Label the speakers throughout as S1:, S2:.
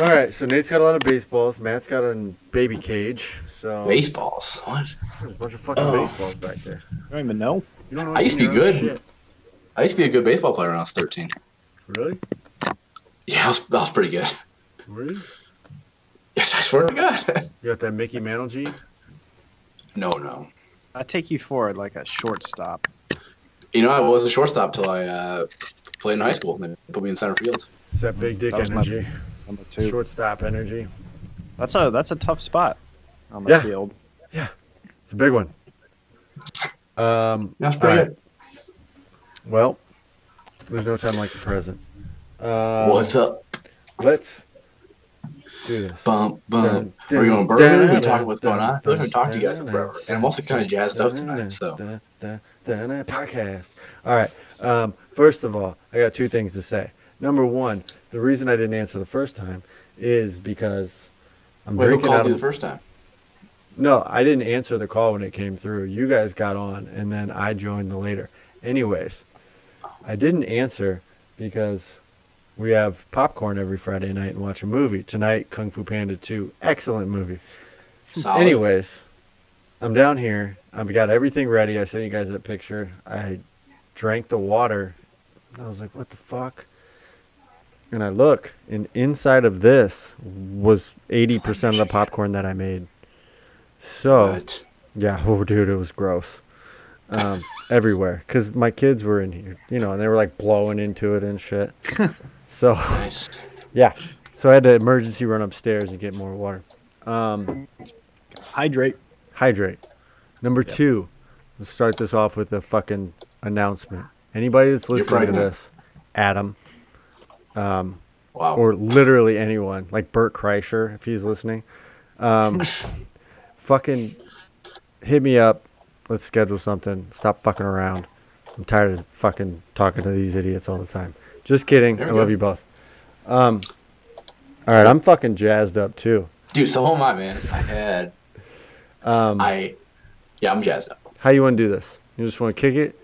S1: All right, so Nate's got a lot of baseballs. Matt's got a baby cage. So
S2: Baseballs. What?
S1: there's a bunch of fucking
S2: Oh.
S1: baseballs back there.
S3: I don't even know.
S1: You don't know
S2: I used to be
S1: what's in your own
S2: good.
S1: shit.
S2: I used to be a good baseball player when I was 13.
S1: Really?
S2: Yeah, I was, I was pretty good.
S1: Really?
S2: Yes, I swear to God.
S1: You got that Mickey Mantle G?
S2: no, no.
S3: I take you for like a shortstop.
S2: You know, I was a shortstop till I uh, played in high school. and They put me in center field.
S1: It's that big dick
S3: That was my-
S1: energy.
S3: Number two.
S1: Shortstop energy.
S3: That's a that's a tough spot on the
S1: Yeah.
S3: field.
S1: Yeah, it's a big one. Um,
S2: That's pretty
S1: all
S2: good.
S1: well, there's no time like the present. Uh,
S2: What's up?
S1: Let's do this.
S2: Bump, bump.
S1: Dun,
S2: Are we going
S1: dun,
S2: bourbon? Are we
S1: dun,
S2: talking what's going on? I feel like I've talked to you guys
S1: dun,
S2: in forever. And I'm also kind of jazzed up
S1: dun,
S2: tonight, so.
S1: dun, dun, dun, dun, podcast. All right. Um, first of all, I got two things to say. Number one, the reason I didn't answer the first time is because I'm
S2: Wait, who called
S1: out
S2: you the first time?
S1: No, I didn't answer the call when it came through. You guys got on, and then I joined the later. Anyways, I didn't answer because we have popcorn every Friday night and watch a movie. Tonight, Kung Fu Panda 2. Excellent movie.
S2: Solid.
S1: Anyways, I'm down here. I've got everything ready. I sent you guys that picture. I drank the water. I was like, what the fuck? And I look, and inside of this was 80% of the popcorn that I made. So,
S2: What?
S1: yeah, oh, dude, it was gross. Um, everywhere. Because my kids were in here, you know, and they were like blowing into it and shit. so,
S2: Nice.
S1: yeah. So I had to emergency run upstairs and get more water. Um,
S3: Hydrate.
S1: hydrate. Number two, let's start this off with a fucking announcement. Anybody that's listening to this, Adam, um,
S2: Wow.
S1: or literally anyone, like Bert Kreischer, if he's listening, um, fucking hit me up. Let's schedule something. Stop fucking around. I'm tired of fucking talking to these idiots all the time. Just kidding. I
S2: we
S1: love you both. Um, all right, I'm fucking jazzed up too.
S2: Dude, so am I, man. I had,
S1: Um,
S2: I, yeah, I'm jazzed up.
S1: how you want to do this? You just want to kick it,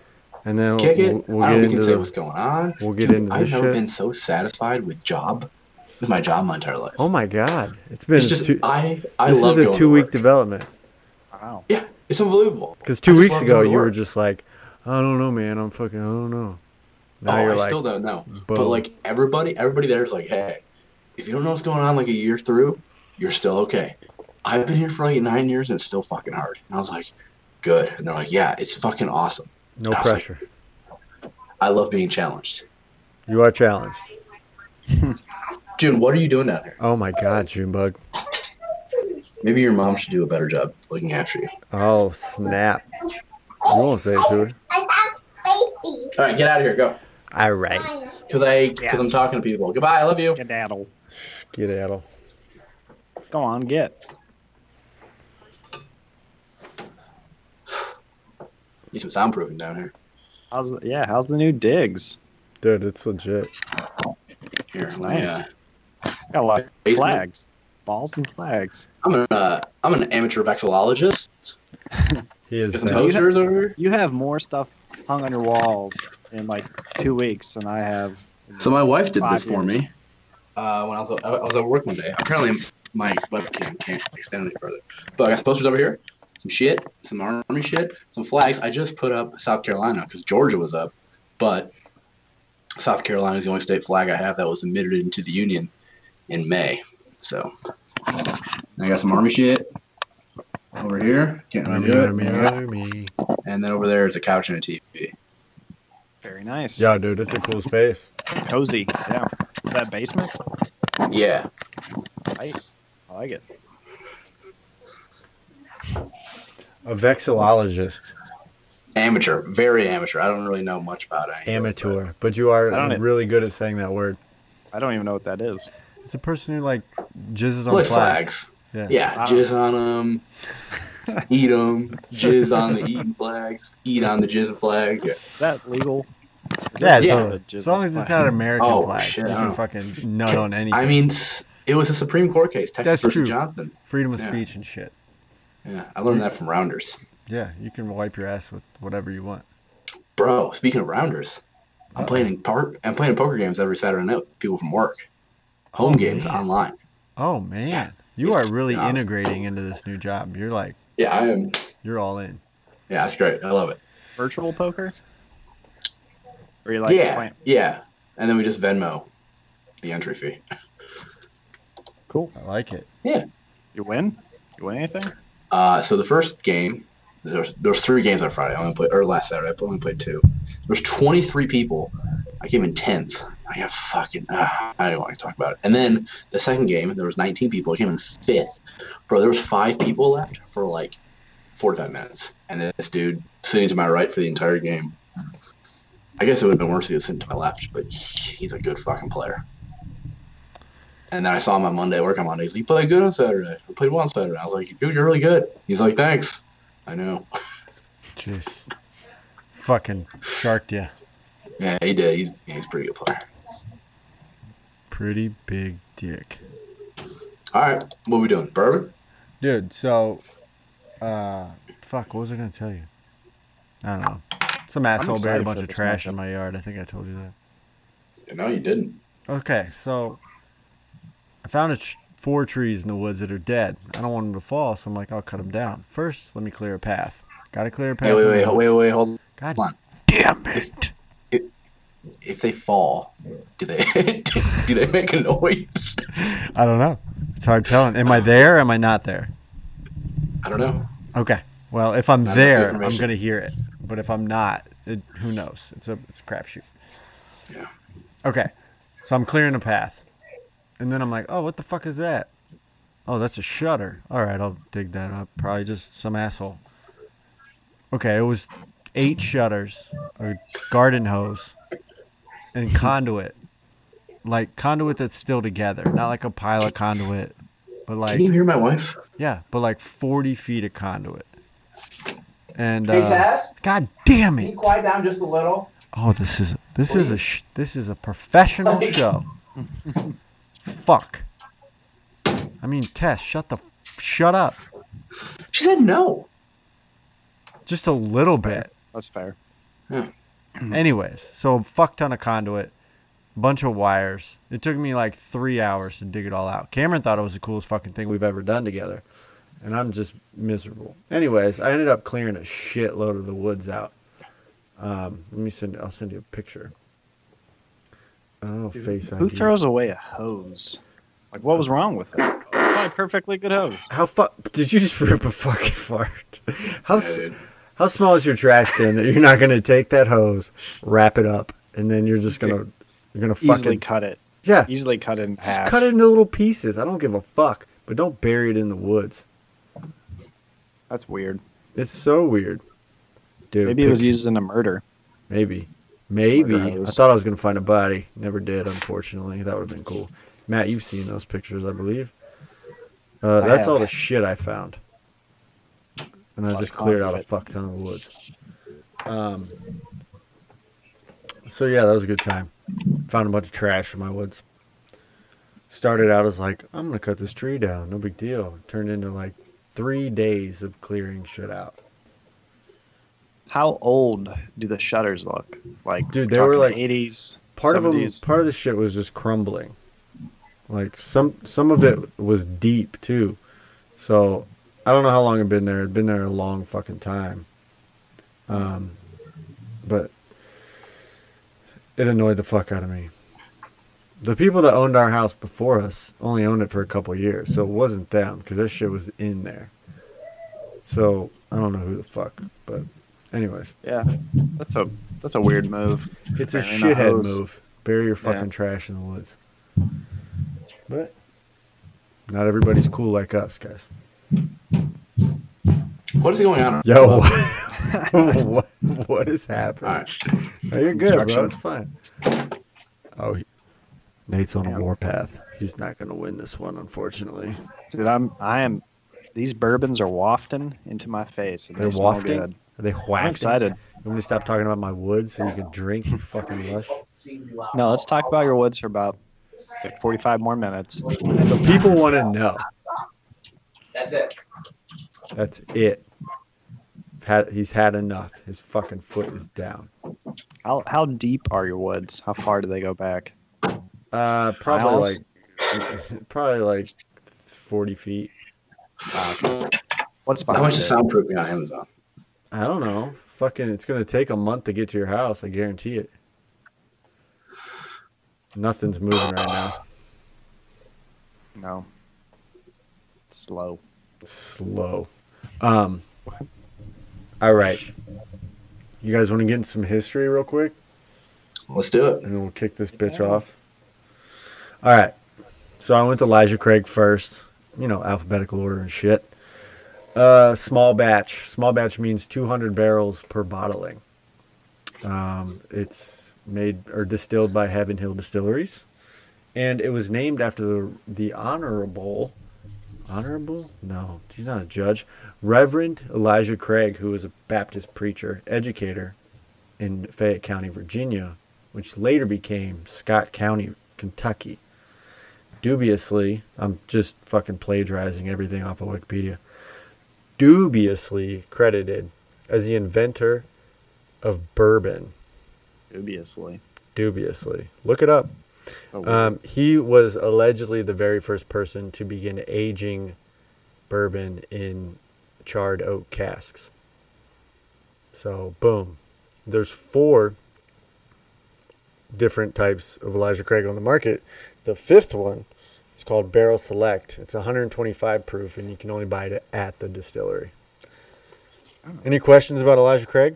S1: and then
S2: Kick
S1: we'll,
S2: it.
S1: we'll
S2: I
S1: get
S2: don't know, we
S1: into
S2: can say
S1: the.
S2: what's going on.
S1: we'll get
S2: Dude,
S1: into
S2: I've
S1: this
S2: never
S1: shit.
S2: been so satisfied with job, with my job my entire life.
S1: Oh my god, it's been
S2: it's just,
S1: two,
S2: I, I
S1: this
S2: love
S1: is a
S2: going
S1: two
S2: to
S1: week
S2: work.
S1: development.
S3: Wow.
S2: Yeah, it's unbelievable.
S1: Because two
S2: just
S1: weeks ago you were just like, I don't know, man. I'm fucking, I don't know. Now
S2: oh,
S1: you're
S2: I
S1: like,
S2: still don't know. But like everybody, everybody there is like, hey, if you don't know what's going on like a year through, you're still okay. I've been here for like nine years and it's still fucking hard. And I was like, good. And they're like, yeah, it's fucking awesome.
S1: No
S2: I was like-
S1: pressure.
S2: I love being challenged.
S1: You are challenged.
S2: June, what are you doing out here?
S1: Oh my god, Junebug.
S2: Maybe your mom should do a better job looking after you.
S1: Oh snap. You won't say it to her.
S2: All right, get out of here, go.
S1: All right.
S2: Cause I, cause I'm talking to people. Goodbye, I love you.
S3: Skedaddle.
S1: Get Adel.
S3: Go on, get.
S2: Need some soundproofing down here.
S3: How's the, yeah? How's the new digs?
S1: Dude, it's legit.
S2: Here,
S3: That's
S2: let me,
S3: nice.
S2: uh,
S3: Got a lot of
S2: basement.
S3: flags, balls and flags.
S2: I'm an, uh, I'm an amateur vexillologist.
S1: He is
S2: Get some
S1: that.
S2: posters over here.
S3: You have more stuff hung on your walls in like two weeks than I have.
S2: So my wife did
S3: five
S2: this for
S3: years.
S2: me. Uh, when I was I was at work one day. Apparently my webcam can't extend any further. But I got some posters over here, some shit, some army shit, some flags. I just put up South Carolina because Georgia was up, but South Carolina is the only state flag I have that was admitted into the Union in May. So I got some army shit over here. Can't really
S1: Army,
S2: do it.
S1: army, army.
S2: And then over there is a couch and a TV.
S3: Very nice.
S1: Yeah, dude, it's a cool space.
S3: Cozy. Yeah. That basement.
S2: Yeah.
S3: I, I like it.
S1: A vexillologist,
S2: Amateur, very amateur. I don't really know much about it.
S1: amateur, but you are
S3: I don't-
S1: really good at saying that word.
S3: I don't even know what that is.
S1: It's a person who like jizzes on flags.
S2: flags.
S1: Yeah.
S2: Yeah,
S3: Wow.
S2: jizz on them, eat them, jizz on the eating flags, eat on the jizzing flags. Yeah.
S3: Is that legal? Is
S1: Yeah,
S2: Yeah.
S1: totally. As long as it's not an American
S2: Oh,
S1: flag,
S2: shit,
S1: you
S2: I
S1: can fucking nut on anything.
S2: I mean, it was a Supreme Court case, Texas
S1: That's
S2: versus
S1: true.
S2: Johnson.
S1: freedom of
S2: yeah.
S1: speech and shit.
S2: Yeah, I learned that from Rounders.
S1: Yeah, you can wipe your ass with whatever you want.
S2: Bro, speaking of Rounders, I'm
S1: Uh-oh.
S2: playing part. I'm playing poker games every Saturday night with people from work. Home
S1: Oh,
S2: games
S1: man.
S2: online.
S1: Oh man, you are really
S2: Yeah.
S1: integrating into this new job. You're like,
S2: Yeah, I am.
S1: you're all in.
S2: Yeah, that's great. I love it.
S3: Virtual poker? Or you like
S2: yeah,
S3: playing?
S2: yeah. And then we just Venmo the entry fee.
S3: Cool.
S1: I like it. Yeah.
S3: You win? You win anything?
S2: Uh, so the first game, there's there's three games on Friday. I only played, or last Saturday, I only played two. There's 23 people. I came in 10th. I got fucking. Uh, I don't want to talk about it. And then the second game, there was 19 people. I came in fifth. Bro, there was five people left for like 45 minutes, and this dude sitting to my right for the entire game. I guess it would have been worse if he was sitting to my left, but he's a good fucking player. And then I saw him on Monday, work on Monday. He's like, You played good on Saturday. I played well on Saturday. I was like, Dude, you're really good. He's like, Thanks. I know.
S1: Jeez. Fucking sharked you.
S2: Yeah, he did. He's he's a pretty good player.
S1: Pretty big dick.
S2: All right, what we doing? Bourbon?
S1: Dude, so uh fuck, what was I gonna tell you? I don't know. Some asshole buried a bunch of trash in my yard. I think I told you that.
S2: No, you didn't.
S1: Okay, so I found a tr- four trees in the woods that are dead. I don't want them to fall, so I'm like, I'll cut them down. First, let me clear a path. Gotta clear a path.
S2: Hey, wait,
S1: the
S2: wait, wait, wait, hold.
S1: God
S2: on.
S1: damn it!
S2: If they fall, do they do they make a noise?
S1: I don't know. It's hard telling. Am I there? Or am I not there?
S2: I don't know.
S1: Okay. Well, if I'm
S2: Not
S1: there, I'm gonna hear it. But if I'm not, it, who knows? It's a it's a crapshoot.
S2: Yeah.
S1: Okay. So I'm clearing a path, and then I'm like, oh, what the fuck is that? Oh, that's a shutter. All right, I'll dig that up. Probably just some asshole. Okay, it was eight shutters, a garden hose, and conduit. Like conduit that's still together, not like a pile of conduit, but like
S2: Can you hear my wife?
S1: yeah, but like 40 feet of conduit. And
S4: Hey,
S1: uh,
S4: Tess,
S1: God damn it!
S4: can you quiet down just a little?
S1: Oh, this is this is a sh- this is a professional
S4: Like-
S1: show. Fuck. I mean, Tess, shut the shut up.
S2: She said no.
S1: Just a little bit.
S3: That's fair.
S1: Anyways, so a fuck ton of conduit, bunch of wires. It took me like three hours to dig it all out. Cameron thought it was the coolest fucking thing we've ever done together, and I'm just miserable. Anyways, I ended up clearing a shitload of the woods out. Um, let me send. I'll send you a picture. Oh, face
S3: Who
S1: ID.
S3: throws away a hose? Like, what was wrong with it? Probably perfectly good hose.
S1: How fu- Did you just rip a fucking fart? How
S2: Yeah,
S1: how small is your trash can that you're not gonna take that hose, wrap it up, and then you're just gonna you're gonna
S3: Easily
S1: fucking
S3: cut it.
S1: yeah.
S3: Easily cut it in
S1: Just cut it into little pieces. I don't give a fuck. But don't bury it in the woods.
S3: That's weird.
S1: It's so weird. Dude,
S3: Maybe it was used in a murder.
S1: Maybe. Maybe. I thought I was going to find a body. Never did, unfortunately. That would have been cool. Matt, you've seen those pictures, I believe. Uh,
S3: I
S1: that's
S3: have.
S1: all the shit I found. And I just cleared out a fuck ton of the woods. Um, so, yeah, that was a good time. Found a bunch of trash in my woods. Started out as like, I'm going to cut this tree down. No big deal. Turned into like three days of clearing shit out.
S3: How old do the shutters look? Like,
S1: Dude, they were like-
S3: 80s.
S1: part of them part of the shit was just crumbling. Like some some of it was deep too. So i don't know how long it'd been there. It'd been there a long fucking time. Um but it annoyed the fuck out of me. The people that owned our house before us only owned it for a couple years so it wasn't them because that shit was in there. So i don't know who the fuck but anyways
S3: Yeah, that's a that's a weird move.
S1: It's a
S3: Burying a
S1: shithead
S3: hose.
S1: move. Bury your fucking
S3: Yeah.
S1: trash in the woods. But not everybody's cool like us, guys.
S2: What is going on?
S1: Yo, what what is happening?
S2: right.
S1: Oh, you're good, bro.
S3: Construction.
S1: It's fine. Oh, he, Nate's on a warpath. He's not gonna win this one, unfortunately.
S3: Dude, I'm I am. These bourbons are wafting into my face. And
S1: They're
S3: they smell
S1: wafting.
S3: good.
S1: Are they
S3: whacked?
S1: I'm
S3: excited.
S1: You want me to stop talking about my woods so you can drink? You fucking lush.
S3: No, let's talk about your woods for about like 45 more minutes.
S1: The people want to know.
S4: That's it.
S1: That's it. Had he's had enough. His fucking foot is down.
S3: How how deep are your woods? How far do they go back?
S1: Uh, probably
S3: Miles?
S1: like Probably like 40 feet.
S3: What's
S2: How
S3: behind
S2: much
S3: it?
S2: is soundproofing on Amazon?
S1: I don't know. Fucking, it's gonna take a month to get to your house. I guarantee it. Nothing's moving right now.
S3: No. Slow.
S1: Slow. Um. All right. You guys want to get into some history real quick,
S2: Let's do it.
S1: and then we'll kick this bitch off. All right. So I went to Elijah Craig first. You know, alphabetical order and shit. Uh, small batch. Small batch means 200 barrels per bottling. Um, it's made or distilled by Heaven Hill Distilleries, and it was named after the the honorable, honorable? No, he's not a judge. Reverend Elijah Craig, who was a Baptist preacher, educator in Fayette County, Virginia, which later became Scott County, Kentucky. Dubiously, I'm just fucking plagiarizing everything off of Wikipedia. Dubiously credited as the inventor of bourbon.
S3: Dubiously.
S1: Dubiously. Look it up.
S3: Oh,
S1: Um, he was allegedly the very first person to begin aging bourbon in charred oak casks. So, boom. There's four different types of Elijah Craig on the market. The fifth one is called Barrel Select. It's 125 proof, and you can only buy it at the distillery. Any questions about Elijah Craig?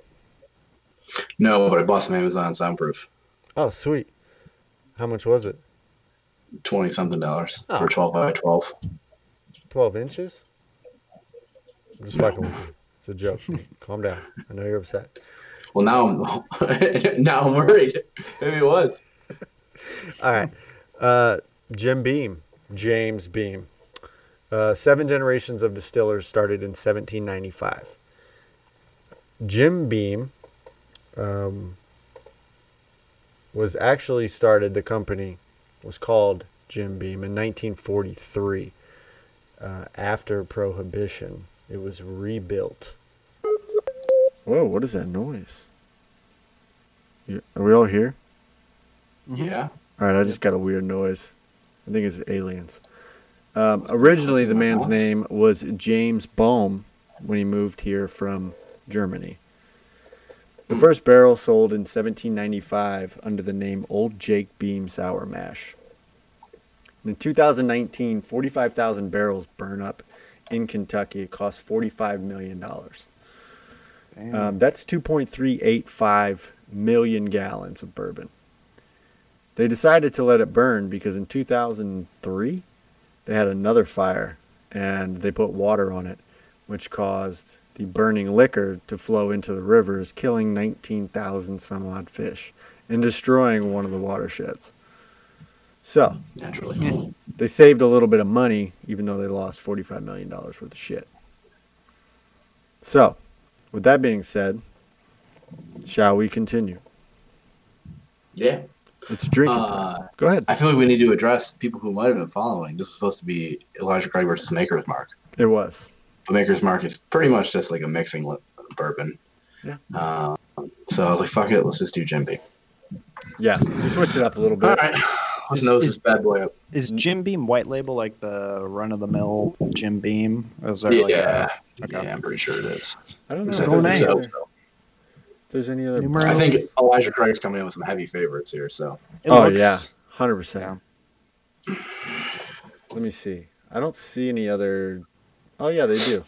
S2: No, but I bought some Amazon soundproof.
S1: Oh, sweet. How much was it?
S2: Twenty something dollars
S1: Oh.
S2: for twelve by twelve.
S1: 12 inches? I'm just fucking with you. It's a joke. Calm down. I know you're upset.
S2: Well, now I'm now I'm worried. Maybe it was.
S1: All right. Uh, Jim Beam, James Beam. Uh, seven generations of distillers started in 1795. Jim Beam um, was actually started, the company was called Jim Beam in 1943. Uh, after Prohibition, it was rebuilt. Whoa, what is that noise? Are we all here?
S2: Yeah.
S1: All right, I just got a weird noise. I think it's aliens. Um, originally, the man's name was James Bohm when he moved here from Germany. The first barrel sold in 1795 under the name Old Jake Beam Sour Mash. In 2019, 45,000 barrels burn up in Kentucky. It cost $45 million. Um, that's 2.385 million gallons of bourbon. They decided to let it burn because in 2003 they had another fire and they put water on it, which caused the burning liquor to flow into the rivers, killing 19,000 some odd fish and destroying one of the watersheds. So
S2: Naturally.
S1: they saved a little bit of money, even though they lost $45 million worth of shit. So, with that being said, shall we continue?
S2: Yeah.
S1: It's drinking time.
S2: Uh,
S1: Go ahead.
S2: I feel like we need to address people who might have been following. This was supposed to be Elijah Craig versus Maker's Mark.
S1: It was.
S2: But Maker's Mark is pretty much just like a mixing li- bourbon.
S1: Yeah.
S2: Um, so I was like, fuck it, let's just do Jim Beam.
S1: Yeah, we switched it up a little bit.
S2: right. Let's nose this bad boy up.
S3: Is Jim Beam white label like the run of the mill Jim Beam? Or is there like
S2: Yeah.
S3: a, okay.
S2: Yeah, I'm pretty sure it is.
S1: I don't know
S2: Is
S1: if
S2: that
S3: Cool
S1: there's,
S3: name.
S1: any
S2: so?
S1: other, if there's any other.
S3: Numero-
S2: I think Elijah Craig's coming in with some heavy favorites here. So
S3: It
S1: oh
S3: looks-
S1: yeah, hundred percent. Let me see. I don't see any other. Oh yeah, they do.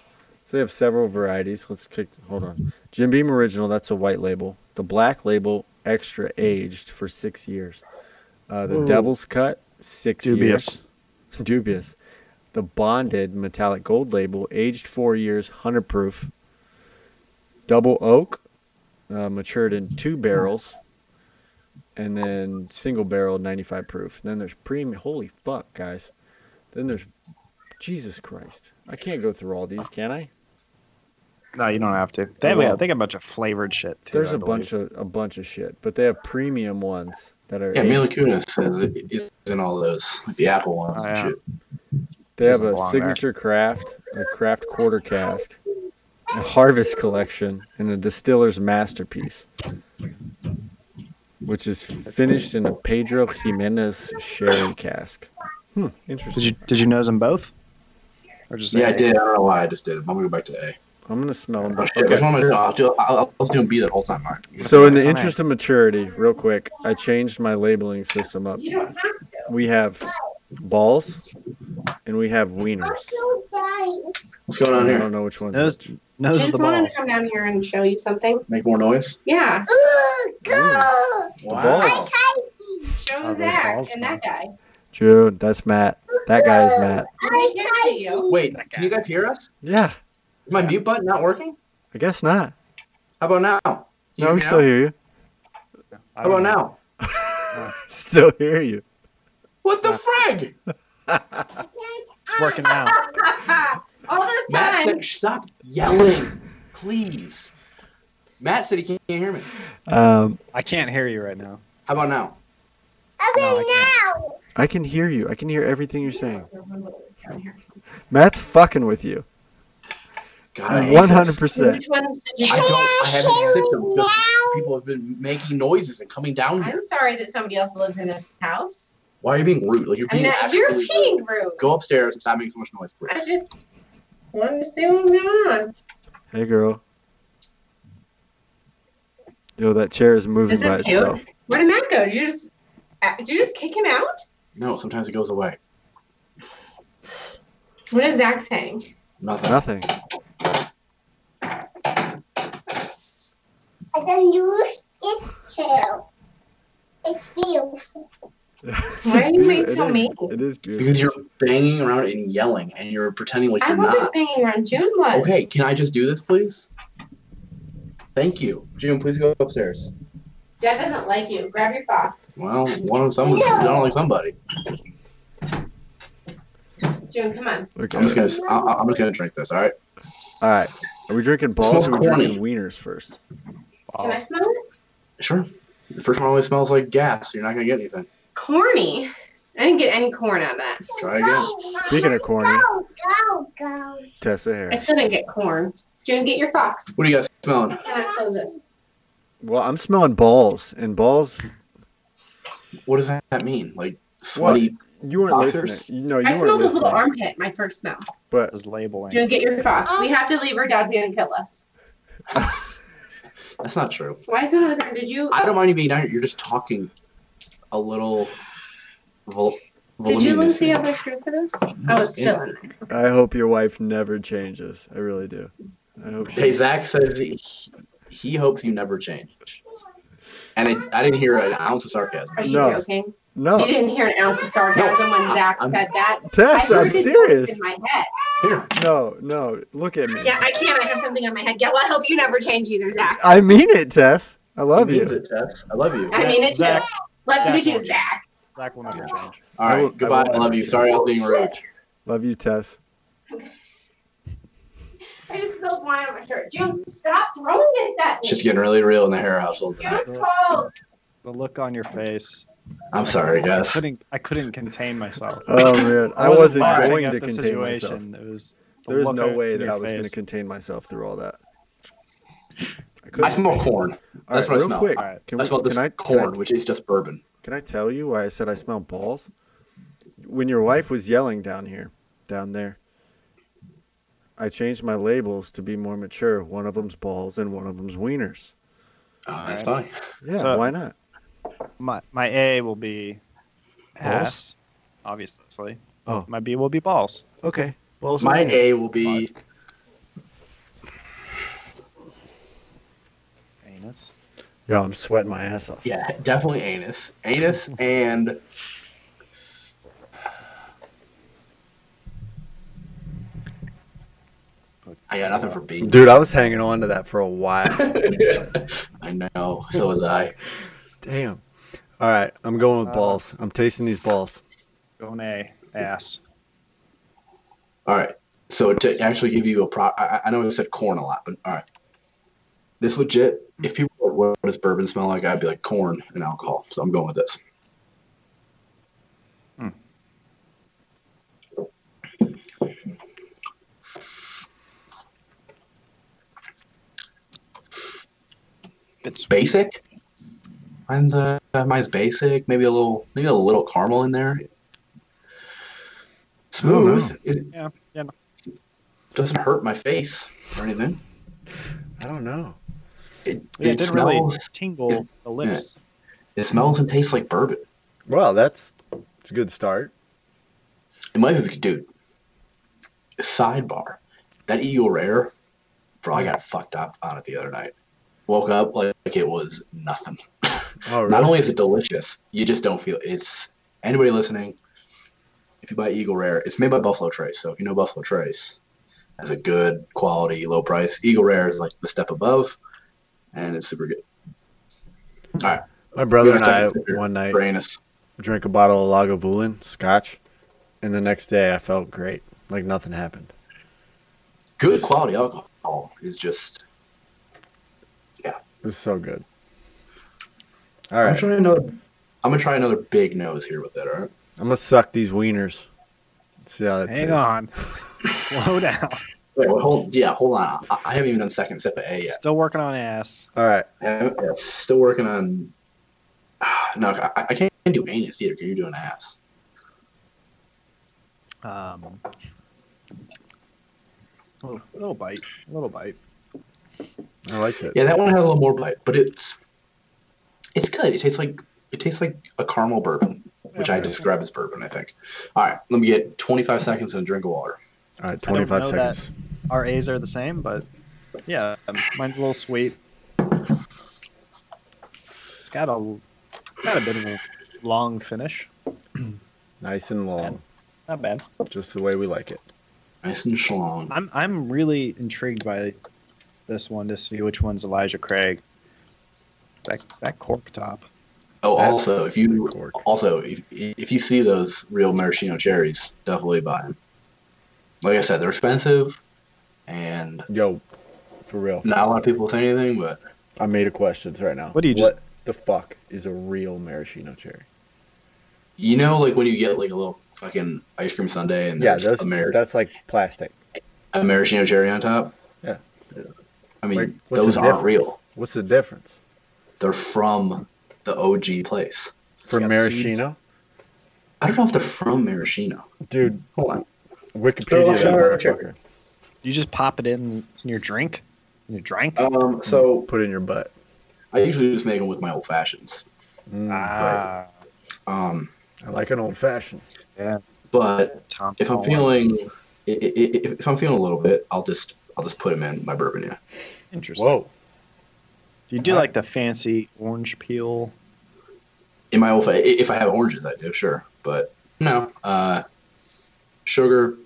S1: So they have several varieties. Let's kick. Hold on. Jim Beam Original. That's a white label. The black label, extra aged for six years. Uh, the
S3: Ooh.
S1: Devil's Cut, six
S3: Dubious.
S1: years. Dubious. Dubious. The bonded metallic gold label, aged four years, hundred proof. Double oak, uh, matured in two barrels, and then single barrel, ninety-five proof. then there's premium. Holy fuck, guys! Then there's Jesus Christ. I can't go through all these, can I?
S3: No, you don't have to. They have,
S1: Well,
S3: they got a bunch of flavored shit too.
S1: There's
S3: I
S1: a bunch of a bunch of shit, but they have premium ones that are.
S2: yeah, Mila Kunis says it is in all those, like the Apple ones
S3: Oh,
S2: and
S3: yeah.
S2: shit.
S1: They have a
S3: belong there.
S1: signature craft, a craft quarter cask, a harvest collection, and a distiller's masterpiece, which is finished in a Pedro Ximénez sherry cask. Hmm, interesting.
S3: Did
S1: interesting.
S3: you did you nose them both? Or just
S2: Yeah, I
S3: A?
S2: did. I don't know why I just did. I'm gonna go back to A.
S1: I'm gonna smell them.
S2: Oh, shit.
S1: Okay.
S2: one am I doing? I'll, do, I'll, I'll, I was doing B that whole time. All right.
S1: So in the interest of maturity, real quick, I changed my labeling system up.
S5: You don't have to.
S1: We have balls and we have wieners.
S2: What's going on here?
S1: I don't know which one.
S3: Nose
S1: which.
S3: Nose
S5: I
S3: the
S5: just wanted
S3: balls.
S5: to come down here and show you something.
S2: Make more noise.
S5: Yeah.
S2: Wow.
S1: balls.
S5: Show
S3: oh, Are
S5: Zach
S3: balls
S5: and that guy.
S1: June, that's Matt. That guy is Matt.
S5: I can't see you.
S2: Wait, can you guys hear us?
S1: Yeah,
S2: Is my mute button not working?
S1: I guess not.
S2: How about now? Can you
S1: No, we
S2: me
S1: still
S2: now?
S1: hear you.
S3: I
S2: How
S3: don't
S2: about
S3: know.
S2: now?
S1: Still hear you.
S2: What the frig?
S3: Working now.
S5: All the
S2: Matt
S5: time.
S2: said, stop yelling, please. Matt said he can't hear me.
S1: Um,
S3: I can't hear you right now.
S2: How about now?
S3: No, I
S1: I can hear you. I can hear everything you're saying. Matt's fucking with you.
S2: God, I hate
S1: One
S2: this.
S1: hundred percent.
S5: Which ones did you
S2: I don't. I haven't sick them because people have been making noises and coming down here.
S5: I'm sorry that somebody else lives in this house.
S2: Why are you being rude? Like you're
S5: I'm
S2: being
S5: not, you're being
S2: rude.
S5: rude.
S2: Go upstairs and stop making so much noise,
S5: I
S2: please.
S5: just wanted to see what was going on.
S1: Hey, girl. Yo, that chair is moving
S5: is
S1: by
S5: cute.
S1: itself.
S5: Where did Matt go? Did you just uh, did you just kick him out?
S2: No, sometimes it goes away.
S5: What is Zach saying?
S2: Nothing.
S1: Nothing.
S6: I can use this too. It's beautiful.
S5: Why are you being
S1: It
S5: so
S1: is-
S5: mean?
S1: It is beautiful.
S2: Because you're banging around and yelling, and you're pretending like
S5: I
S2: you're
S5: wasn't banging around. June was.
S2: Okay, can I just do this, please? Thank you, June. Please go upstairs.
S5: Dad doesn't like you. Grab your box.
S2: Well, one of some. You don't like somebody.
S5: June, come on.
S1: Look
S2: I'm just gonna. I, I'm just gonna drink this. All right.
S1: All right. Are we drinking balls or are we
S2: corny.
S1: drinking wieners first?
S5: Can I smell it?
S2: Sure. The first one always smells like gas. So you're not gonna get anything.
S5: Corny. I didn't get any corn out of that.
S2: Try again.
S1: Speaking of corny,
S6: Go, go, go.
S1: Tessa
S5: I
S1: here.
S5: still didn't get corn. June, get your fox.
S2: What are you guys smelling?
S5: Can I close this?
S1: Well, I'm smelling balls, and balls.
S2: What does that mean? Like sweaty?
S1: You weren't
S2: Boxers?
S1: listening. No, you
S5: I
S1: weren't I
S5: smelled his little
S1: listening.
S5: armpit, my first smell.
S1: But
S3: Is labeling.
S5: June, get your fox. We oh. have to leave or Dad's gonna kill us.
S2: That's not true.
S5: Why is it on the ground? Did you
S2: I don't mind you being down here. You're just talking a little. Vol-
S5: did you lose
S2: voluminous.
S5: the other screw for this? Oh, it's still in there.
S1: I hope your wife never changes. I really do. I hope she.
S2: Hey, Zach says he, he hopes you never change. And I, I didn't hear an ounce of sarcasm.
S5: Are you
S1: No.
S5: joking?
S1: No,
S5: You didn't hear an ounce of sarcasm
S2: No,
S5: when Zach
S2: I'm-
S5: said that.
S1: Tess,
S5: I heard
S1: I'm serious.
S5: in my head.
S2: Here,
S1: No, no, look at me.
S5: Yeah, I can't. I have something on my head. Yeah, well, I hope you never change either, Zach.
S1: I mean it, Tess. I love
S2: he means
S1: you.
S2: it, Tess. I love you.
S5: I mean it.
S3: Zach-
S5: Let me
S3: Zach
S5: do
S3: won't.
S5: Zach.
S3: Zach will never change.
S2: All
S1: I will-
S2: goodbye.
S1: I
S2: I, love you. Sorry, I was being rude.
S1: Love you, Tess.
S5: I just spilled wine on my shirt. June, stop throwing it at me.
S2: It's just getting really real in the hair household. tonight.
S5: June's cold.
S3: The look on your face.
S2: I'm sorry,
S3: I
S2: guys.
S3: couldn't. I couldn't contain myself.
S1: Oh man, I wasn't
S3: laughing
S1: going to
S3: the
S1: contain myself.
S3: It was. the
S1: There was no way that I was going to contain myself through all that. I,
S2: I smell corn. That's
S1: right,
S2: what I
S1: real
S2: smell.
S1: quick,
S3: All right.
S1: can,
S2: I
S1: we,
S2: smell this
S1: can I
S2: corn,
S1: Can
S2: which is just bourbon.
S1: Can I tell you why I said I smell balls? When your wife was yelling down here, down there, I changed my labels to be more mature. One of them's balls and one of them's wieners.
S2: Oh, that's funny.
S1: Yeah,
S3: So-
S1: why not?
S3: My my A will be
S1: Balls?
S3: ass, obviously.
S1: Oh.
S3: My B will be balls.
S1: Okay, balls.
S2: My. A will be
S3: Anus.
S1: Yeah, I'm sweating my ass off.
S2: yeah, definitely anus. Anus and I got nothing for B.
S1: Dude, I was hanging on to that for a while.
S2: I know. So was I.
S1: Damn. All right, I'm going with
S3: Uh,
S1: balls. I'm tasting these balls.
S3: Going A. Ass.
S2: All right. So to actually give you a pro, I, I know I said corn a lot, but all right. This legit. If people are like, what does bourbon smell like? I'd be like corn and alcohol. So I'm going with this.
S3: It's
S2: Basic. Mine's uh, mine's basic. Maybe a little, maybe a little caramel in there. smooth. It
S3: Yeah, yeah.
S2: doesn't hurt my face or anything.
S1: I don't know.
S2: It,
S3: Yeah, it
S2: it
S3: didn't really
S2: smells.
S3: tingle the lips.
S2: It smells and tastes like bourbon.
S1: Well, that's it's a good start.
S2: It might be, dude. Sidebar, that Eagle Rare, bro. I got fucked up on it the other night. Woke up like, like it was nothing.
S1: Oh,
S2: Not only is it delicious, you just don't feel it's. Anybody listening, if you buy Eagle Rare, it's made by Buffalo Trace. So if you know Buffalo Trace, has a good quality, low price. Eagle Rare is like the step above, and it's super good. Hmm. All right,
S1: My brother and I one night
S2: Brainus.
S1: drank a bottle of Lagavulin scotch, and the next day I felt great, like nothing happened.
S2: Good quality alcohol is just.
S1: Yeah, it was so good. All
S2: I'm trying another. I'm gonna try another big nose here with it. All right.
S1: I'm gonna suck these wieners. See how that
S3: Hang
S1: tastes.
S3: on. Slow down.
S2: Wait, well, hold. Yeah, hold on. I, I haven't even done second sip of A yet.
S3: Still working on ass.
S1: All right,
S2: I haven't- yeah, still working on. No, I, I can't do anus either. because You're doing ass.
S3: Um, little, little bite. A little bite.
S1: I like it.
S2: Yeah, that one had a little more bite, but it's it's good. It tastes like it tastes like a caramel bourbon, which I
S3: Yeah.
S2: describe as bourbon. I think. All right, let me get 25 seconds and a drink of water.
S1: All right,
S3: I don't
S1: 25
S3: know that.
S1: seconds.
S3: Our A's are the same, but yeah, um, mine's a little sweet. It's got a got a bit of a long finish.
S1: Nice and long,
S3: Not bad.
S1: just the way we like it.
S2: Nice and schlong.
S3: I'm I'm really intrigued by this one to see which one's Elijah Craig. That that cork top.
S2: Oh,
S1: That's
S2: also, if you also if if you see those real maraschino cherries, definitely buy them. Like I said, they're expensive, and
S1: Yo, for real.
S2: not a lot of people say anything, but
S1: I made a questions right now.
S3: What do you just-
S1: What the fuck is a real maraschino cherry?
S2: you know, like when you get like a little fucking ice cream sundae and
S1: Yeah,
S2: there's
S1: that's
S2: a, mar-
S1: that's like plastic.
S2: a maraschino cherry on top.
S1: Yeah.
S2: I mean,
S1: Like,
S2: those aren't
S1: difference?
S2: real.
S1: What's the difference
S2: They're from the OG place.
S1: for
S3: got
S1: maraschino?
S2: I don't know if they're from maraschino.
S1: Dude,
S2: Hold on.
S1: Wikipedia that
S2: They're.
S3: You just pop it in, in your drink. In your drink.
S2: Um, so
S1: Put it in your butt.
S2: I usually just make them with my old fashions.
S1: Mm,
S3: ah,
S2: Um,
S1: I like an old fashioned. Yeah.
S2: But
S3: Tom.
S2: if I'm feeling, i- i- i- if I'm feeling a little bit, I'll just I'll just put them in my bourbon. Yeah.
S3: interesting.
S1: Whoa.
S3: Do you do like the fancy orange peel?
S2: In my old, fa- if I have oranges, I do sure. But no, uh, sugar,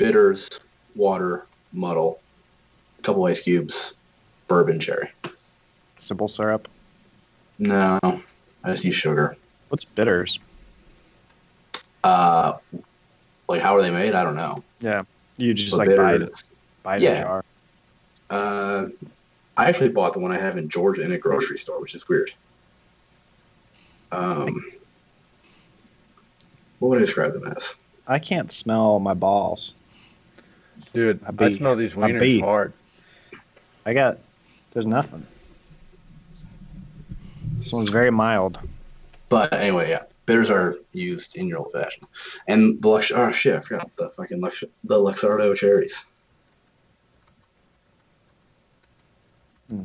S2: bitters, water, muddle, a couple ice cubes, bourbon cherry.
S3: Simple syrup.
S2: No, I just use sugar.
S3: What's bitters?
S2: Uh, like how are they made? I don't know.
S3: Yeah. You just
S2: But
S3: like buy it, buy it
S2: yeah.
S3: jar.
S2: Uh, I actually bought the one I have in Georgia in a grocery store, which is weird. Um, what would I describe them as?
S3: I can't smell my balls.
S1: Dude,
S3: A
S1: I
S3: bee.
S1: smell these
S3: A
S1: wieners
S3: bee.
S1: hard.
S3: I got. There's nothing. This one's very mild.
S2: But anyway, yeah, bitters are used in your old fashioned, and the Lux. Oh shit, I forgot the fucking Lux, the Luxardo cherries. Hmm.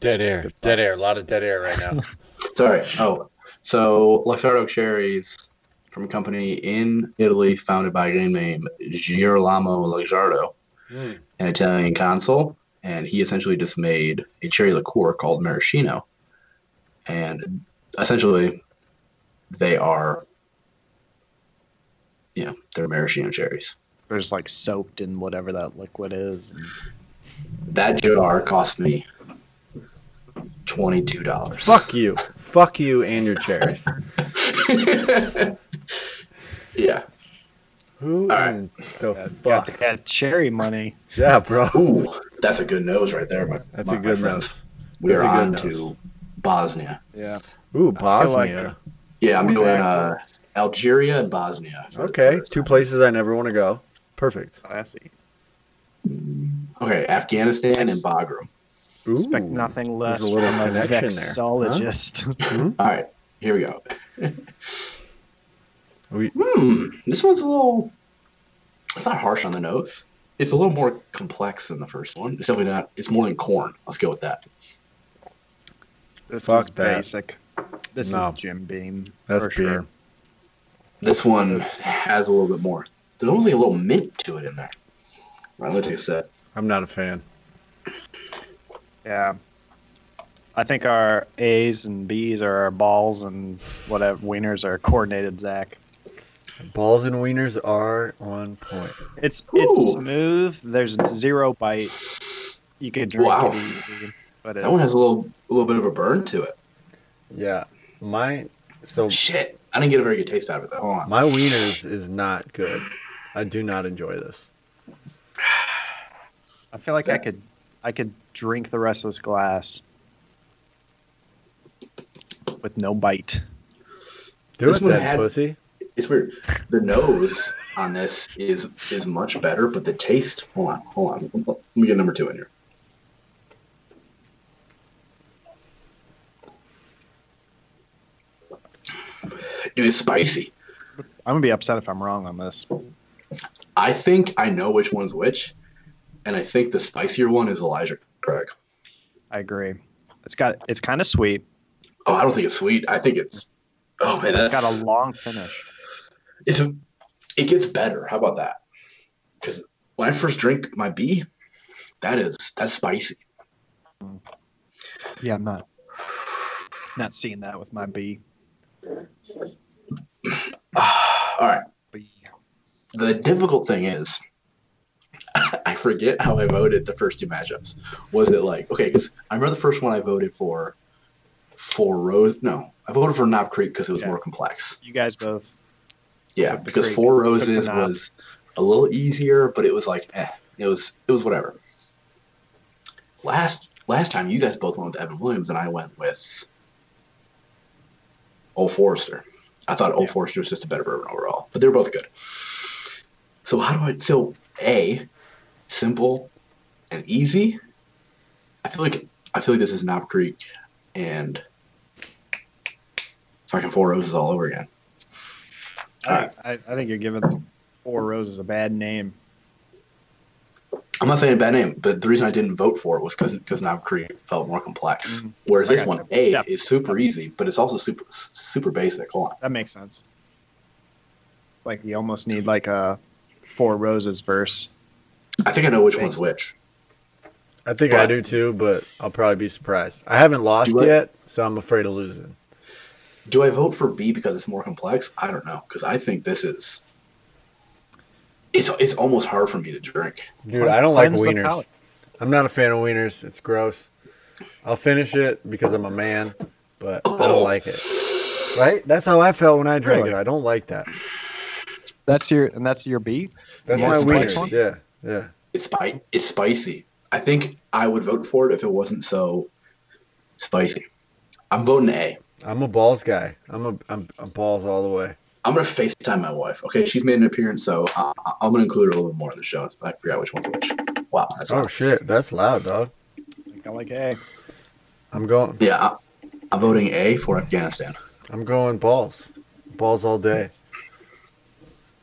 S1: Dead air. Dead air. A lot of dead air right now.
S2: Sorry. Oh, so Luxardo cherries from a company in Italy founded by a guy named Girolamo Luxardo.
S1: Mm.
S2: an Italian consul, and he essentially just made a cherry liqueur called maraschino. And essentially, they are, you know, they're maraschino cherries.
S3: They're just like soaked in whatever that liquid is. and-
S2: That jar cost me twenty-two dollars.
S1: Fuck you. Fuck you and your cherries.
S2: yeah.
S1: Who
S2: All right.
S1: in the
S3: Got
S1: fuck?
S3: that cherry money.
S1: Yeah, bro.
S2: Ooh, that's a good nose right there. My,
S1: That's
S2: my-
S1: a good nose.
S2: We are
S1: That's a
S2: on
S1: good
S2: to. Bosnia.
S3: Yeah.
S1: Ooh,
S3: I feel like
S1: Bosnia.
S2: Yeah, I'm doing uh, Algeria and Bosnia. for- for
S1: Okay, two places I never want to go. Perfect.
S3: Classy.
S2: Okay, Afghanistan and Bagram.
S3: Expect nothing less
S1: there's a little
S3: from a
S1: connection there, huh?
S3: vexologist.
S2: All right, here we go.
S1: We,
S2: Hmm, this one's a little. It's not harsh on the nose. It's a little more complex than the first one. It's definitely not. It's more than corn. Let's go with that.
S3: This
S1: Fuck
S3: is
S1: that.
S3: basic. This
S1: No.
S3: is Jim Beam.
S1: That's
S3: for sure.
S2: This one has a little bit more. There's almost a little mint to it in there. All right, let me take a sip.
S1: I'm not a fan.
S3: Yeah. I think our A's and B's are our balls and whatever wieners are coordinated, Zach.
S1: Balls and wieners are on point.
S3: It's it's
S2: Ooh.
S3: smooth. There's zero bite. You could drink
S2: Wow.
S3: it easy, but it's,
S2: That one has a little, a little bit of a burn to it.
S1: Yeah, my so
S2: Shit, I didn't get a very good taste out of it. Though. Hold on.
S1: my wieners is not good. I do not enjoy this.
S3: I feel like I could I could drink the rest of this glass with no bite.
S1: Do
S2: This
S1: it
S2: one
S1: then,
S2: had-
S1: pussy.
S2: It's weird. The nose on this is is much better, but the taste. Hold on, hold on. Let me get number two in here. Dude, it's spicy.
S3: I'm gonna be upset if I'm wrong on this.
S2: I think I know which one's which, and I think the spicier one is Elijah Craig.
S3: I agree. It's got it's kind of sweet.
S2: Oh, I don't think it's sweet. I think it's. Oh man,
S3: It's
S2: that's
S3: got a long finish.
S2: It's a, it gets better. How about that? Because when I first drink my B, that is that's spicy.
S3: Yeah, I'm not not seeing that with my B.
S2: All right.
S3: B.
S2: The difficult thing is, I forget how I voted the first two matchups. Was it like okay? Because I remember the first one I voted for, for Rose. No, I voted for Knob Creek because it was
S3: Yeah.
S2: more complex.
S3: You guys both.
S2: Yeah, because
S3: Creek,
S2: Four Roses was a little easier, but it was like, eh, it was it was whatever. Last last time you guys both went with Evan Williams and I went with Old Forester. I thought Old
S3: Yeah.
S2: Forester was just a better bourbon overall, but they were both good. So how do I? So a simple and easy. I feel like I feel like this is Knob Creek and fucking Four Roses all over again.
S3: I, I, I think you're giving Four Roses a bad name.
S2: I'm not saying a bad name, but the reason I didn't vote for it was because because Knob Creek felt more complex.
S3: Mhm.
S2: Whereas
S3: I
S2: this one,
S3: you.
S2: A,
S3: Yeah.
S2: is super easy, but it's also super super basic. Hold on.
S3: That makes sense. Like you almost need like a Four Roses verse.
S2: I think I know which
S3: Thanks.
S2: one's which.
S1: I think I do too, but I'll probably be surprised. I haven't lost
S2: I-
S1: yet, so I'm afraid of losing.
S2: Do I vote for B because it's more complex? I don't know because I think this is. It's it's almost hard for me to drink.
S1: Dude, I don't like wieners. I'm not a fan of wieners. It's gross. I'll finish it because I'm a man, but I
S2: Oh.
S1: don't like it. Oh. Right? That's how I felt when I drank
S3: Really?
S1: it. I don't like that.
S3: That's your and that's your B.
S1: That's
S2: Yeah,
S1: my
S2: it's
S1: wieners. Yeah, yeah.
S2: It's spi- It's spicy. I think I would vote for it if it wasn't so spicy. I'm voting A.
S1: I'm a balls guy. I'm a I'm, I'm balls all the way.
S2: I'm gonna FaceTime my wife. Okay, she's made an appearance, so I, I- I'm gonna include her a little bit more in the show. If I figure out which one's which. Wow, that's
S1: Oh shit, that's loud, dog.
S3: I think I like A.
S1: I'm going.
S2: yeah. I, I'm voting A for Afghanistan.
S1: I'm going balls. Balls all day.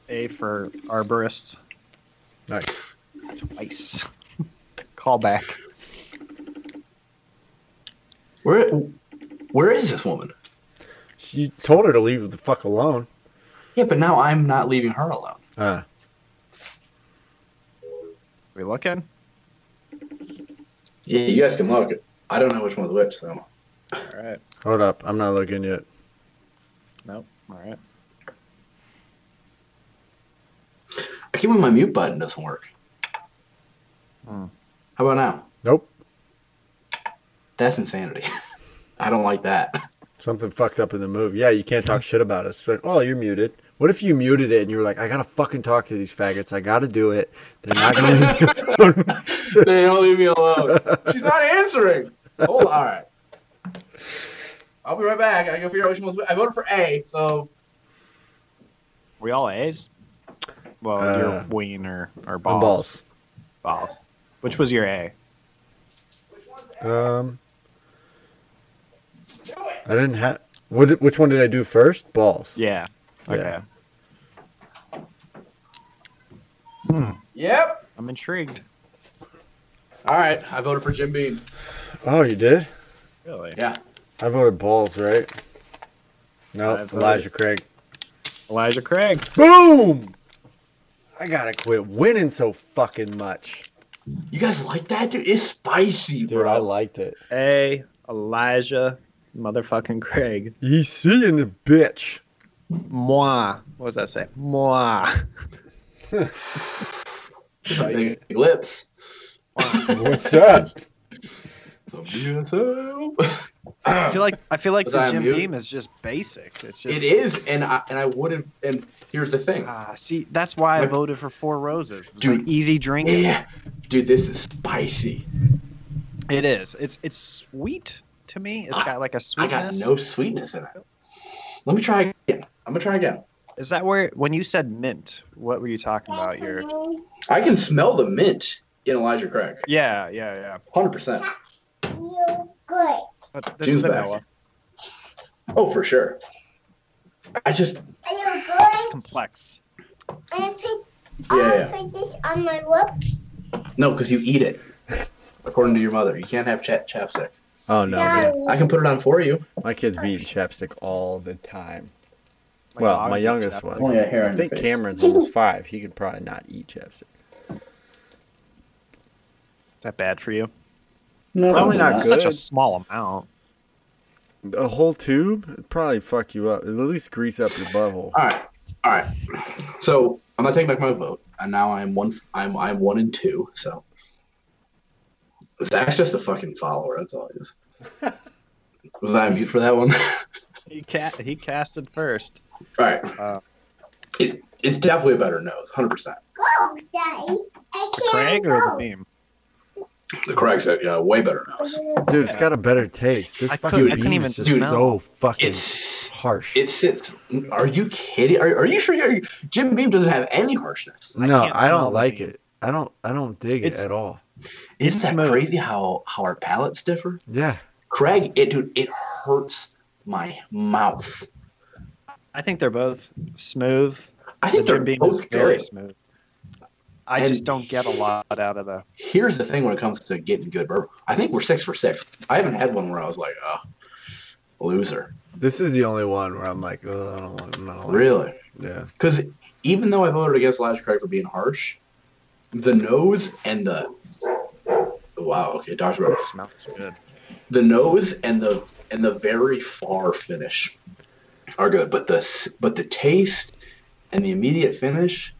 S3: A for arborists.
S1: Nice.
S3: Twice. Call back.
S2: Where, where is this woman?
S1: You told her to leave the fuck alone.
S2: Yeah, but now I'm not leaving her alone.
S1: Ah,
S3: We looking?
S2: Yeah, you guys can look. I don't know which one's which, so
S3: All right.
S1: hold up. I'm not looking yet.
S3: Nope. All right.
S2: I keep when my mute button doesn't work.
S3: Hmm.
S2: How about now?
S1: Nope.
S2: That's insanity. I don't like that.
S1: Something fucked up in the move. Yeah, you can't talk shit about us. Like, oh, you're muted. What if you muted it and you were like, I gotta fucking talk to these faggots. I gotta do it. They're not gonna leave me alone.
S2: they don't leave me alone. She's not answering. Hold on. All right. I'll be right back. I go figure out which one's which. I voted for A, so
S3: We all A's? Well,
S1: Uh,
S3: your ween or, or balls.
S1: balls.
S3: Balls. Which was your A?
S1: Um, I didn't have. What? Which one did I do first? Balls.
S3: Yeah. Okay.
S1: Yeah.
S3: Hmm.
S2: Yep.
S3: I'm intrigued.
S2: All right. I voted for Jim Beam.
S1: Oh, you did?
S3: Really?
S2: Yeah.
S1: I voted balls, right? No,
S3: I voted-
S1: Elijah Craig.
S3: Elijah Craig.
S1: Boom! I gotta quit winning so fucking much.
S2: You guys like that, dude? It's spicy,
S1: Dude,
S2: bro.
S1: I liked it.
S3: A. Elijah motherfucking Craig.
S1: You see in the bitch.
S3: Moi. What does that say? Moi.
S2: Some big lips.
S1: What's up?
S3: I feel like I feel like
S2: Was
S3: the
S2: I on
S3: Jim
S2: mute?
S3: Beam is just basic. It's just
S2: It is, and I and I would have. And here's the thing.
S3: Ah, see, that's why I voted for Four Roses. It's
S2: Dude.
S3: like easy drinking.
S2: Yeah, dude, this is spicy.
S3: It is. It's it's sweet to me. It's
S2: I-
S3: got like a
S2: I
S3: sweetness.
S2: I got no sweetness in it. Let me try again. I'm gonna try again.
S3: Is that where when you said mint? What were you talking about? Your
S2: I can smell the mint in Elijah Craig.
S3: yeah, yeah, yeah.
S2: Hundred percent.
S6: You good.
S3: But
S2: June's back. Oh, for sure. I just
S6: Are you good?
S3: Complex.
S6: I put,
S2: Yeah,
S6: I
S2: yeah.
S6: put this on my lips.
S2: no, because you eat it. According to your mother, you can't have chat chapstick.
S1: Oh no, man.
S2: I can put it on for you.
S1: My kids be eating chapstick all the time.
S3: My
S1: well, my youngest one.
S2: Only a hair
S1: I think. Cameron's almost five. He could probably not eat chapstick.
S3: Is that bad for you?
S2: No,
S1: it's only not
S3: It's
S1: good.
S3: such a small amount.
S1: A whole tube it'd probably fuck you up. At least grease up your butthole.
S2: All right, all right. So I'm gonna take back my vote, and now I'm one. I'm I'm one and two. So Zach's just a fucking follower. That's all he is. Was I on mute for that one?
S3: He ca- he casted first.
S2: all right.
S3: Uh,
S2: It, it's definitely a better nose, hundred percent.
S6: Go, Daddy. I can't
S3: Craig or the
S6: go.
S3: Beam?
S2: The Craig said, uh, yeah, way better nose.
S1: Dude, it's got a better taste. This
S3: I
S1: fucking
S3: couldn't- Beam even
S1: is just
S2: smell.
S1: so fucking
S2: It's
S1: harsh.
S2: it sits. Are you kidding? Are, are you sure? You're, Jim Beam doesn't have any harshness.
S3: I
S1: no,
S3: can't
S1: I don't like
S3: Beam.
S1: it. I don't. I don't dig
S3: It's-
S1: it at all.
S2: Isn't that
S3: smooth.
S2: crazy? How how our palates differ?
S1: Yeah.
S2: Craig, it dude, it hurts my mouth.
S3: I think they're both smooth.
S2: I think
S3: the
S2: they're
S3: Jim Beam is
S2: both
S3: very
S2: good.
S3: smooth. I
S2: And-
S3: just don't get a lot out of the.
S2: Here's the thing when it comes to getting good bourbon. I think we're six for six. I haven't had one where I was like, oh, loser.
S1: This is the only one where I'm like, oh, I don't want. I'm not like
S2: Really?
S1: Yeah.
S2: Because even though I voted against Elijah Craig for being harsh, the nose and the wow, okay, Doctor
S3: It
S2: Robert,
S3: smells good.
S2: the nose and the and the very far finish are good, but the but the taste and the immediate finish,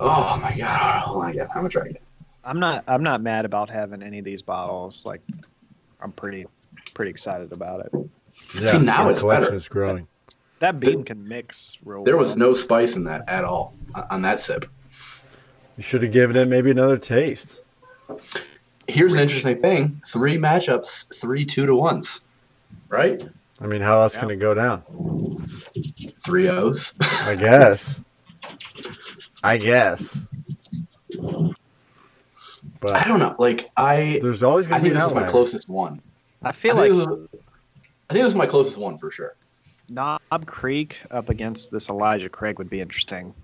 S2: oh my god! Hold on again, I'm gonna try again.
S3: I'm not. I'm not mad about having any of these bottles. Like, I'm pretty, pretty excited about it.
S1: yeah
S2: See, now it's
S1: collection
S2: better.
S1: is growing.
S3: That beam can mix real.
S2: There was no spice in that at all on- on that sip.
S1: You should have given it maybe another taste.
S2: Here's an interesting thing: three matchups, three two to ones, right?
S1: I mean, how else can it go down?
S2: Three O's.
S1: I guess. I guess.
S2: I don't know. Like I,
S1: there's always gonna be I
S2: think
S1: an
S2: this is my closest one.
S3: I feel
S2: I
S3: like
S2: think, this is, I think this is my closest one for sure.
S3: Knob Creek up against this Elijah Craig would be interesting.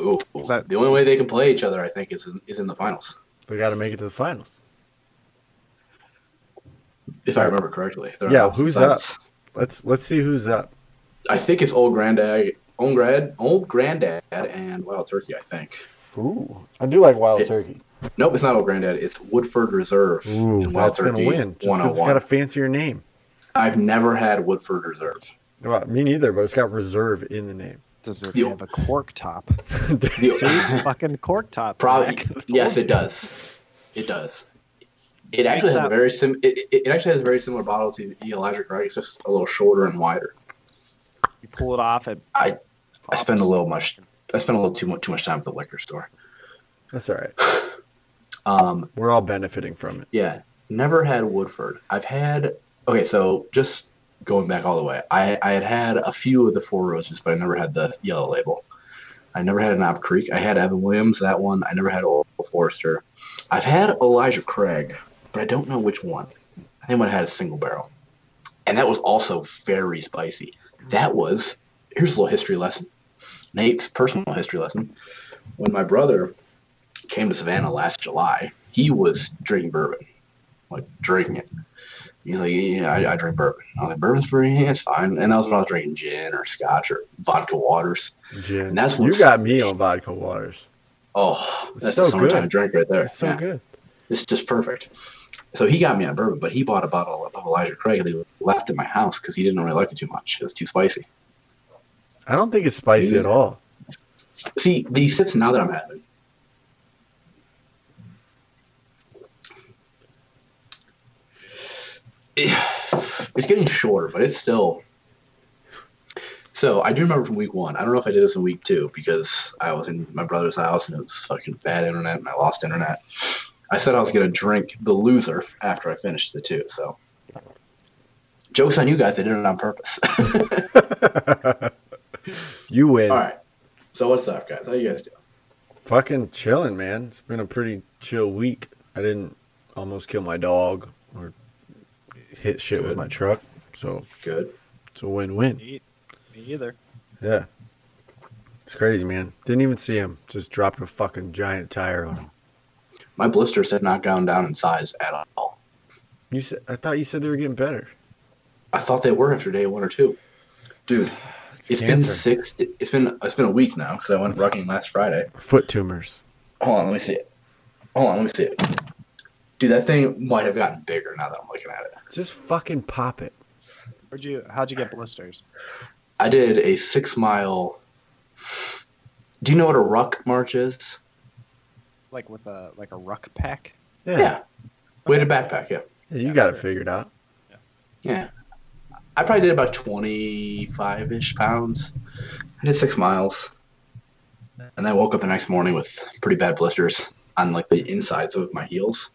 S2: Ooh,
S3: Is that-
S2: the only way they can play each other, I think, is in, is in the finals,
S1: We got to make it to the finals.
S2: if I remember correctly.
S1: Yeah, who's
S2: sides.
S1: Let's let's see who's up.
S2: I think it's Old Granddad, Old Grad, Old Granddad, and Wild Turkey. I think.
S1: Ooh, I do like wild
S2: It-
S1: turkey.
S2: Nope, it's not Old Granddad. It's Woodford Reserve
S1: Ooh,
S2: and Wild
S1: that's gonna win. Just 'cause it's
S2: 101.
S1: got a oh fancier name.
S2: I've never had Woodford Reserve.
S1: Well, me neither, but it's got reserve in the name.
S3: Does it
S2: The-
S3: have a cork top?
S2: The-
S3: See, fucking cork top.
S2: Probably
S3: Zach.
S2: yes, it does. It does. It actually has a very sim. It, it, it actually has a very similar bottle to the Elijah Craig. It's just a little shorter and wider.
S3: You pull it off at.
S2: I- I spend a little much. I spend a little too much too much time at the liquor store.
S1: That's all right.
S2: Um,
S1: We're all benefiting from it.
S2: yeah, never had Woodford. I've had okay. So just going back all the way, I I had had a few of the Four Roses, but I never had the yellow label. I never had an Knob Creek. I had Evan Williams, that one. I never had Old Forester. I've had Elijah Craig, but I don't know which one. I think I had a single barrel, and that was also very spicy. That was here's a little history lesson. Nate's personal history lesson. When my brother came to Savannah last July, he was drinking bourbon, like drinking it. He's like, yeah, I, I drink bourbon. I was like, bourbon's pretty, yeah, it's fine. And I was when I was drinking gin or scotch or vodka waters.
S1: Gin.
S2: And that's
S1: you got me on vodka waters.
S2: Oh,
S1: It's
S2: that's
S1: so
S2: a summertime
S1: good.
S2: drink right there.
S1: It's so
S2: Yeah.
S1: good.
S2: It's just perfect. So he got me on bourbon, but he bought a bottle of Elijah Craig that he left in my house because he didn't really like it too much. It was too spicy.
S1: I don't think it's spicy at all.
S2: See, these sips now that I'm having. It's getting shorter, but it's still. So I do remember from week one. I don't know if I did this in week two because I was in my brother's house and it was fucking bad internet and I lost internet. I said I was gonna drink the loser after I finished the two. So jokes on you guys. I did it on purpose.
S1: you win.
S2: All right. So what's up, guys? How you guys doing?
S1: Fucking chilling, man. It's been a pretty chill week. I didn't almost kill my dog or hit shit with my truck, so
S2: Good.
S1: it's a win-win.
S3: Me, me either.
S1: Yeah, it's crazy, man. Didn't even see him. Just dropped a fucking giant tire on him.
S2: My blisters have not gone down in size at all.
S1: You said I thought you said they were getting better.
S2: I thought they were after day one or two. Dude,
S1: It's,
S2: it's been six. It's been it's been a week now because I went rucking last Friday.
S1: foot tumors.
S2: Hold on, let me see it. Hold on, let me see it. Dude, that thing might have gotten bigger now that I'm looking at it.
S1: Just fucking pop it.
S3: Where'd you? How'd you get blisters?
S2: I did a six mile. Do you know what a ruck march is?
S3: Like with a like a ruck pack?
S1: Yeah,
S2: Yeah. Weighted backpack, yeah.
S1: Yeah, you got it figured out.
S2: Yeah. I probably did about 25 ish pounds. I did six miles. And I woke up the next morning with pretty bad blisters on like the insides of my heels.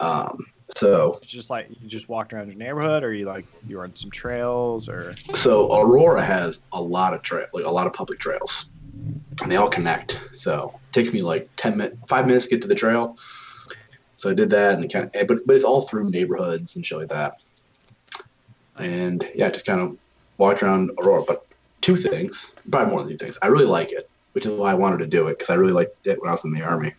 S2: Um, so,
S3: just like you just walked around your neighborhood, or you like you were on some trails, or
S2: so Aurora has a lot of trail, like a lot of public trails, and they all connect. So it takes me like 10 minutes, five minutes to get to the trail. So I did that, and it kind of, but but it's all through neighborhoods and shit like that.
S3: Nice.
S2: and yeah, just kind of walked around Aurora. But two things, probably more than two things. I really like it, which is why I wanted to do it because I really liked it when I was in the army.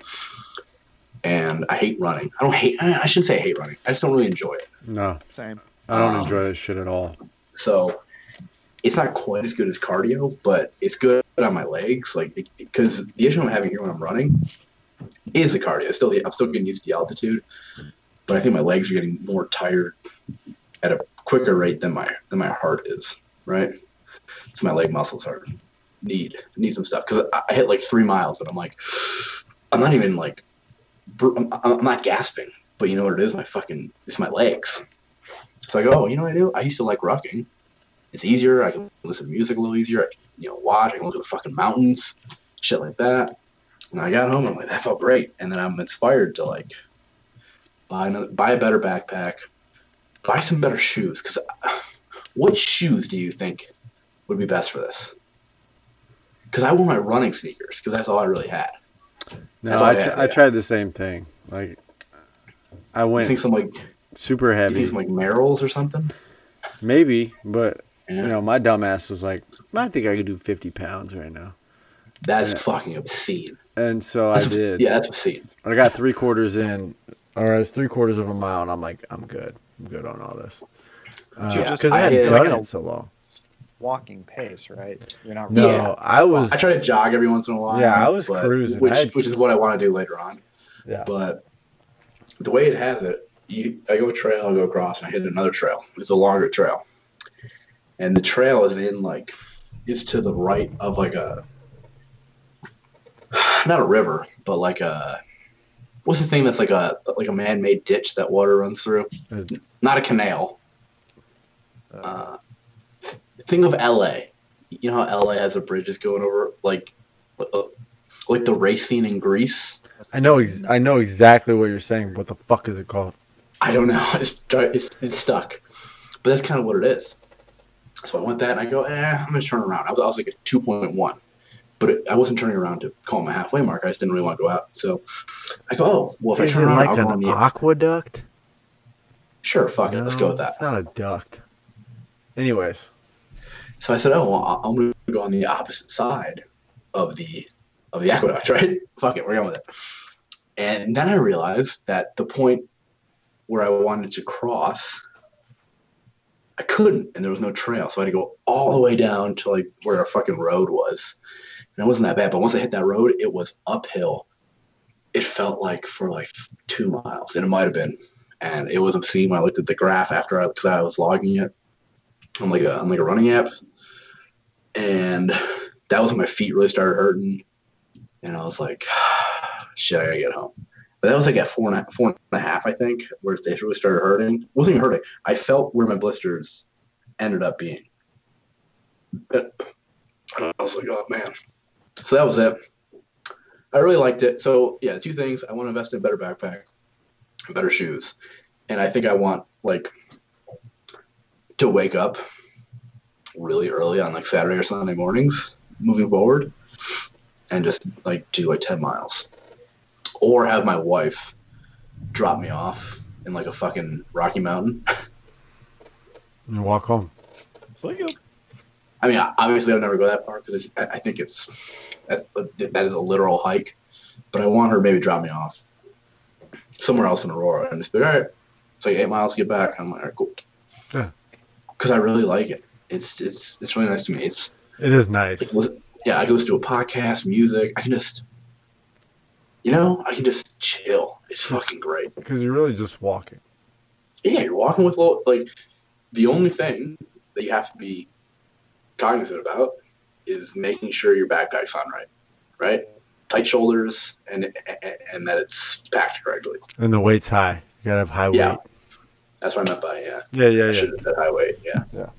S2: And I hate running. I don't hate. I shouldn't say I hate running. I just don't really enjoy it.
S1: No,
S3: same?
S1: I don't
S2: Um,
S1: enjoy this shit at all.
S2: So it's not quite as good as cardio, but it's good on my legs. Like because the issue I'm having here when I'm running is the cardio. Still, I'm still getting used to the altitude, but I think my legs are getting more tired at a quicker rate than my than my heart is. Right, so my leg muscles are need need some stuff because I, I hit like three miles and I'm like, I'm not even like, I'm, I'm not gasping, but you know what it is? My fucking it's my legs. It's like, oh, you know what I do? I used to like rucking. It's easier. I can listen to music a little easier. I can, you know, watch. I can look at the fucking mountains, shit like that. And I got home. I'm like, that felt great. And then I'm inspired to like buy another, buy a better backpack, buy some better shoes. Because what shoes do you think would be best for this? Because I wore my running sneakers because that's all I really had.
S1: No, I,
S2: I had,
S1: I
S2: yeah.
S1: tried the same thing. Like, I went.
S2: You think some like
S1: super
S2: you
S1: heavy,
S2: think some like Merrells or something?
S1: maybe, but
S2: Yeah.
S1: you know, my dumbass was like, I think I could do 50 pounds right now,
S2: That's
S1: Yeah.
S2: fucking obscene.
S1: and so I
S2: That's,
S1: did.
S2: Yeah, that's obscene.
S1: I got three quarters in, or I was three quarters of a mile, and I'm like, I'm good. I'm good on all this.
S2: Yeah, uh,
S1: Because I,
S2: I
S1: hadn't
S2: hit-
S1: done
S3: like
S1: it so long.
S3: Walking pace, right? You're not.
S1: No,
S2: Yeah.
S1: I was.
S2: I try to jog every once in a while.
S1: Yeah, I was
S2: but-
S1: cruising.
S2: which
S1: had-
S2: which is what I want to do later on.
S1: Yeah.
S2: But the way it has it, you I go trail, I go across, and I hit another trail. It's a longer trail, and the trail is in like it's to the right of like a not a river, but like a what's the thing that's like a like a man-made ditch that water runs through?
S1: Uh,
S2: Not a canal.
S3: Uh,
S2: Uh, think of LA. You know how LA has the bridges going over like uh, like the race scene in Grease.
S1: I know. Ex- I know exactly what you're saying. What the fuck is it called?
S2: I don't know. It's it's, it's stuck, but that's kind of what it is. So I went that and I go, eh, I'm gonna turn around. I was, I was like a two point one, but it, I wasn't turning around to call my halfway mark. I just didn't really want to go out. So I go, oh, well, if I turn
S1: it
S2: around,
S1: like
S2: I'll
S1: an
S2: the
S1: aqueduct?
S2: Sure, fuck it. Let's go with that.
S1: It's not a duct. Anyways,
S2: So I said, "Oh, well, I'm going to go on the opposite side of the of the aqueduct, right? Fuck it, we're going with it." And then I realized that the point where I wanted to cross, I couldn't, and there was no trail, so I had to go all the way down to like where a fucking road was, and it wasn't that bad. But once I hit that road, it was uphill. It felt like for like two miles, and it might have been, and it was obscene when I looked at the graph after I because I was logging it on like a on like a running app, and that was when my feet really started hurting, and I was like, shit, I gotta get home. But that was like at four and a, four and a half, I think, where they really started hurting. It wasn't even hurting. I felt where my blisters ended up being. But I was like, oh man. So that was it. I really liked it. So yeah, two things. I want to invest in a better backpack, better shoes, and I think I want like to wake up really early on like Saturday or Sunday mornings moving forward and just like do like 10 miles or have my wife drop me off in like a fucking Rocky Mountain.
S1: and walk home.
S3: So you
S2: I mean, obviously I'll never go that far because I think it's that's, that is a literal hike, but I want her to maybe drop me off somewhere else in Aurora and just be all right. It's like eight miles to get back. I'm like, all right, cool.
S1: Yeah.
S2: Because I really like it. It's it's it's really nice to me. It's
S1: It is nice.
S2: Like, listen, yeah, I can listen to a podcast, music. I can just, you know, I can just chill. It's fucking great.
S1: Because you're really just walking.
S2: Yeah, you're walking with like, the only thing that you have to be cognizant about is making sure your backpack's on right, right? Tight shoulders and and that it's packed correctly.
S1: And the weight's high. You gotta have high
S2: Yeah.
S1: weight.
S2: That's what I meant by yeah.
S1: Yeah, yeah,
S2: I
S1: yeah.
S2: should have said high weight. Yeah. Yeah.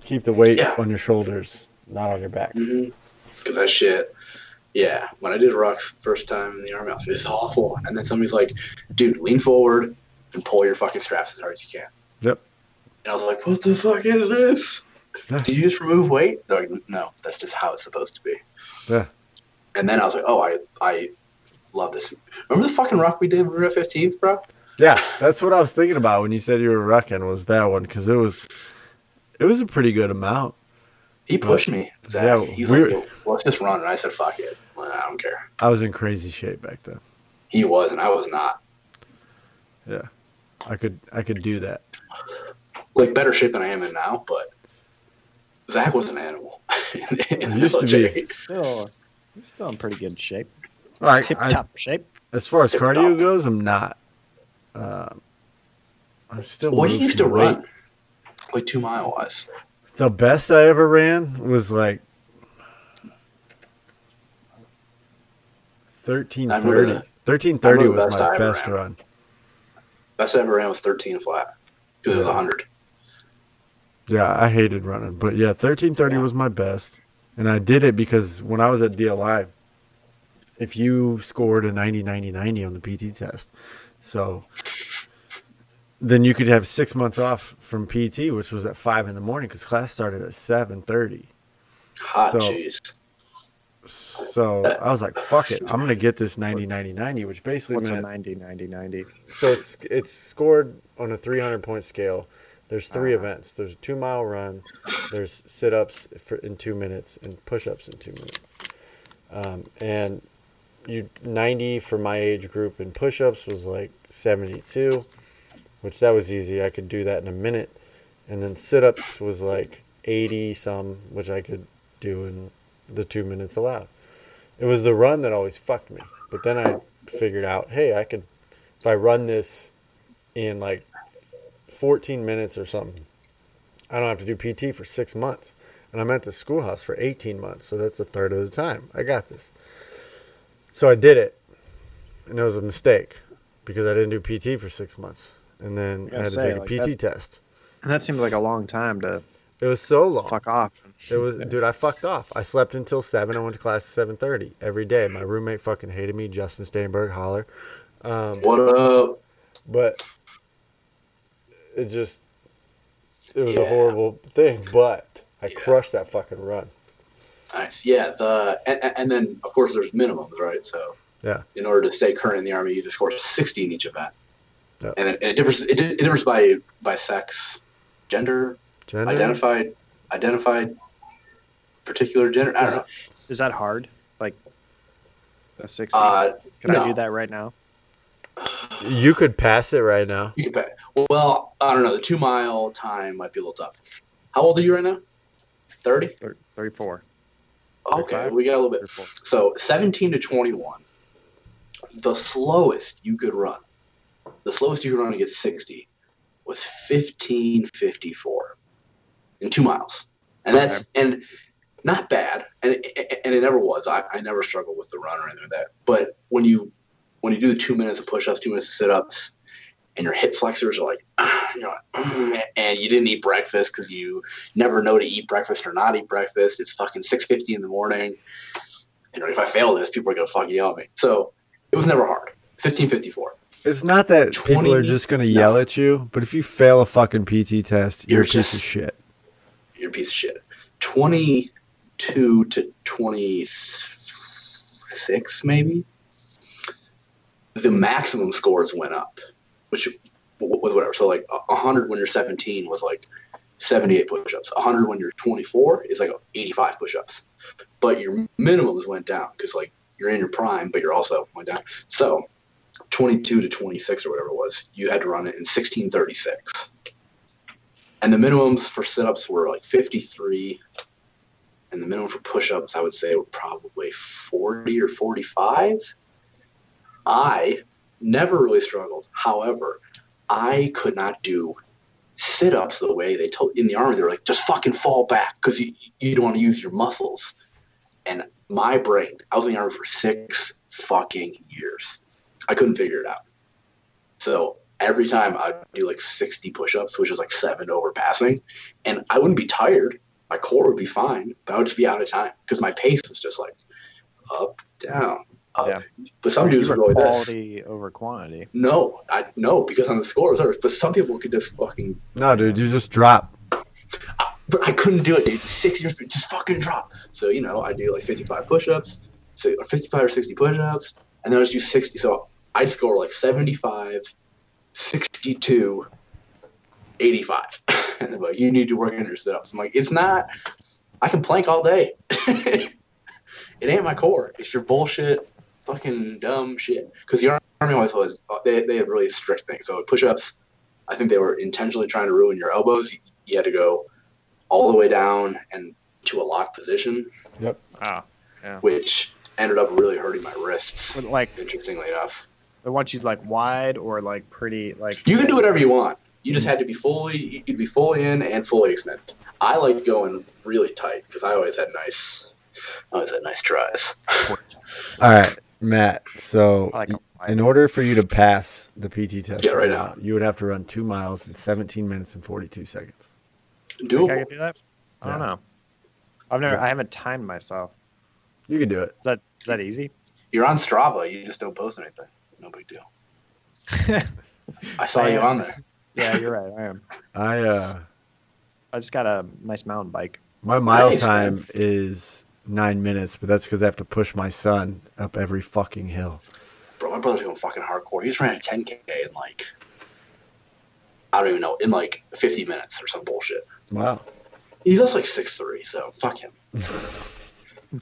S1: Keep the weight
S2: Yeah.
S1: on your shoulders, not on your back. Mm-hmm.
S2: Because that shit, yeah. When I did rucks first time in the army, I was like, awful. And then somebody's like, dude, lean forward and pull your fucking straps as hard as you can.
S1: Yep.
S2: And I was like, what the fuck is this?
S1: Yeah.
S2: Do you just remove weight? Like, no, that's just how it's supposed to be.
S1: Yeah.
S2: And then I was like, oh, I, I love this. Remember the fucking ruck we did when we were at 15th, bro?
S1: Yeah, that's what I was thinking about when you said you were rucking was that one because it was, it was a pretty good amount.
S2: He pushed me, Zach.
S1: Yeah,
S2: He's
S1: we're-
S2: like, Yo, let's just run. And I said, fuck it. I don't care.
S1: I was in crazy shape back then.
S2: He was, and I was not.
S1: Yeah, I could I could do that.
S2: like better shape than I am in now, but Zach was an animal. in, in the
S1: He used to be.
S3: still you're still in pretty good shape.
S1: Like
S3: Tip top shape.
S1: as far as
S2: Tip
S1: cardio
S2: top.
S1: goes, I'm not. Um, I'm still.
S2: What do you used to
S1: weight.
S2: run? Like two mile wise.
S1: The best I ever ran was like thirteen
S2: I remember
S1: thirty.
S2: that.
S1: Thirteen
S2: I
S1: thirty
S2: remember the
S1: was my best
S2: ran.
S1: run.
S2: Best I ever ran was thirteen flat because it was
S1: Yeah.
S2: hundred.
S1: Yeah, I hated running, but yeah, thirteen thirty
S2: Yeah.
S1: was my best, and I did it because when I was at DLI, if you scored a 90 90 90 on the PT test, so then you could have six months off from PT, which was at five in the morning because class started at seven thirty.
S2: Hot
S1: So-
S2: jeez.
S1: So I was like, "Fuck it, I'm gonna get this 90 90 90," which basically
S3: What's a
S1: meant
S3: 90, 90, 90?
S1: so it's it's scored on a 300 point scale. There's three
S3: Ah.
S1: events. There's a two mile run. There's sit ups in two minutes and push ups in two minutes. Um, and you 90 for my age group in push ups was like 72, which that was easy. I could do that in a minute. And then sit ups was like 80 some, which I could do in the two minutes allowed. It was the run that always fucked me. But then I figured out, hey, I could if I run this in like 14 minutes or something, I don't have to do PT for six months. And I'm at the schoolhouse for 18 months. So that's a third of the time. I got this. So I did it. And it was a mistake because I didn't do PT for six months. And then I
S3: gotta
S1: had to
S3: say,
S1: take a
S3: like,
S1: PT
S3: that-
S1: test.
S3: And that seems like a long time to
S1: It was so long.
S3: fuck off.
S1: It was, dude. I fucked off. I slept until seven. I went to class at seven thirty every day. My roommate fucking hated me. Justin Steinberg, holler. Um,
S2: What up?
S1: but it just it was a horrible thing but i
S2: Yeah.
S1: crushed that fucking run
S2: Nice. Yeah. The and, and- and then of course there's minimums, right? So
S1: Yeah.
S2: in order to stay current in the army, you just score sixty in each event.
S1: Yep.
S2: And, then, and it differs. It, it differs by by sex, gender,
S1: Gender?
S2: identified identified particular gender. I don't know.
S3: Is that hard? Like a sixty?
S2: Uh,
S3: Can I do that right now?
S1: You could pass it right now.
S2: You could pay. Well, I don't know. The two mile time might be a little tough. How old are you right now? Thirty.
S3: Thir- Thirty-four.
S2: Okay,
S3: 35?
S2: we got a little bit.
S3: 34.
S2: So 17 to 21, the slowest you could run, the slowest you could run to get 60 was 1554 in two miles. And that's, and not bad. And it, and it never was. I, I never struggled with the run or anything like that. But when you, when you do the two minutes of push ups, two minutes of sit ups, and your hip flexors are like, you know, and you didn't eat breakfast because you never know to eat breakfast or not eat breakfast. It's fucking 6:50 in the morning you know, if I fail this, people are gonna fucking yell at me. So it was never hard. Fifteen fifty four.
S1: It's not that people are just going to yell at you, but if you fail a fucking PT test, you're,
S2: You're
S1: a piece of shit.
S2: You're a piece of shit. Twenty two to twenty six, maybe. The maximum scores went up, which was whatever. So like hundred when you're seventeen was like seventy eight push ups. hundred when you're twenty four is like eighty five push ups. But your minimums went down because like you're in your prime, but you're also went down. So 22 to 26 or whatever it was, you had to run it in 1636. And the minimums for sit-ups were like 53 and the minimum for push-ups I would say were probably 40 or 45. I never really struggled. However, I could not do sit-ups the way they told in the army they're like just fucking fall back cuz you, you don't want to use your muscles. And my brain, I was in the army for 6 fucking years. I couldn't figure it out. So every time I'd do like 60 push ups, which is like seven over passing, and I wouldn't be tired. My core would be fine, but I would just be out of time because my pace was just like up, down, up.
S3: Yeah.
S2: But some dudes
S3: You
S2: would go like this.
S3: quality over quantity.
S2: No, I no because I'm the score reserve. But some people could just fucking.
S1: No, dude, you just drop.
S2: But I couldn't do it, dude. Six years, just fucking drop. So you know, I do like 55 push-ups, so or 55 or 60 push-ups, and then I just do 60. So I'd score like 75, 62, 85. and they're like, you need to work on your sit-ups. I'm like, it's not. I can plank all day. it ain't my core. It's your bullshit, fucking dumb shit. Because the army always was they they have really strict things. So push-ups, I think they were intentionally trying to ruin your elbows. You, you had to go all the way down and to a locked position, Yep.
S3: Oh,
S2: which ended up really hurting my wrists.
S3: but like
S2: Interestingly enough,
S3: they want you like wide or like pretty like.
S2: you can do whatever you want. You just had to be fully, you'd be fully in and fully extended. I like going really tight because I always had nice, I always had nice tries.
S1: All right, Matt. So,
S3: like
S1: in order for you to pass the PT test,
S2: Yeah, right now.
S1: you would have to run two miles in 17 minutes and 42 seconds.
S3: Think I
S2: Doable.
S3: can do that? I don't
S1: Yeah.
S3: know. I've never.
S1: Yeah.
S3: I haven't timed myself.
S1: You can do it.
S3: Is that is that easy?
S2: You're on Strava. You just don't post anything. No big deal. I saw you on there.
S3: yeah, you're right. I am.
S1: I uh,
S3: I just got a nice mountain bike.
S1: my mile
S2: Nice,
S1: time
S2: man.
S1: is nine minutes, but that's because I have to push my son up every fucking hill.
S2: Bro, my brother's going fucking hardcore. He just ran a 10K in like, I don't even know, in like 50 minutes or some bullshit.
S1: Wow.
S2: He's also like 6'3, so fuck him.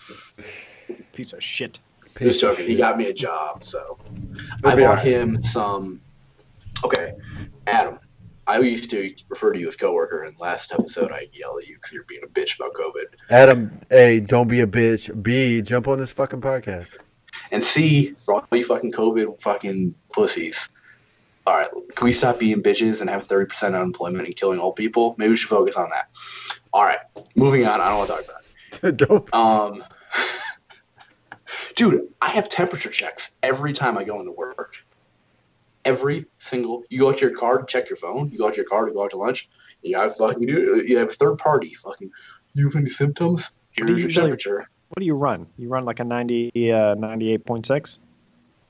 S3: Piece of shit.
S2: Just joking. He got me a job, so
S1: It'll
S2: I
S1: be
S2: bought
S1: alright.
S2: him some. Okay, Adam. I used to refer to you as coworker, and last episode I yelled at you because you're being a bitch about COVID.
S1: Adam, A, don't be a bitch. B, jump on this fucking podcast.
S2: And C, for all you fucking COVID fucking pussies. All right, can we stop being bitches and have 30% unemployment and killing old people? Maybe we should focus on that. All right, moving on. I don't want to talk about it.
S1: don't.
S2: Um, dude, I have temperature checks every time I go into work. Every single, you go out to your car to check your phone. You go out to your car to go out to lunch. You got fucking, you, do, you have a third party. Fucking, you have any symptoms?
S3: What do you
S2: your
S3: usually-
S2: temperature.
S3: What do you run? You run like a 90, uh, 98.6?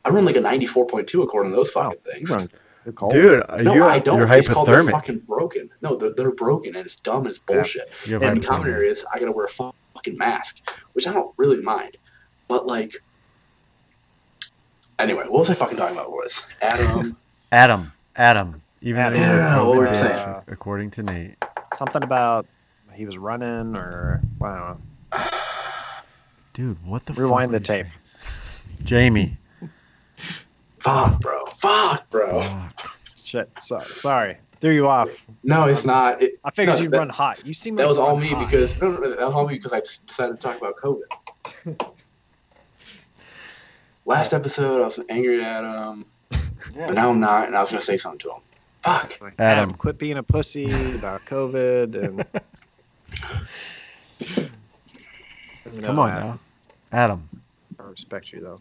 S2: I run like a 94.2 according to those
S3: Wow,
S2: fucking
S3: You
S2: things.
S3: run. You're cold.
S1: Dude,
S2: No,
S1: you,
S2: I don't.
S1: you're
S2: It's called they're fucking broken. No, they're, they're broken and it's dumb and it's
S3: Yeah.
S2: bullshit.
S1: You have
S2: And in common
S1: hypothermia.
S2: areas, I gotta wear a fucking mask, which I don't really mind. But like, anyway, what was I fucking talking about? Was Adam?
S1: Adam, Adam, even
S3: Adam.
S1: though you're a
S2: Yeah, what
S1: COVID
S2: were you
S3: saying?
S1: according to Nate.
S3: Something about he was running or I don't know.
S1: Dude, what the fuck? Rewind the
S3: tape.
S1: saying? Jamie.
S2: Fuck, bro. Fuck, bro.
S1: Fuck.
S3: Shit. So, sorry. Threw you off.
S2: No, it's not. It,
S3: I figured
S2: No,
S3: you'd
S2: that-
S3: run hot. You seem like
S2: that was all me
S3: hot.
S2: because no, no, no, that was all me because I decided to talk about COVID. Last episode, I was angry at him, but now I'm not, and I was gonna say something to him. Fuck.
S3: Like,
S1: Adam.
S3: Adam, quit being a pussy about COVID and.
S1: Come on
S3: Adam,
S1: now. Adam.
S3: I respect you though.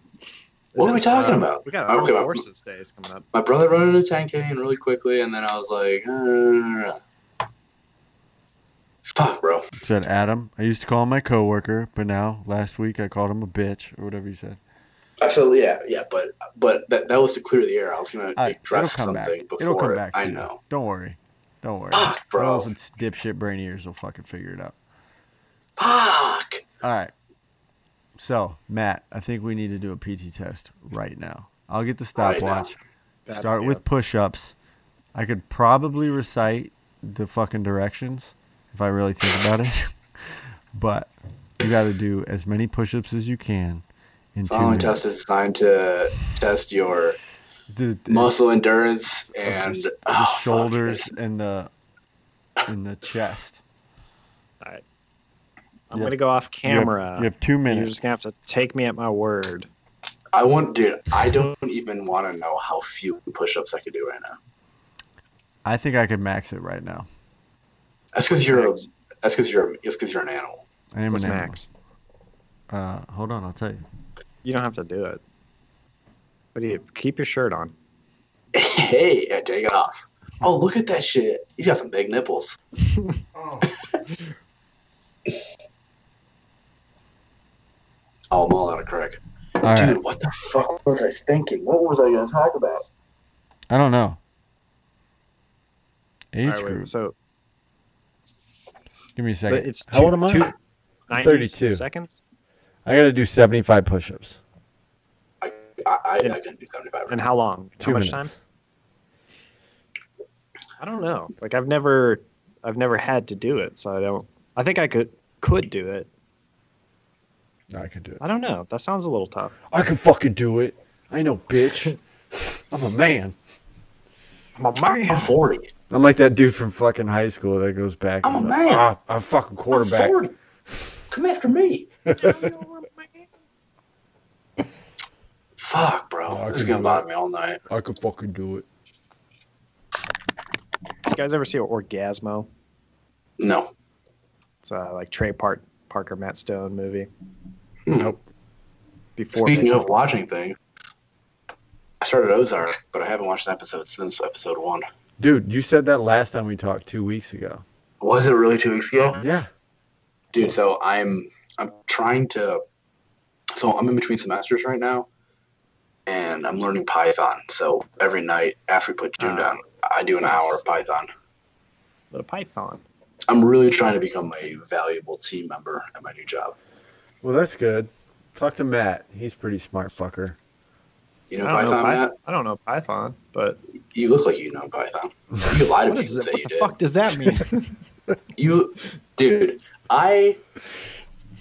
S2: What are we talking
S3: uh,
S2: about?
S3: We got
S2: Okay,
S3: Armed
S2: well-
S3: Forces Days coming up.
S2: My brother running a 10k and really quickly, and then I was like, uh, fuck, bro.
S1: Said Adam. I used to call him my coworker, but now last week I called him a bitch or whatever you said.
S2: I said, yeah, yeah, but but that, that was to clear the air. I was gonna
S1: right,
S2: address
S1: it'll come
S2: something
S1: back.
S2: before
S1: It'll come back. To
S2: I
S1: you.
S2: know.
S1: Don't worry. Don't worry.
S2: Fuck, bro.
S1: Those with dipshit brain ears will fucking figure it out.
S2: Fuck.
S1: All right. So, Matt, I think we need to do a PT test right now. I'll get the stopwatch.
S3: Bad
S1: Start with push ups. I could probably recite the fucking directions if I really think about it. but you got to do as many push ups as you can
S2: Following
S1: minutes.
S2: test is designed to test your
S1: The- the-
S2: muscle endurance and
S1: the,
S2: oh,
S1: shoulders
S2: it's-
S1: and the and the chest. All right.
S3: I'm
S1: You
S3: gonna
S1: have-
S3: go off
S1: You have-
S3: camera.
S1: You have, two minutes.
S3: You're just gonna have to take me at my word.
S2: I want, dude. I don't even want to know how few push-ups I could do right now.
S1: I think I could max it right now.
S2: That's because you're. A,
S3: Max.
S2: that's because you're. That's because you're an animal.
S1: I am
S3: What's
S1: an animal.
S3: max?
S1: Uh, hold on, I'll tell you.
S3: You don't have to do it. But you keep your shirt on.
S2: Hey, yeah, take it off. Oh, look at that shit. He's got some big nipples. Oh. oh, I'm all out of crack.
S1: All right.
S2: Dude, what the fuck was I thinking? What was I going to talk about?
S1: I don't know. Age
S3: All right, wait,
S1: group.
S3: so
S1: Give me a second.
S3: it's
S1: How old am I?
S3: two-
S1: 32.
S3: seconds.
S1: I got to do 75 push-ups.
S2: I, I, I, I can do 75.
S3: And how long?
S1: Two
S3: how much
S1: minutes.
S3: time? I don't know. Like I've never, I've never had to do it, so I don't. I think I could could do it.
S1: I could do it.
S3: I don't know. That sounds a little tough.
S1: I can fucking do it. I know, bitch. I'm a man.
S3: I'm a
S2: I'm 40.
S1: I'm like that dude from fucking high school that goes back.
S2: I'm
S1: and
S2: a
S1: like,
S2: man.
S1: Ah, I'm a fucking
S2: I'm
S1: quarterback.
S2: 40. Come after me. Fuck, bro.
S1: I
S2: this is
S1: can
S2: going to
S1: do
S2: bother me all night.
S1: I can fucking do it.
S3: You guys ever see Orgazmo?
S2: No.
S3: It's uh, like Trey Park Parker Matt Stone movie.
S1: Nope.
S3: Before
S2: Speaking
S3: Mason-
S2: of watching things, I started Ozark, but I haven't watched an episode since episode one.
S1: Dude, you said that last time we talked two weeks ago.
S2: Was it really two weeks ago?
S1: Yeah.
S2: Dude, so I'm I'm trying to so I'm in between semesters right now and I'm learning Python. So every night after we put June
S3: Ah.
S2: down, I do an hour of Python.
S3: Little Python.
S2: I'm really trying to become a valuable team member at my new job.
S1: Well, that's good. Talk to Matt. He's a pretty smart fucker.
S2: You know Python,
S3: know
S2: Matt?
S3: I don't know Python, but
S2: You look like you know Python. You could lie to me
S3: is
S2: and
S3: What the
S2: did.
S3: fuck does that mean?
S2: You, dude, I.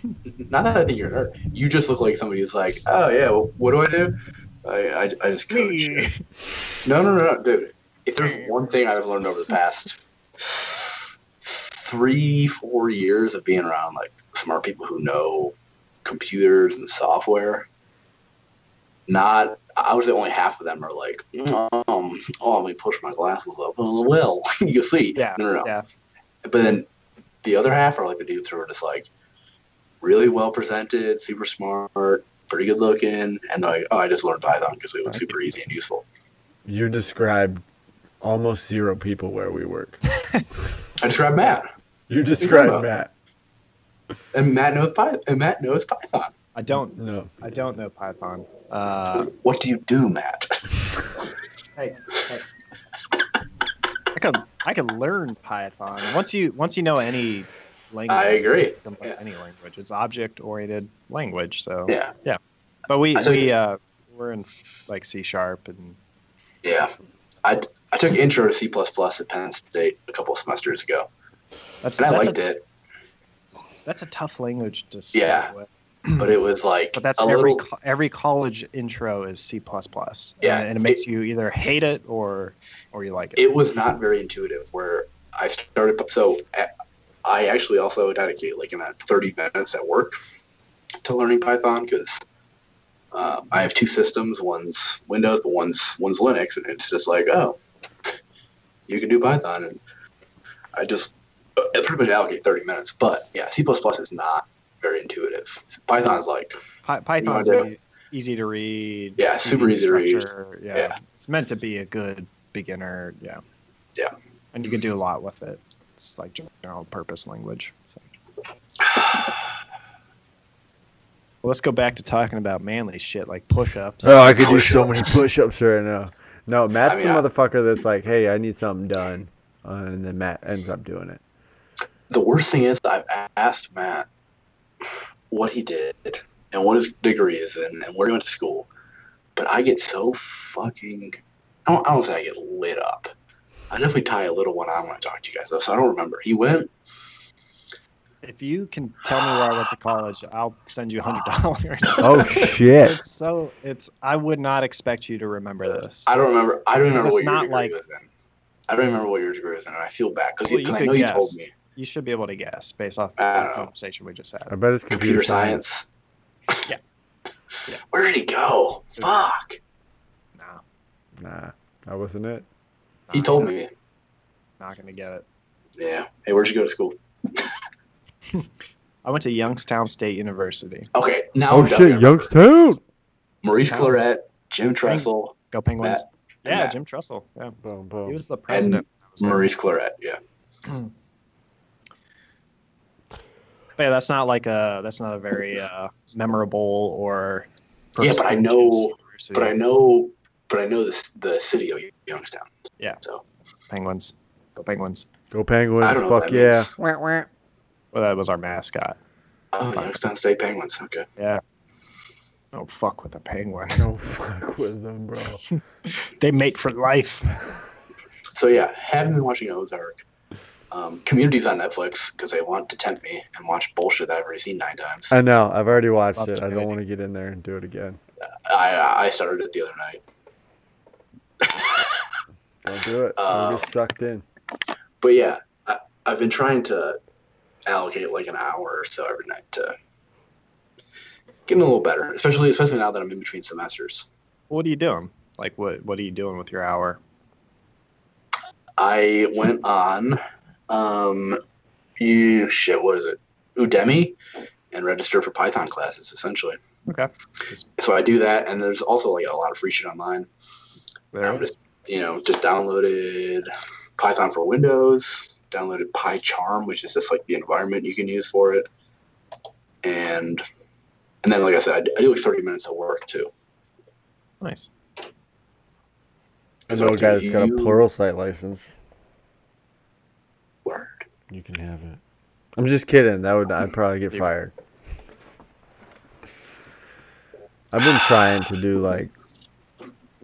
S2: Not that I think you're a nerd. You just look like somebody who's like, oh yeah, well, what do I do? I, I, I just coach. No, no, no, no, dude. If there's one thing I've learned over the past three, four years of being around like smart people who know computers and software, not I was the only half of them are like, um, oh, let me push my glasses up. Oh, well, you'll see.
S3: yeah,
S2: No, no, no.
S3: yeah.
S2: But then the other half are like the dudes who are just like really well presented, super smart, pretty good looking, and like, oh, I just learned Python because it was super easy and useful.
S1: You described almost zero people where we work.
S2: I described Matt,
S1: You described
S2: about?
S1: Matt.
S2: and Matt knows Python. And Matt knows Python.
S3: I don't.
S1: know.
S3: I don't know Python. Uh,
S2: What do you do, Matt?
S3: hey, hey. I can I could learn Python once you once you know any language.
S2: I agree. Yeah.
S3: Any language. It's object oriented language. So,
S2: Yeah, yeah.
S3: but we
S2: took-
S3: we uh we're in like C sharp and
S2: yeah. I I took intro to C at Penn State a couple of semesters ago,
S3: That's
S2: and I
S3: that's
S2: liked
S3: a,
S2: it.
S3: That's a tough language to start
S2: Yeah.
S3: with.
S2: But it was like
S3: But that's every
S2: little.
S3: co- every college intro is C plus plus.
S2: Yeah,
S3: and, and it makes you either hate it or or you like it.
S2: It was not very intuitive. Where I started, so uh, I actually also dedicate like about 30 minutes at work to learning Python because uh, I have two systems. One's Windows, but one's one's Linux, and it's just like, oh, you can do Python, and I just uh, I pretty much allocate 30 minutes. But yeah, C is not very intuitive. Python's like,
S3: Py- Python's
S2: do
S3: easy, easy to read.
S2: Yeah, super easy to read.
S3: Yeah.
S2: Yeah.
S3: it's meant to be a good beginner. Yeah,
S2: Yeah.
S3: and you can do a lot with it. It's like general purpose language. So. Well, let's go back to talking about manly shit like push-ups.
S1: Oh, I could do
S2: Push-ups.
S1: so many push-ups right now. No, Matt's
S2: I mean,
S1: the
S2: I-
S1: motherfucker that's like, "Hey, I need something done," uh, and then Matt ends up doing it.
S2: the worst thing is I've asked Matt what he did and what his degree is in and where he went to school, but I get so fucking I don't, I don't say I get lit up. I definitely tie a little one on when I talk to you guys though, so I don't remember. He went
S3: If you can tell me where I went to college, I'll send you a hundred dollars.
S1: Oh shit!
S3: It's so it's. I would not expect you to remember this.
S2: I don't remember I don't remember
S3: It's
S2: what your
S3: not
S2: degree
S3: like-
S2: was in. I don't remember what your degree was in, and I feel bad because
S3: Well, you
S2: I
S3: could
S2: know you told me
S3: You should be able to guess based off
S2: I
S3: the
S2: don't know.
S3: conversation we just had.
S1: I bet it's computer,
S2: computer
S1: science.
S2: science.
S3: Yeah. Yeah.
S2: Where did he go? Fuck.
S3: No,
S1: Nah, that wasn't it.
S2: He told
S3: gonna-
S2: me.
S3: Not gonna get it.
S2: Yeah. Hey, where'd you go to school?
S3: I went to Youngstown State University.
S2: Okay, now
S1: Oh
S2: I'm
S1: shit. Youngstown!
S2: Maurice Clarett, Jim Tressel,
S3: Go Penguins!
S2: Matt-
S3: yeah,
S2: Matt.
S3: Jim Tressel. Yeah,
S1: Boom, boom.
S3: he was the president. I was there.
S2: Maurice Clarett. Yeah.
S3: But yeah, that's not like a that's not a very uh, memorable or
S2: Yeah, but I know-
S3: university.
S2: But I know, but I know this the city of Youngstown.
S3: Yeah.
S2: So
S3: Penguins. Go Penguins.
S1: Go Penguins!
S2: I don't know what
S1: Fuck
S2: that
S1: yeah!
S2: means.
S1: Wah, wah.
S3: Well, that was our mascot.
S2: oh, Youngstown State Penguins. Okay.
S3: Yeah. Oh fuck with the penguin.
S1: No fuck with them, bro.
S3: they mate for life.
S2: So yeah, haven't been watching Ozark. Um, Community's on Netflix because they want to tempt me and watch bullshit that I've already seen nine times.
S1: I know. I've already watched
S3: Love
S1: it. I don't want to get in there and do it again.
S2: I I started it the other night.
S1: Don't do it. I'll get sucked in.
S2: But yeah, I, I've been trying to allocate like an hour or so every night to getting a little better, especially especially now that I'm in between semesters.
S3: What are you doing? Like what what are you doing with your hour?
S2: I went on, um, you shit, what is it, Udemy, and register for Python classes essentially.
S3: Okay.
S2: So I do that, and there's also like a lot of free shit online.
S3: There
S2: I'm just you know just downloaded Python for Windows, downloaded PyCharm, which is just like the environment you can use for it, and and then like I said, I do, I do like 30 minutes of work too.
S3: Nice.
S1: I
S2: So
S1: know a guy that's got a
S2: plural
S1: Pluralsight license.
S2: Word.
S1: You can have it. I'm just kidding. That would I'd probably get fired. I've been trying to do like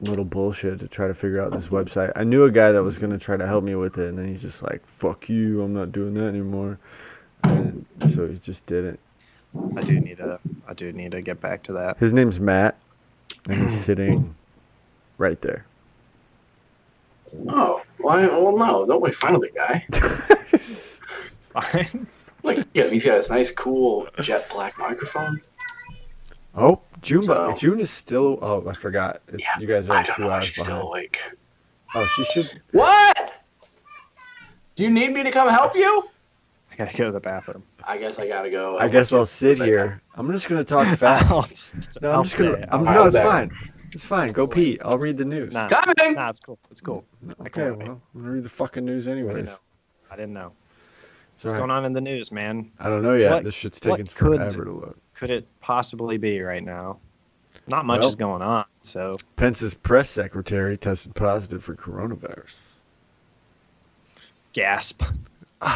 S1: little bullshit to try to figure out this website. I knew a guy that was gonna try to help me with it, and then he's just like, "Fuck you! I'm not doing that anymore." And so he just didn't.
S3: I do need to I do need to get back to that.
S1: His name's Matt, and he's sitting right there.
S2: Oh, why? I, well no, don't make fun of the guy.
S3: Fine.
S2: Like, yeah, he's got this nice, cool jet black microphone.
S1: Oh, June.
S2: So-
S1: June is still. Oh, I forgot. It's,
S2: Yeah,
S1: you guys are
S2: I don't
S1: two
S2: know.
S1: hours
S2: She's
S1: behind.
S2: still awake.
S1: Oh, she should.
S2: What? Do you need me to come help you?
S3: I gotta go to the bathroom.
S2: I guess I gotta go.
S1: I guess I'll sit here. I'm just gonna talk fast. No, I'm
S3: I'll
S1: just gonna. I'm, no, it's fine. It's fine. Go pee. I'll read the news.
S3: Nah,
S2: Coming.
S3: nah, it's cool. It's cool. I can
S1: Okay,
S3: wait.
S1: well, I'm gonna read the fucking news
S3: I didn't
S1: anyways.
S3: know. I didn't know. What's
S1: all
S3: going on in the news, man?
S1: I don't know yet.
S3: What-
S1: this shit's taking forever to look.
S3: Could it possibly be right now? Not much
S1: Well-
S3: is going on, so
S1: Pence's press secretary tested positive for coronavirus.
S3: gasp.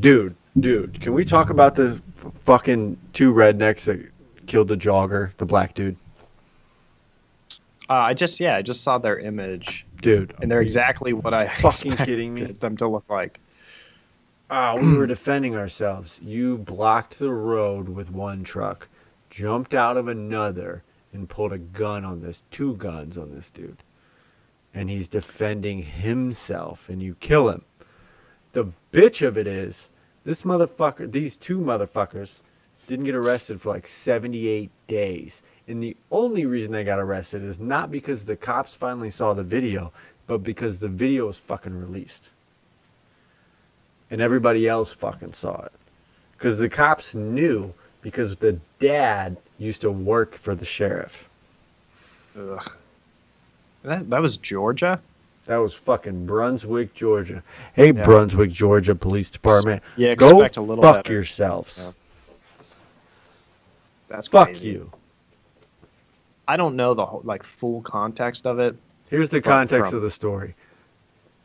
S1: Dude, dude, can we talk about the fucking two rednecks that killed the jogger, the black dude?
S3: Uh, I just yeah, I just saw their image,
S1: Dude,
S3: and they're exactly what I
S1: fucking kidding me?
S3: them to look like.
S1: Ah, we were defending ourselves. You blocked the road with one truck, jumped out of another, and pulled a gun on this, two guns on this dude. And he's defending himself, and you kill him. The bitch of it is, this motherfucker, these two motherfuckers, didn't get arrested for like 78 days. And the only reason they got arrested is not because the cops finally saw the video, but because the video was fucking released and everybody else fucking saw it. Because the cops knew because the dad used to work for the sheriff.
S3: Ugh. That that was Georgia.
S1: That was fucking Brunswick, Georgia. Hey,
S3: Yeah.
S1: Brunswick, Georgia Police Department.
S3: Yeah,
S1: Go
S3: a little
S1: fuck
S3: better.
S1: yourselves.
S3: Yeah. That's
S1: Fuck
S3: crazy.
S1: you.
S3: I don't know the whole, like full context of it.
S1: Here's the context
S3: from-
S1: of the story.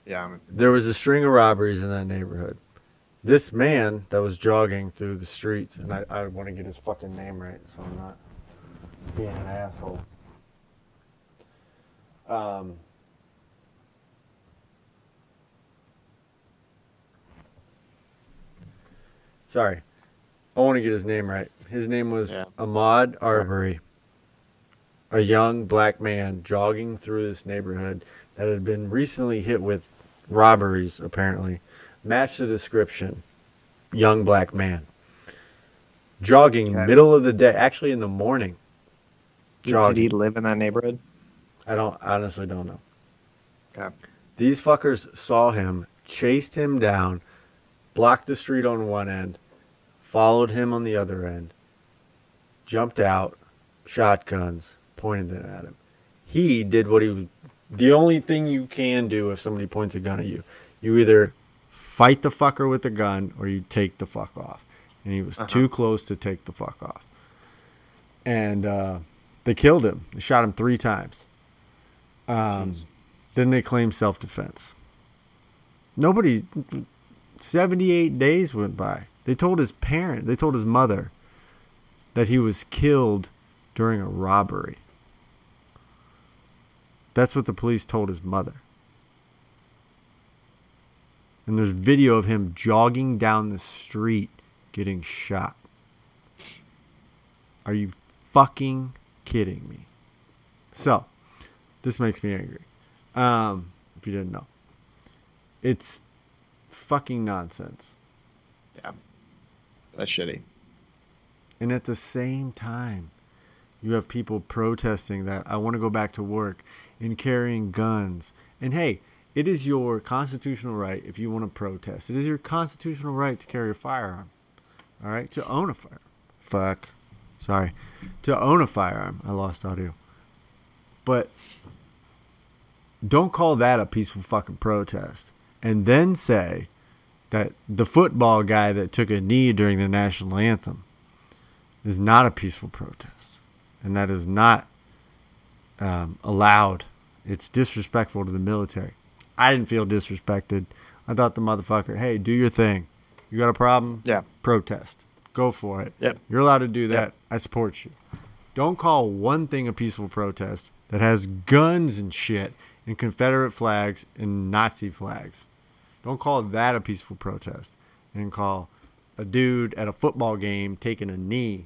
S3: Yeah, I'm-
S1: There was a string of robberies in that neighborhood. This man that was jogging through the streets, and I, I want to get his fucking name right, so I'm not being an asshole. Um, sorry, I want to get his name right. His name was
S3: Yeah.
S1: Ahmaud Arbery, a young black man jogging through this neighborhood that had been recently hit with robberies, apparently. match the description. Young black man. Jogging,
S3: Okay.
S1: middle of the day, actually in the morning.
S3: Did, did he live in that neighborhood?
S1: I don't honestly don't know.
S3: Okay.
S1: These fuckers saw him, chased him down, blocked the street on one end, followed him on the other end, jumped out, shotguns, pointed them at him. He did what he. The only thing you can do if somebody points a gun at you, you either fight the fucker with the gun or you take the fuck off. And he was
S3: Uh-huh.
S1: too close to take the fuck off. And uh, they killed him. They shot him three times. Um, then they claimed self defense. Nobody, 78 days went by. They told his parent, they told his mother that he was killed during a robbery. That's what the police told his mother. And there's video of him jogging down the street getting shot. Are you fucking kidding me? So, this makes me angry. Um, if you didn't know, it's fucking nonsense. Yeah.
S3: That's shitty.
S1: And at the same time, you have people protesting that I want to go back to work and carrying guns. And hey, it is your constitutional right if you want to protest. It is your constitutional right to carry a firearm. All right, to own a fire. Fuck. Sorry. To own a firearm. I lost audio. But don't call that a peaceful fucking protest. And then say that the football guy that took a knee during the national anthem is not a peaceful protest, and that is not um, allowed. It's disrespectful to the military. I didn't feel disrespected. I thought the motherfucker, hey, do your thing. You got a problem?
S3: Yeah.
S1: Protest. Go for it.
S3: Yep.
S1: You're allowed to do that.
S3: Yep.
S1: I support you. Don't call one thing a peaceful protest that has guns and shit and Confederate flags and Nazi flags. Don't call that a peaceful protest and call a dude at a football game taking a knee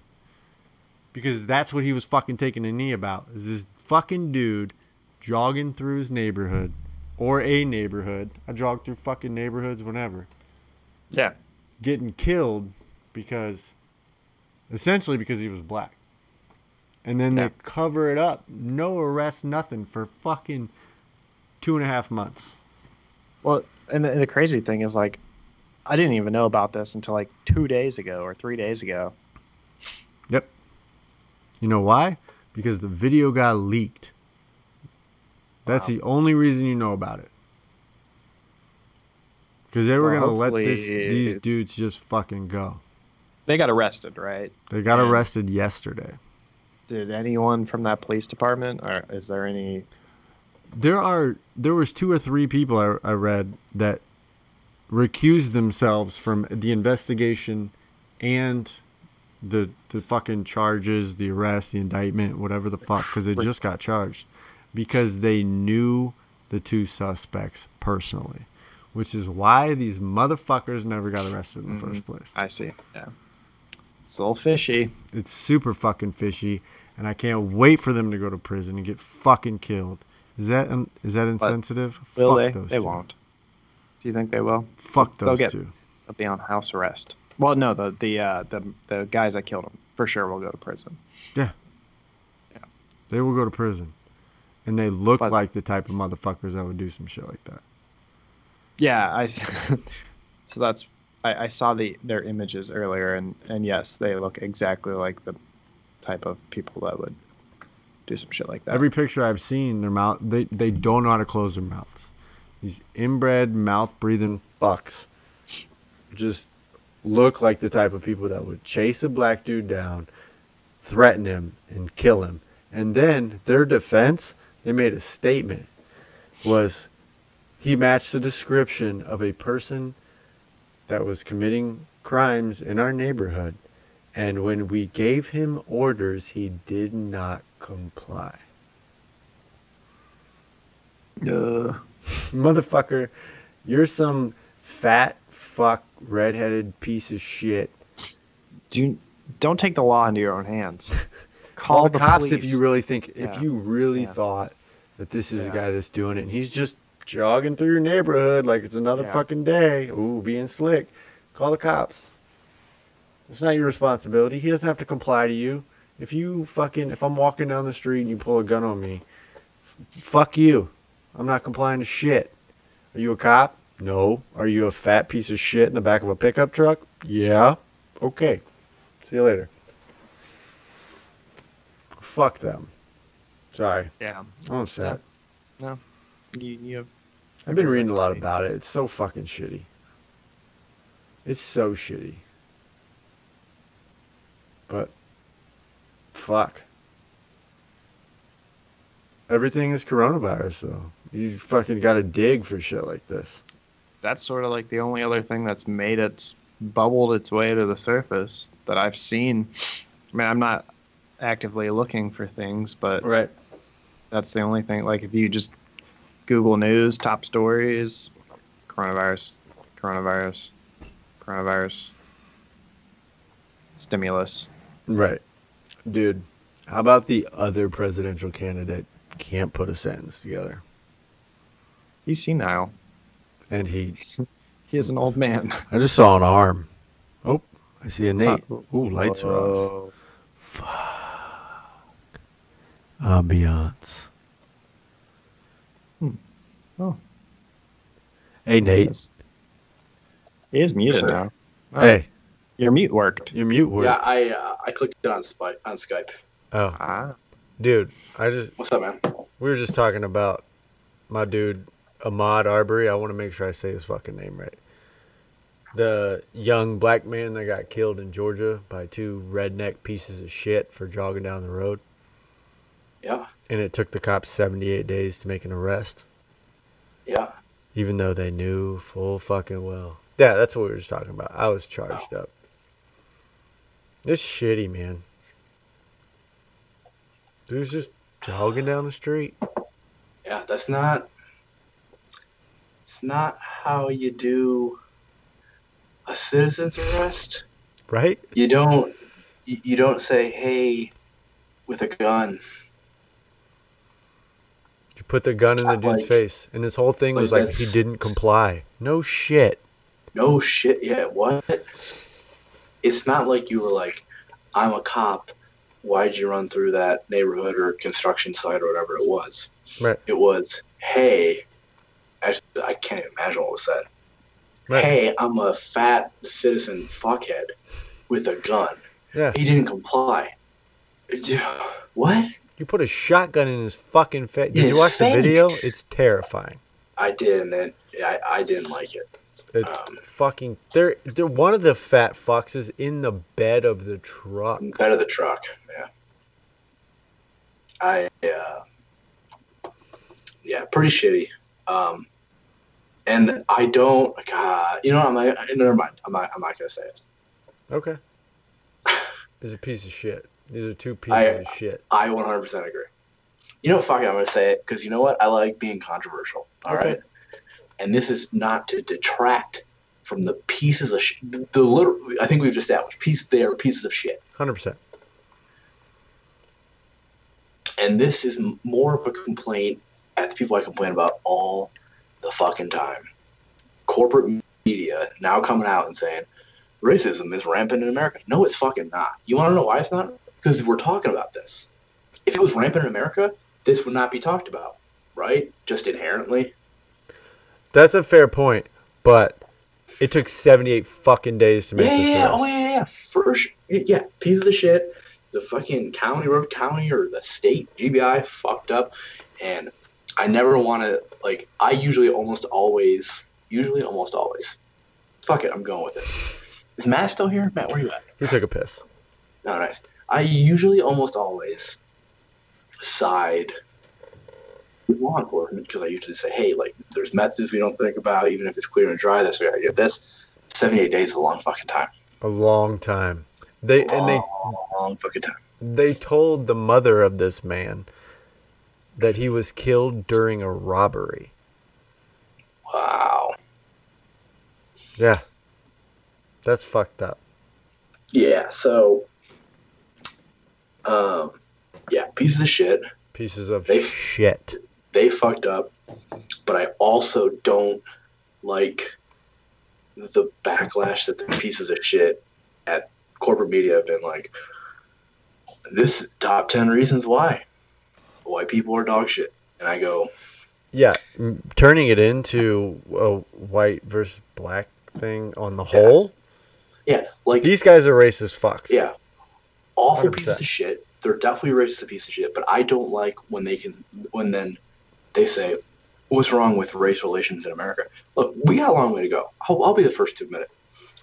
S1: because that's what he was fucking taking a knee about. Is this fucking dude jogging through his neighborhood or a neighborhood? I jog through fucking neighborhoods whenever
S3: Yeah.
S1: getting killed because essentially because he was black. And then
S3: Yeah.
S1: they cover it up. No arrest, nothing for fucking two and a half months.
S3: Well, and the, and the crazy thing is like, I didn't even know about this until like two days ago or three days ago.
S1: You know why? Because the video got leaked. That's
S3: Wow.
S1: the only reason you know about it. Because they were
S3: Well,
S1: gonna let this these dudes just fucking go.
S3: They got arrested, right?
S1: They got
S3: Yeah.
S1: arrested yesterday.
S3: Did anyone from that police department, or is there any?
S1: There are there was two or three people I, I read that recused themselves from the investigation and the the fucking charges, the arrest, the indictment, whatever the fuck, because they just got charged. because they knew the two suspects personally, which is why these motherfuckers never got arrested in the
S3: Mhm.
S1: first place.
S3: I see. Yeah. It's a little fishy.
S1: It's super fucking fishy, and I can't wait for them to go to prison and get fucking killed. Is that is that insensitive?
S3: Will
S1: Fuck
S3: they?
S1: those
S3: They
S1: two.
S3: won't. Do you think they will?
S1: Fuck
S3: They'll
S1: those
S3: get-
S1: two.
S3: They'll be on house arrest. Well, no, the the uh, the the guys that killed him for sure will go to prison. Yeah. Yeah.
S1: They will go to prison, and they look
S3: But-
S1: like the type of motherfuckers that would do some shit like that.
S3: Yeah, I. so that's I, I saw the their images earlier, and and yes, they look exactly like the type of people that would do some shit like that.
S1: Every picture I've seen, their mouth they they don't know how to close their mouths. These inbred mouth breathing fucks just look like the type of people that would chase a black dude down, threaten him, and kill him. And then their defense, they made a statement was he matched the description of a person that was committing crimes in our neighborhood. And when we gave him orders, he did not comply.
S3: Uh,
S1: Motherfucker, you're some fat fuck redheaded piece of shit.
S3: do don't take the law into your own hands.
S1: Call,
S3: Call
S1: the, cops if you really think if you really
S3: Yeah.
S1: thought that this is
S3: Yeah.
S1: a guy that's doing it and he's just jogging through your neighborhood like it's another
S3: Yeah.
S1: fucking day. Ooh, being slick. Call the cops. It's not your responsibility. He doesn't have to comply to you. If you fucking if I'm walking down the street and you pull a gun on me, f- fuck you. I'm not complying to shit. Are you a cop? No. Are you a fat piece of shit in the back of a pickup truck? Yeah. Okay. See you later. Fuck them. Sorry.
S3: Yeah, oh,
S1: I'm upset.
S3: you, you have
S1: I've been reading a lot about it. It's so fucking shitty. It's so shitty. But fuck. Everything is coronavirus though. You fucking gotta dig for shit like this.
S3: That's sort of like the only other thing that's made it bubbled its way to the surface that I've seen. I mean, I'm not actively looking for things, but
S1: Right.
S3: that's the only thing. Like if you just Google News top stories, coronavirus, coronavirus, coronavirus, stimulus.
S1: Right. Dude, how about the other presidential candidate can't put a sentence together?
S3: He's senile.
S1: And he
S3: He is an old man.
S1: I just saw an arm. Oh, I see a
S3: It's
S1: Nate.
S3: not-
S1: Ooh, lights are off.
S3: Whoa.
S1: Ambiance.
S3: Hmm. Oh.
S1: Hey Nate.
S3: Yes. He is muted
S2: sir.
S3: now. Oh,
S1: Hey,
S3: Your mute worked.
S1: your mute worked.
S2: Yeah, I uh, I clicked it on Skype. On Skype.
S1: Oh,
S3: Ah.
S1: dude, I just
S2: What's up, man?
S1: we were just talking about my dude Ahmaud Arbery. I want to make sure I say his fucking name right. The young black man that got killed in Georgia by two redneck pieces of shit for jogging down the road,
S2: Yeah,
S1: and it took the cops 78 days to make an arrest.
S2: yeah.
S1: even though they knew full fucking well. Yeah, that's what we were just talking about. I was charged up. It's shitty, man. Dude's just jogging down the street.
S2: Yeah, that's not. It's not how you do a citizen's arrest.
S1: Right?
S2: You don't. You, don't say, "Hey," with a gun.
S1: You put the gun in the dude's
S2: Like-
S1: face, and this whole thing was
S2: like
S1: like he didn't comply. No shit.
S2: No shit. Yeah. What? It's not like you were like, "I'm a cop. Why'd you run through that neighborhood or construction site or whatever it was?"
S1: Right.
S2: It was, "Hey." I can't imagine what was said.
S1: Right.
S2: Hey, I'm a fat citizen fuckhead with a gun.
S1: Yeah.
S2: He didn't comply. Dude, What?
S1: You put a shotgun in his fucking face. Did you watch the video? It's terrifying.
S2: I did, and then I, I didn't like it.
S1: It's
S2: Um,
S1: fucking. They're they're one of the fat foxes in the bed of the truck.
S2: Bed of the truck. Yeah. I uh, yeah, pretty shitty. Um, and I don't. God, you know, I'm like, Never mind. I'm not. I'm not gonna say it.
S1: Okay. He's a piece of shit. These are two pieces
S2: I-
S1: of shit.
S2: I 100% agree. You know, fuck it, I'm gonna say it because you know what? I like being controversial. All right,
S1: Okay.
S2: and this is not to detract from the pieces of sh- the, the little. I think we've established piece. They are pieces of shit,
S1: Hundred percent.
S2: and this is more of a complaint at the people I complain about all the fucking time. Corporate media now coming out and saying racism is rampant in America. No, it's fucking not. You want to know why it's not? Because we're talking about this. If it was rampant in America, this would not be talked about, right? Just inherently.
S1: That's a fair point, but it took seventy-eight fucking days to make
S2: Yeah,
S1: this.
S2: yeah, oh yeah, yeah, sure. Yeah, piece of shit. The fucking county, River County, or the state GBI fucked up, and I never want to like. I usually almost always, usually almost always. Fuck it, I'm going with it. Is Matt still here? Matt, where you at?
S1: He took a piss.
S2: No, nice. I usually almost always side with law enforcement because I usually say, hey, like, there's methods we don't think about, even if it's clear and dry. That's why I get this. 78 days is a long fucking time.
S1: A long time. They and they
S2: long fucking time.
S1: they told the mother of this man that he was killed during a robbery.
S2: Wow.
S1: Yeah. That's fucked up.
S2: Yeah, so, um, yeah, pieces of shit.
S1: Pieces of
S2: They-
S1: shit.
S2: They fucked up, but I also don't like the backlash that the pieces of shit at corporate media have been like. This top ten reasons why white people are dog shit, and I go,
S1: Yeah, turning it into a white versus black thing on the
S2: Yeah.
S1: whole.
S2: yeah, like
S1: These guys are racist fucks.
S2: Yeah. Awful
S1: 100%.
S2: pieces of shit. They're definitely racist piece of shit, but I don't like when they can when then they say, What's wrong with race relations in America? Look, we got a long way to go. I'll, I'll be the first to admit it.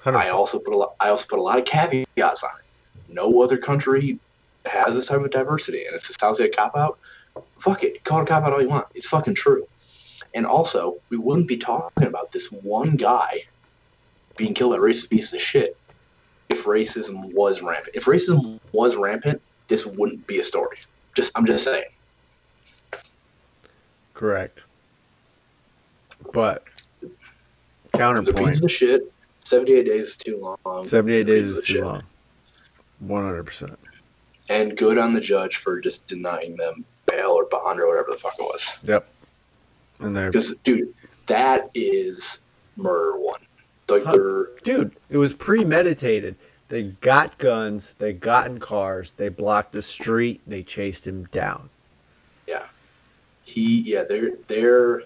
S1: 100%.
S2: I also put a lot I also put a lot of caveats on it. No other country has this type of diversity and it sounds like a cop out, fuck it. Call it a cop out all you want. It's fucking true. And also, we wouldn't be talking about this one guy being killed by racist pieces of shit if racism was rampant. If racism was rampant, this wouldn't be a story. Just I'm just saying.
S1: Correct. But
S2: The
S1: counterpoint.
S2: pieces of shit. Seventy eight days is too long.
S1: 78 days is too
S2: shit.
S1: long. 100%.
S2: And good on the judge for just denying them bail or bond or whatever the fuck it was.
S1: Yep. And they're
S2: Because dude, that is murder one. Like
S1: Huh.
S2: they're
S1: dude, it was premeditated. They got guns, they got in cars, they blocked the street, they chased him down. Yeah.
S2: He yeah they're they're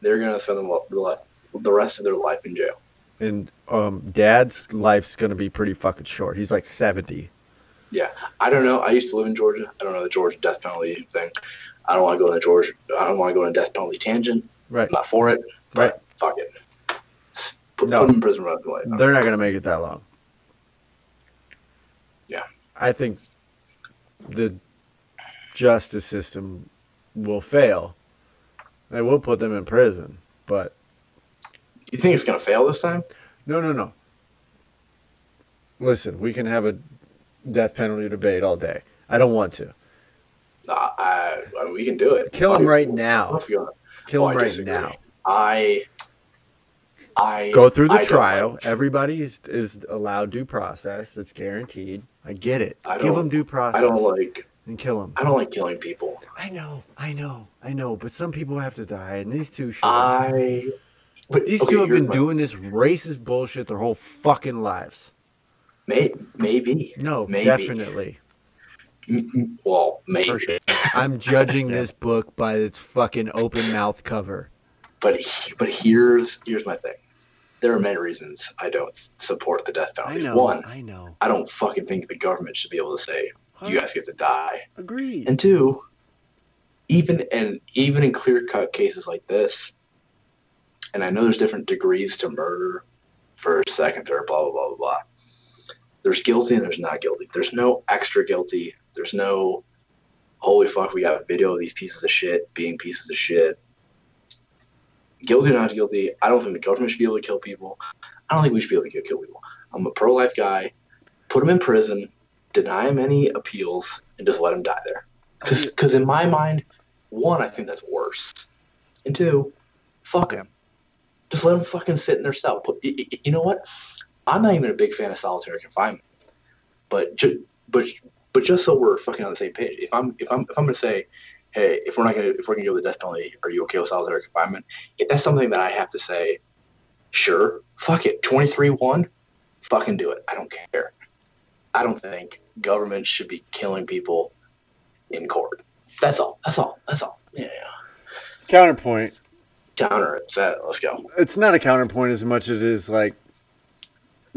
S2: they're gonna spend the, the, life, the rest of their life in jail.
S1: And um dad's life's going to be pretty fucking short. He's like 70.
S2: I don't know. I used to live in Georgia. I don't know the Georgia death penalty thing. I don't want to go on a Georgia. I don't want to go on a death penalty tangent.
S1: Right.
S2: I'm not for it.
S1: Right.
S2: fuck it. Put,
S1: No.
S2: put them in prison for the rest of their life.
S1: They're not going to make it that long.
S2: Yeah.
S1: I think the justice system will fail. They will put them in prison, but
S2: You think it's gonna fail this time?
S1: no, no, no. Listen, we can have a death penalty debate all day. I don't want to.
S2: Nah, I, I mean, we can do it.
S1: Kill him right now.
S2: else we got?
S1: Kill
S2: Oh,
S1: him right now.
S2: I, I
S1: Go through the
S2: I
S1: trial.
S2: like-
S1: Everybody is, is allowed due process. It's guaranteed. I get it.
S2: I
S1: Give them due process
S2: I don't like.
S1: and kill them.
S2: I don't like killing people.
S1: I know, I know, I know. But some people have to die, and these two should.
S2: I. But
S1: These
S2: okay,
S1: two have been
S2: my-
S1: doing this racist bullshit their whole fucking lives.
S2: May, maybe.
S1: No,
S2: Maybe.
S1: definitely.
S2: Well, maybe.
S1: Sure. I'm judging this book by its fucking open mouth cover.
S2: But but here's here's my thing. There are many reasons I don't support the death penalty.
S1: I know.
S2: One,
S1: I know.
S2: I don't fucking think the government should be able to say you guys get to die.
S1: Agreed.
S2: And two, even and even in clear cut cases like this, and I know there's different degrees to murder, first, second, third, blah blah blah blah blah. There's guilty and there's not guilty. There's no extra guilty. There's no holy fuck, we got video of these pieces of shit being pieces of shit. Guilty or not guilty, I don't think the government should be able to kill people. I don't think we should be able to kill people. I'm a pro life guy. Put them in prison, deny them any appeals, and just let them die there. Because in my mind, one, I think that's worse, and two, fuck them. Just let them fucking sit in their cell. Put, you know what? I'm not even a big fan of solitary confinement, but ju- but but just so we're fucking on the same page, if I'm if I'm if I'm gonna say, hey, if we're not gonna if we're gonna go with the death penalty, are you okay with solitary confinement? If that's something that I have to say, sure, fuck it, twenty three one, fucking do it. I don't care. I don't think government should be killing people in court. That's all. That's all. That's all. Yeah.
S1: Counterpoint.
S2: Counter it. Let's go.
S1: It's not a counterpoint as much as it is like.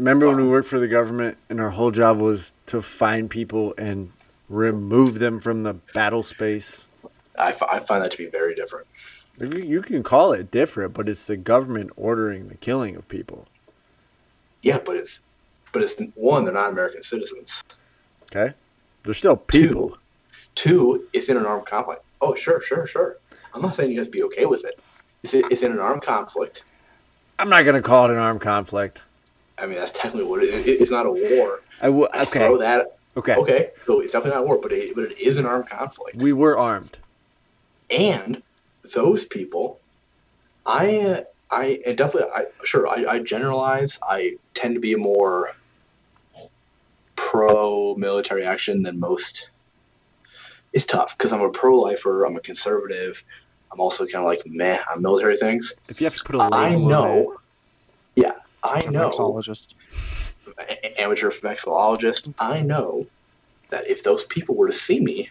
S1: Remember when we worked for the government and our whole job was to find people and remove them from the battle space?
S2: I, find that to be very different.
S1: You, can call it different, but it's the government ordering the killing of people.
S2: Yeah, but it's but it's one. They're not American citizens.
S1: Okay, they're still people.
S2: Two, it's in an armed conflict. Oh, sure, sure, sure. I'm not saying you guys be okay with it. It's, it's in an armed conflict.
S1: I'm not gonna call it an armed conflict.
S2: I mean, that's technically what it is. It's not a war.
S1: I w-
S2: I
S1: okay,
S2: throw that.
S1: okay.
S2: Okay, so it's definitely not a war, but it, but it is an armed conflict.
S1: We were armed.
S2: and those people i i and definitely i sure I, I generalize i tend to be more pro military action than most it's tough because i'm a pro-lifer i'm a conservative i'm also kind of like meh on military things
S1: If you have to put a label
S2: i
S1: on it,
S2: know i know amateur vexillologist, I know that if those people were to see me,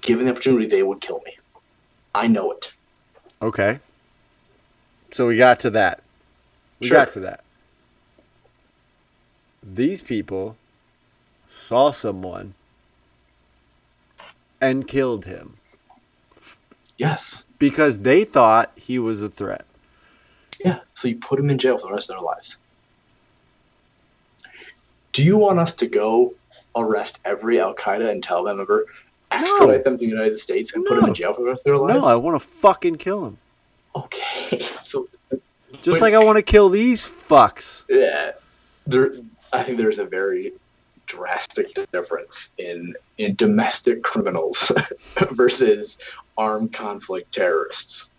S2: given the opportunity, they would kill me. I know it.
S1: Okay. So we got to that. We
S2: Sure.
S1: got to that. These people saw someone and killed him
S2: Yes.
S1: because they thought he was a threat.
S2: Yeah. So you put them in jail for the rest of their lives. Do you want us to go arrest every Al Qaeda and Taliban member, extradite them to the United States, and put them in jail for the rest of their lives?
S1: No, I want to fucking kill them.
S2: Okay. So
S1: Just
S2: But-
S1: like I want to kill these fucks.
S2: Yeah, there. I think there's a very drastic difference in in domestic criminals versus armed conflict terrorists,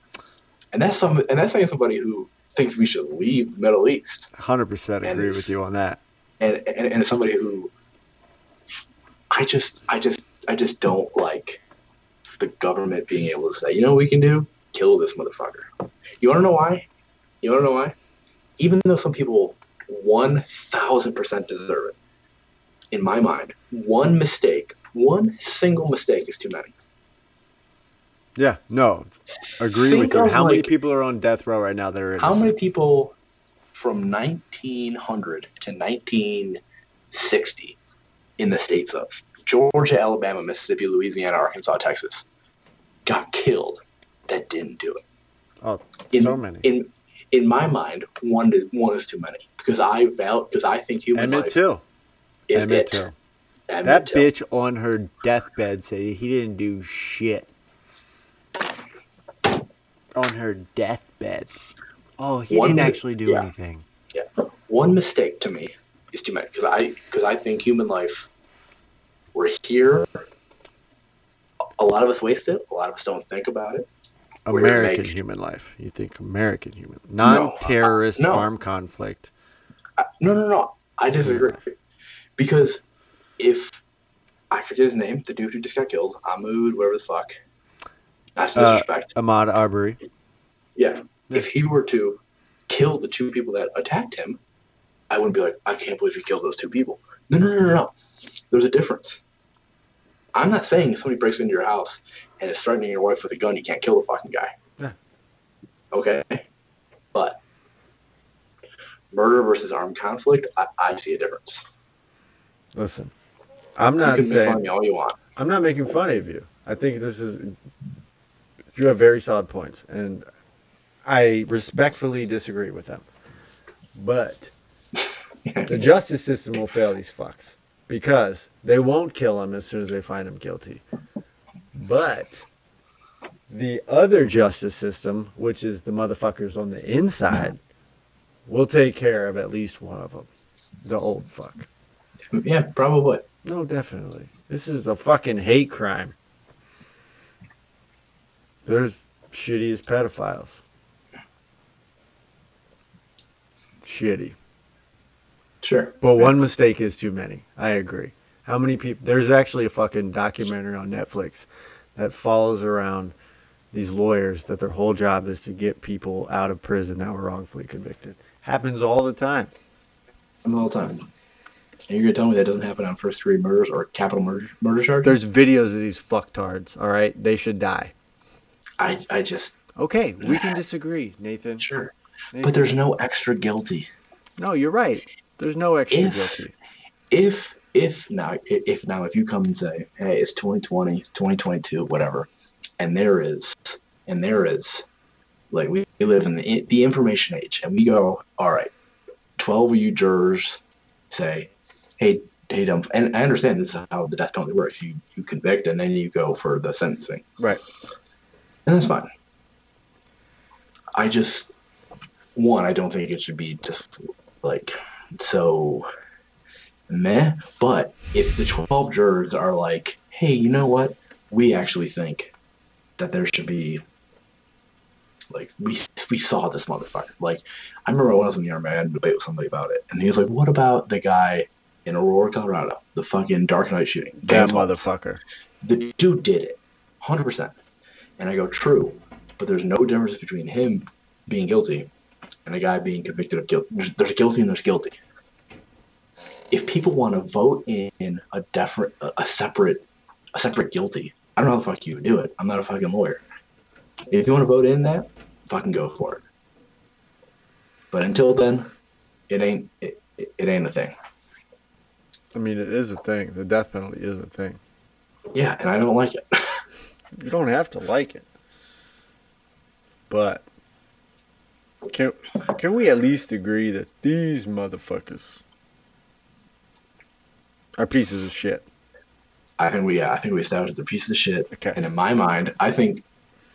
S2: and that's some. And that's saying somebody who thinks we should leave the Middle East,
S1: 100% agree with you on that.
S2: and and, and somebody who I just I just I just don't like the government being able to say, you know what we can do? Kill this motherfucker. You wanna know why? You wanna know why? Even though some people one thousand percent deserve it, in my mind, one mistake, one single mistake is too many.
S1: Yeah, no, agree
S2: Think
S1: with you. How many people are on death row right now that are
S2: How many people from 1900 to 1960 in the states of Georgia, Alabama, Mississippi, Louisiana, Arkansas, Texas got killed that didn't do it?
S1: Oh,
S2: In,
S1: so many.
S2: In in my mind, one to, one is too many because I val because I think human
S1: Emmett
S2: life
S1: Till.
S2: is
S1: Emmett
S2: it.
S1: Till.
S2: Emmett
S1: That
S2: Till.
S1: bitch on her deathbed said he didn't do shit. On her deathbed. Oh, he
S2: One
S1: didn't actually do
S2: yeah.
S1: anything.
S2: one mistake to me is too many because I because I think human life. We're here. A lot of us waste it. A lot of us don't think about it.
S1: American
S2: make-
S1: human life. You think American human, non-terrorist
S2: no.
S1: armed conflict.
S2: I, no, no, no. I disagree because if I forget his name, the dude who just got killed, Ahmaud, whatever the fuck. That's
S1: Uh,
S2: disrespect.
S1: Ahmaud Arbery.
S2: yeah. If he were to kill the two people that attacked him, I wouldn't be like, I can't believe he killed those two people. No, no, no, no, no. There's a difference. I'm not saying if somebody breaks into your house and is threatening your wife with a gun, you can't kill the fucking guy.
S1: Yeah.
S2: Okay. But murder versus armed conflict, I, I see a difference.
S1: Listen, I'm
S2: you
S1: not
S2: can make fun
S1: saying
S2: all you want.
S1: I'm not making fun of you. I think this is you have very solid points, and I respectfully disagree with them. But the justice system will fail these fucks because they won't kill him as soon as they find him guilty. But the other justice system, which is the motherfuckers on the inside, will take care of at least one of them. The old fuck.
S2: Yeah, probably.
S1: No, definitely. This is a fucking hate crime. There's shitty as pedophiles. Shitty.
S2: Sure.
S1: But one mistake is too many. I agree. How many people? There's actually a fucking documentary on Netflix that follows around these lawyers that their whole job is to get people out of prison that were wrongfully convicted. Happens all the time.
S2: all the time. And you're gonna tell me that doesn't happen on first degree murders or capital murder murder charges?
S1: There's videos of these fucktards. All right, they should die.
S2: I I just
S1: Okay, we can disagree, Nathan.
S2: sure.
S1: Nathan.
S2: But there's no extra guilty.
S1: no, you're right. There's no extra
S2: If-
S1: guilty.
S2: If if now if if now if you come and say, hey, it's 2020, 2022, whatever, and there is and there is like we live in the the information age, and we go, all right, 12 of you jurors say, hey. Hey, dumb, and I understand this is how the death penalty works. You you convict and then you go for the sentencing.
S1: Right.
S2: And that's fine. I just one, I don't think it should be just like so meh. But if the twelve jurors are like, hey, you know what? We actually think that there should be like we we saw this motherfucker. Like I remember when I was in the army, I had a debate with somebody about it, and he was like, "What about the guy in Aurora, Colorado, the fucking Dark Knight shooting?"
S1: That
S2: James Holmes?
S1: motherfucker.
S2: the dude did it 100% and i go true but there's no difference between him being guilty and a guy being convicted of guilt. There's, there's guilty and there's guilty. If people want to vote in a different a separate a separate guilty i don't know how the fuck you would do it. I'm not a fucking lawyer. If you want to vote in that fucking go for it. But until then it ain't it, it, it ain't a thing.
S1: I mean, it is a thing. The death penalty is a thing.
S2: yeah and i don't like it
S1: You don't have to like it. But can can we at least agree that these motherfuckers are pieces of shit?
S2: I think we I think we established the piece of shit.
S1: Okay.
S2: And in my mind, I think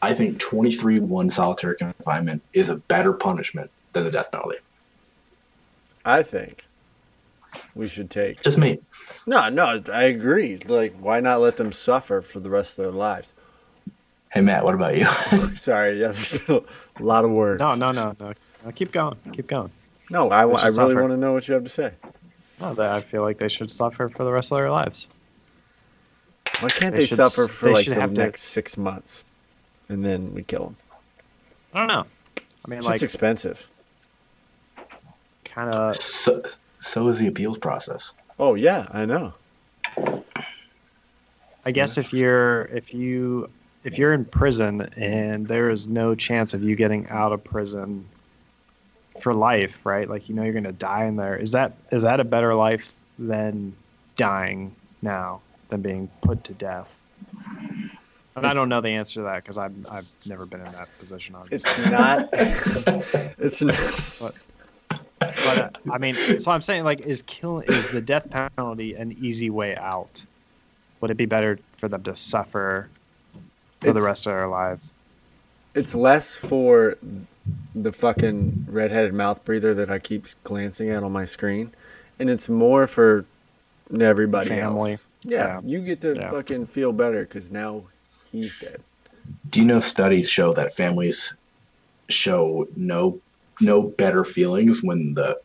S2: I think 23 1 solitary confinement is a better punishment than the death penalty.
S1: I think we should take.
S2: Just me.
S1: No, no, I agree. Like, why not let them suffer for the rest of their lives?
S2: Hey Matt, what about you?
S1: Sorry, yeah, a lot of words.
S3: No, no, no, no. no keep going. Keep going.
S1: No, I, I really want to know what you have to say.
S3: No, that I feel like they should suffer for the rest of their lives.
S1: Why can't
S3: They
S1: they,
S3: should
S1: suffer for
S3: they
S1: like the
S3: have to-
S1: next six months, and then we kill them?
S3: I don't know. I mean,
S1: It's
S3: like,
S1: expensive.
S3: kind of.
S2: so, so is the appeals process.
S1: Oh yeah, I know.
S3: I guess if you're if you if you're in prison and there is no chance of you getting out of prison for life, right? Like you know you're gonna die in there. Is that is that a better life than dying now than being put to death? And I don't know the answer to that because I've I've never been in that position. Obviously.
S1: It's not. it's not.
S3: But uh, I mean, so I'm saying like, is kill is the death penalty an easy way out? Would it be better for them to suffer for the rest of our lives?
S1: It's less for the fucking redheaded mouth breather that I keep glancing at on my screen, and it's more for everybody
S3: Family.
S1: else. Yeah,
S3: Yeah.
S1: you get to
S3: Yeah.
S1: fucking feel better because now he's dead.
S2: Do you know studies show that families show no no better feelings when the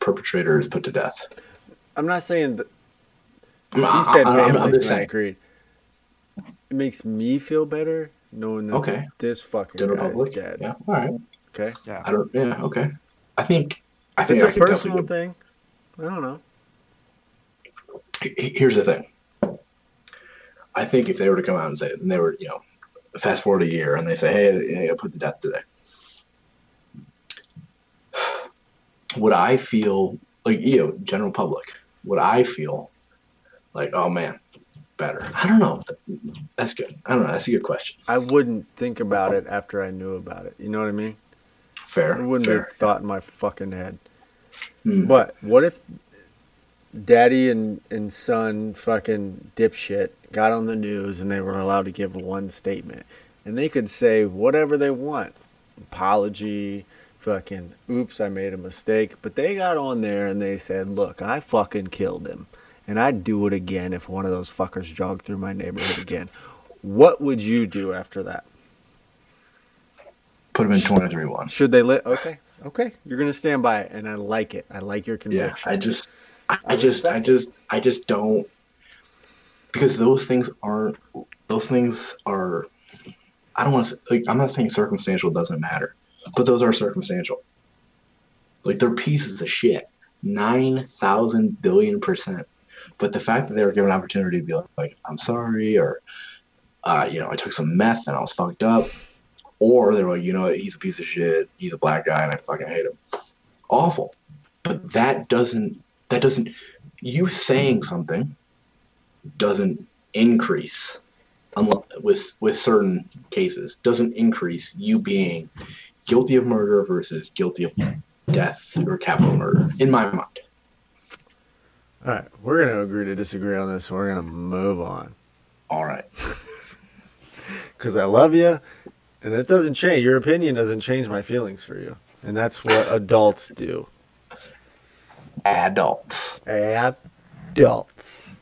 S2: perpetrator is put to death?
S1: I'm not saying that he said
S2: I'm- I'm- I'm
S1: families,
S2: just
S1: and I
S2: saying.
S1: agreed. It makes me feel better knowing that
S2: Okay.
S1: this fucking
S2: General
S1: guy's
S2: public?
S1: dead.
S2: Yeah. All right.
S1: Okay,
S3: Yeah.
S2: I don't. Yeah. Okay. I think. I think
S1: it's
S2: I
S1: a
S2: could
S1: personal
S2: definitely.
S1: thing. I don't know.
S2: he- he- Here's the thing. I think if they were to come out and say, and they were, you know, fast forward a year, and they say, "Hey, hey I put the death today," would I feel like you know, general public? Would I feel like, oh man, better? I don't know. That's good. I don't know. That's a good question.
S1: I wouldn't think about it after I knew about it. You know what I mean?
S2: Fair.
S1: It wouldn't
S2: fair.
S1: be a thought in my fucking head.
S2: Hmm.
S1: But what if daddy and, and son fucking dipshit got on the news and they were allowed to give one statement? And they could say whatever they want. Apology, fucking oops, I made a mistake. But they got on there and they said, Look, I fucking killed him. And I'd do it again if one of those fuckers jogged through my neighborhood again. What would you do after that?
S2: Put them in 23-1.
S1: Should they let? Okay, okay, you're gonna stand by it, and I like it. I like your conviction.
S2: Yeah,
S1: conviction.
S2: I just, I,
S1: I
S2: I just, I just, I just don't, because those things aren't. Those things are. I don't want to. Like, I'm not saying circumstantial doesn't matter, but those are circumstantial. Like they're pieces of shit, nine thousand billion percent. But the fact that they were given an opportunity to be like, like I'm sorry, or, uh, you know, I took some meth and I was fucked up, or they were like, you know, he's a piece of shit, he's a black guy and I fucking hate him. Awful. But that doesn't that doesn't you saying something doesn't increase with with certain cases doesn't increase you being guilty of murder versus guilty of death or capital murder in my mind
S1: All right, we're gonna agree to disagree on this. We're gonna move on
S2: all right
S1: because I love you, and it doesn't change. Your opinion doesn't change my feelings for you, and that's what adults do.
S2: adults
S1: Adults.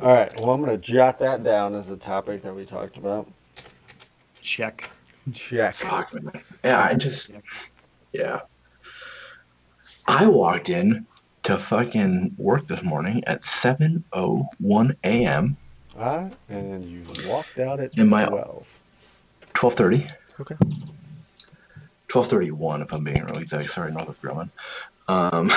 S1: All right. Well, I'm gonna jot that down as a topic that we talked about.
S3: Check.
S1: Check.
S2: fuck yeah i just yeah i walked in to fucking work this morning at 7.01 a.m
S1: All right, and you walked out at
S2: In my-
S1: twelve.
S2: 12.30
S1: Okay.
S2: 1231 if i'm being really exact sorry northrop grumman um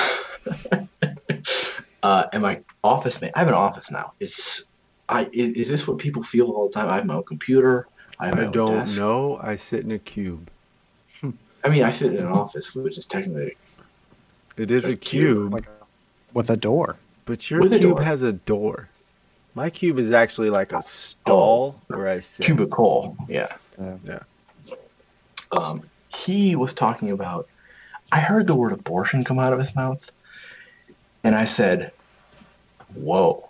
S2: uh and my office mate i have an office now it's i is, is this what people feel all the time i have my own computer i have my
S1: I
S2: own
S1: don't
S2: desk.
S1: know. I sit in a cube.
S2: i mean i sit in an office which is technically
S1: It is a
S2: A cube.
S1: cube,
S3: Like with a door.
S1: but your
S2: With
S1: cube
S2: door.
S1: has a door. My cube is actually like a stall where I sit.
S2: cubicle yeah
S1: Yeah.
S2: um he was talking about i heard the word abortion come out of his mouth and i said whoa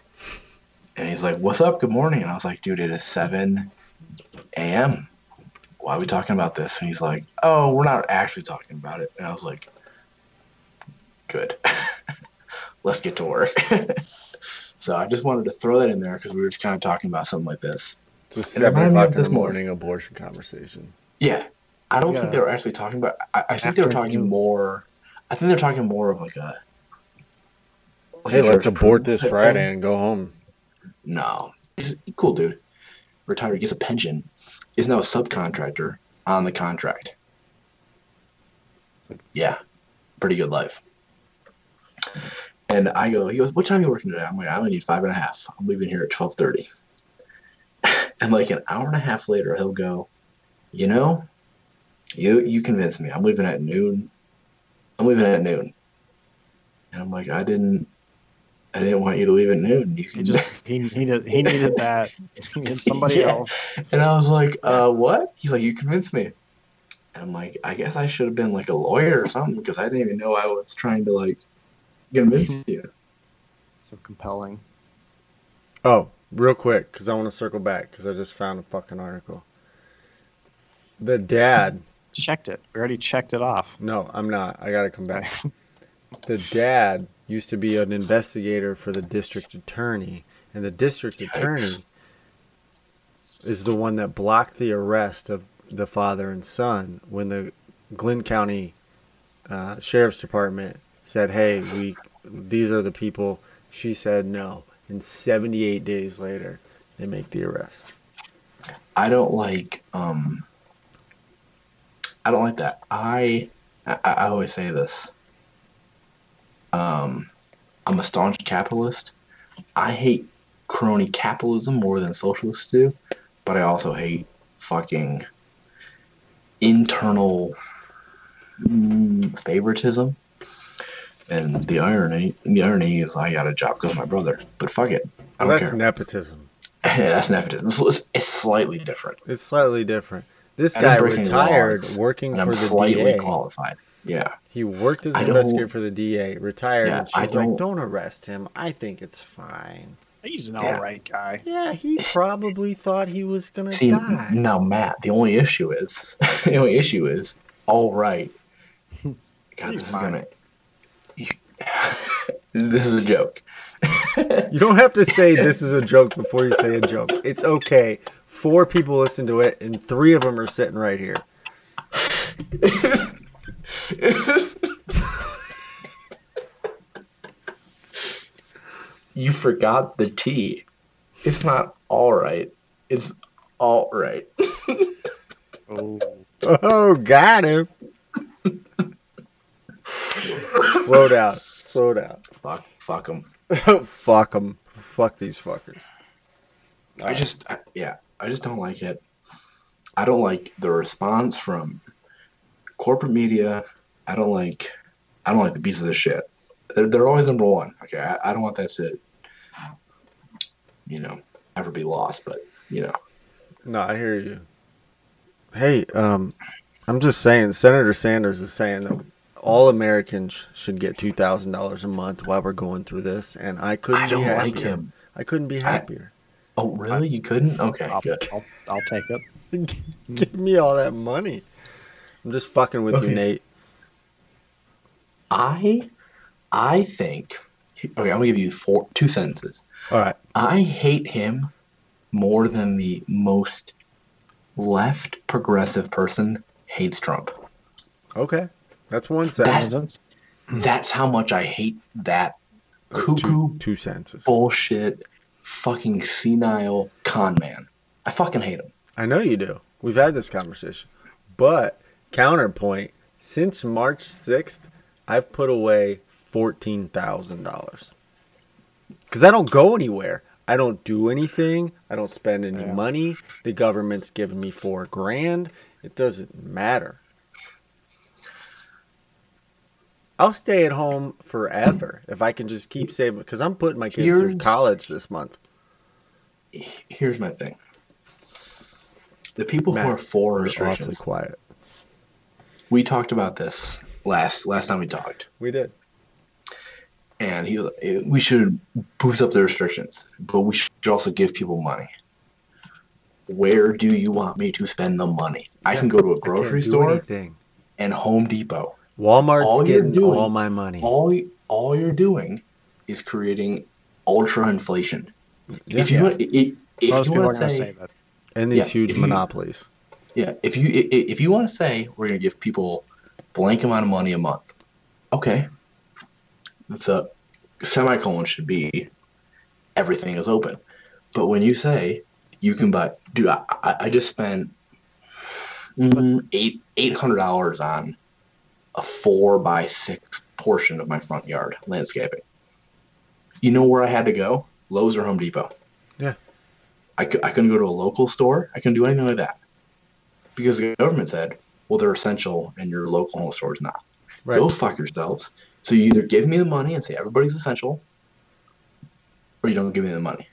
S2: and he's like what's up good morning and i was like dude it is 7 a.m why are we talking about this and he's like oh we're not actually talking about it and i was like good let's get to work so i just wanted to throw that in there because we were just kind of talking about something like this
S1: Just
S2: It
S1: seven
S2: reminded me of
S1: o'clock in
S2: this
S1: the
S2: morning.
S1: morning abortion conversation.
S2: Yeah, I don't
S3: Yeah.
S2: think they were actually talking about. I, I think they were talking
S3: Afternoon.
S2: more. I think they're talking more of like a. like
S1: Hey,
S2: a
S1: let's abort this Friday
S2: thing.
S1: and go home.
S2: No, he's a cool dude. Retired, gets a pension. Is now a subcontractor on the contract. Yeah, pretty good life. And I go, he goes, "What time are you working today?" I'm like, "I only need five and a half. I'm leaving here at twelve thirty. and like an hour and a half later, he'll go, "You know, you you convinced me. I'm leaving at noon. I'm leaving at noon." And I'm like, "I didn't, I didn't want you to leave at noon. You
S3: He
S2: can
S3: just he he did, he needed that. He needed somebody
S2: Yeah.
S3: else.
S2: And I was like, uh, what? He's like, you convinced me. And I'm like, I guess I should have been like a lawyer or something because I didn't even know I was trying to like convince you.
S3: So compelling.
S1: Oh, real quick, because I want to circle back because I just found a fucking article. The dad.
S3: Checked it. We already checked it off.
S1: No, I'm not. I gotta come back. The dad used to be an investigator for the district attorney, and the district attorney is the one that blocked the arrest of the father and son when the Glynn County uh, Sheriff's Department said, "Hey, we these are the people." She said no, and 78 days later, they make the arrest.
S2: I don't like um I don't like that. I I, I always say this. Um I'm a staunch capitalist. I hate crony capitalism more than socialists do, but I also hate fucking internal mm, favoritism. And the irony, the irony is, I got a job because of my brother. But fuck it, I
S1: Well,
S2: don't
S1: that's
S2: care.
S1: nepotism.
S2: That's nepotism. It's, it's slightly different.
S1: It's slightly different. This
S2: I didn't
S1: guy retired
S2: laws,
S1: working
S2: and
S1: for
S2: I'm
S1: the
S2: slightly
S1: DA.
S2: qualified. Yeah,
S1: He worked as an investigator for the DA, retired,
S2: Yeah,
S1: and
S2: I
S1: she's like,
S2: don't-
S1: "Don't arrest him. I think it's fine."
S3: He's an
S2: Yeah.
S3: all right guy.
S1: Yeah, he probably thought he was gonna
S2: See,
S1: die.
S2: now Matt, the only issue is, the only issue is, all right. God,
S3: He's
S2: this is gonna. This is a joke.
S1: You don't have to say this is a joke before you say a joke. It's okay. Four people listen to it, and three of them are sitting right here.
S2: You forgot the T. It's not all right. It's all right.
S3: Oh.
S1: Oh, got him. Slow down. Slow down.
S2: Fuck. Fuck them.
S1: Fuck them. Fuck these fuckers.
S2: I just, I, yeah, I just don't like it. I don't like the response from corporate media. I don't like, I don't like the pieces of shit. They're, they're always number one. Okay, I, I don't want that to, you know, ever be lost. But you know,
S1: No, I hear you. Hey, um, I'm just saying, Senator Sanders is saying that all Americans should get two thousand dollars a month while we're going through this, and I couldn't
S2: I don't
S1: be happier.
S2: like him.
S1: I couldn't be
S2: I-
S1: happier.
S2: Oh, really? You couldn't? Okay,
S3: I'll,
S2: good.
S3: I'll, I'll take it.
S1: Give me all that money. I'm just fucking with you, Nate.
S2: I, I think. Okay, I'm gonna give you four, two sentences.
S1: All right.
S2: I hate him more than the most left progressive person hates Trump.
S1: Okay. That's one
S2: That's-
S1: sentence.
S2: That's how much I hate that
S1: That's
S2: cuckoo
S1: two, two sentences.
S2: bullshit fucking senile con man. I fucking hate him.
S1: I know you do. We've had this conversation. But counterpoint, since March 6th, I've put away $14,000. Cuz I don't go anywhere. I don't do anything. I don't spend any
S3: Yeah.
S1: money. The government's giving me 4 grand. It doesn't matter. I'll stay at home forever if I can just keep saving cuz I'm putting my kids through college this month.
S2: Here's my thing. The people
S1: Matt,
S2: who are for restrictions,
S1: quiet.
S2: we talked about this last last time we talked.
S1: We did.
S2: and he we should boost up the restrictions, but we should also give people money. Where do you want me to spend the money? I can go to a grocery store
S1: anything.
S2: and Home Depot.
S1: Walmart's
S2: All
S1: getting
S2: doing-
S1: all my money.
S2: All all you're doing is creating ultra inflation.
S1: Yeah.
S2: If you want, if, if you want to
S3: to
S2: say,
S3: say that.
S1: and these
S2: yeah,
S1: huge
S2: if you-
S1: monopolies.
S2: yeah, if you i- i- if you want to say we're gonna give people blank amount of money a month, okay. The semicolon should be everything is open, but when you say you can buy, dude, I, I, I just spent mm, eight eight hundred dollars on a four by six portion of my front yard landscaping. You know where I had to go? Lowe's or Home Depot.
S1: Yeah.
S2: I, I couldn't go to a local store. I couldn't do anything like that because the government said, well, they're essential and your local home store is not.
S1: Right.
S2: Go fuck yourselves. So you either give me the money and say everybody's essential, or you don't give me the money.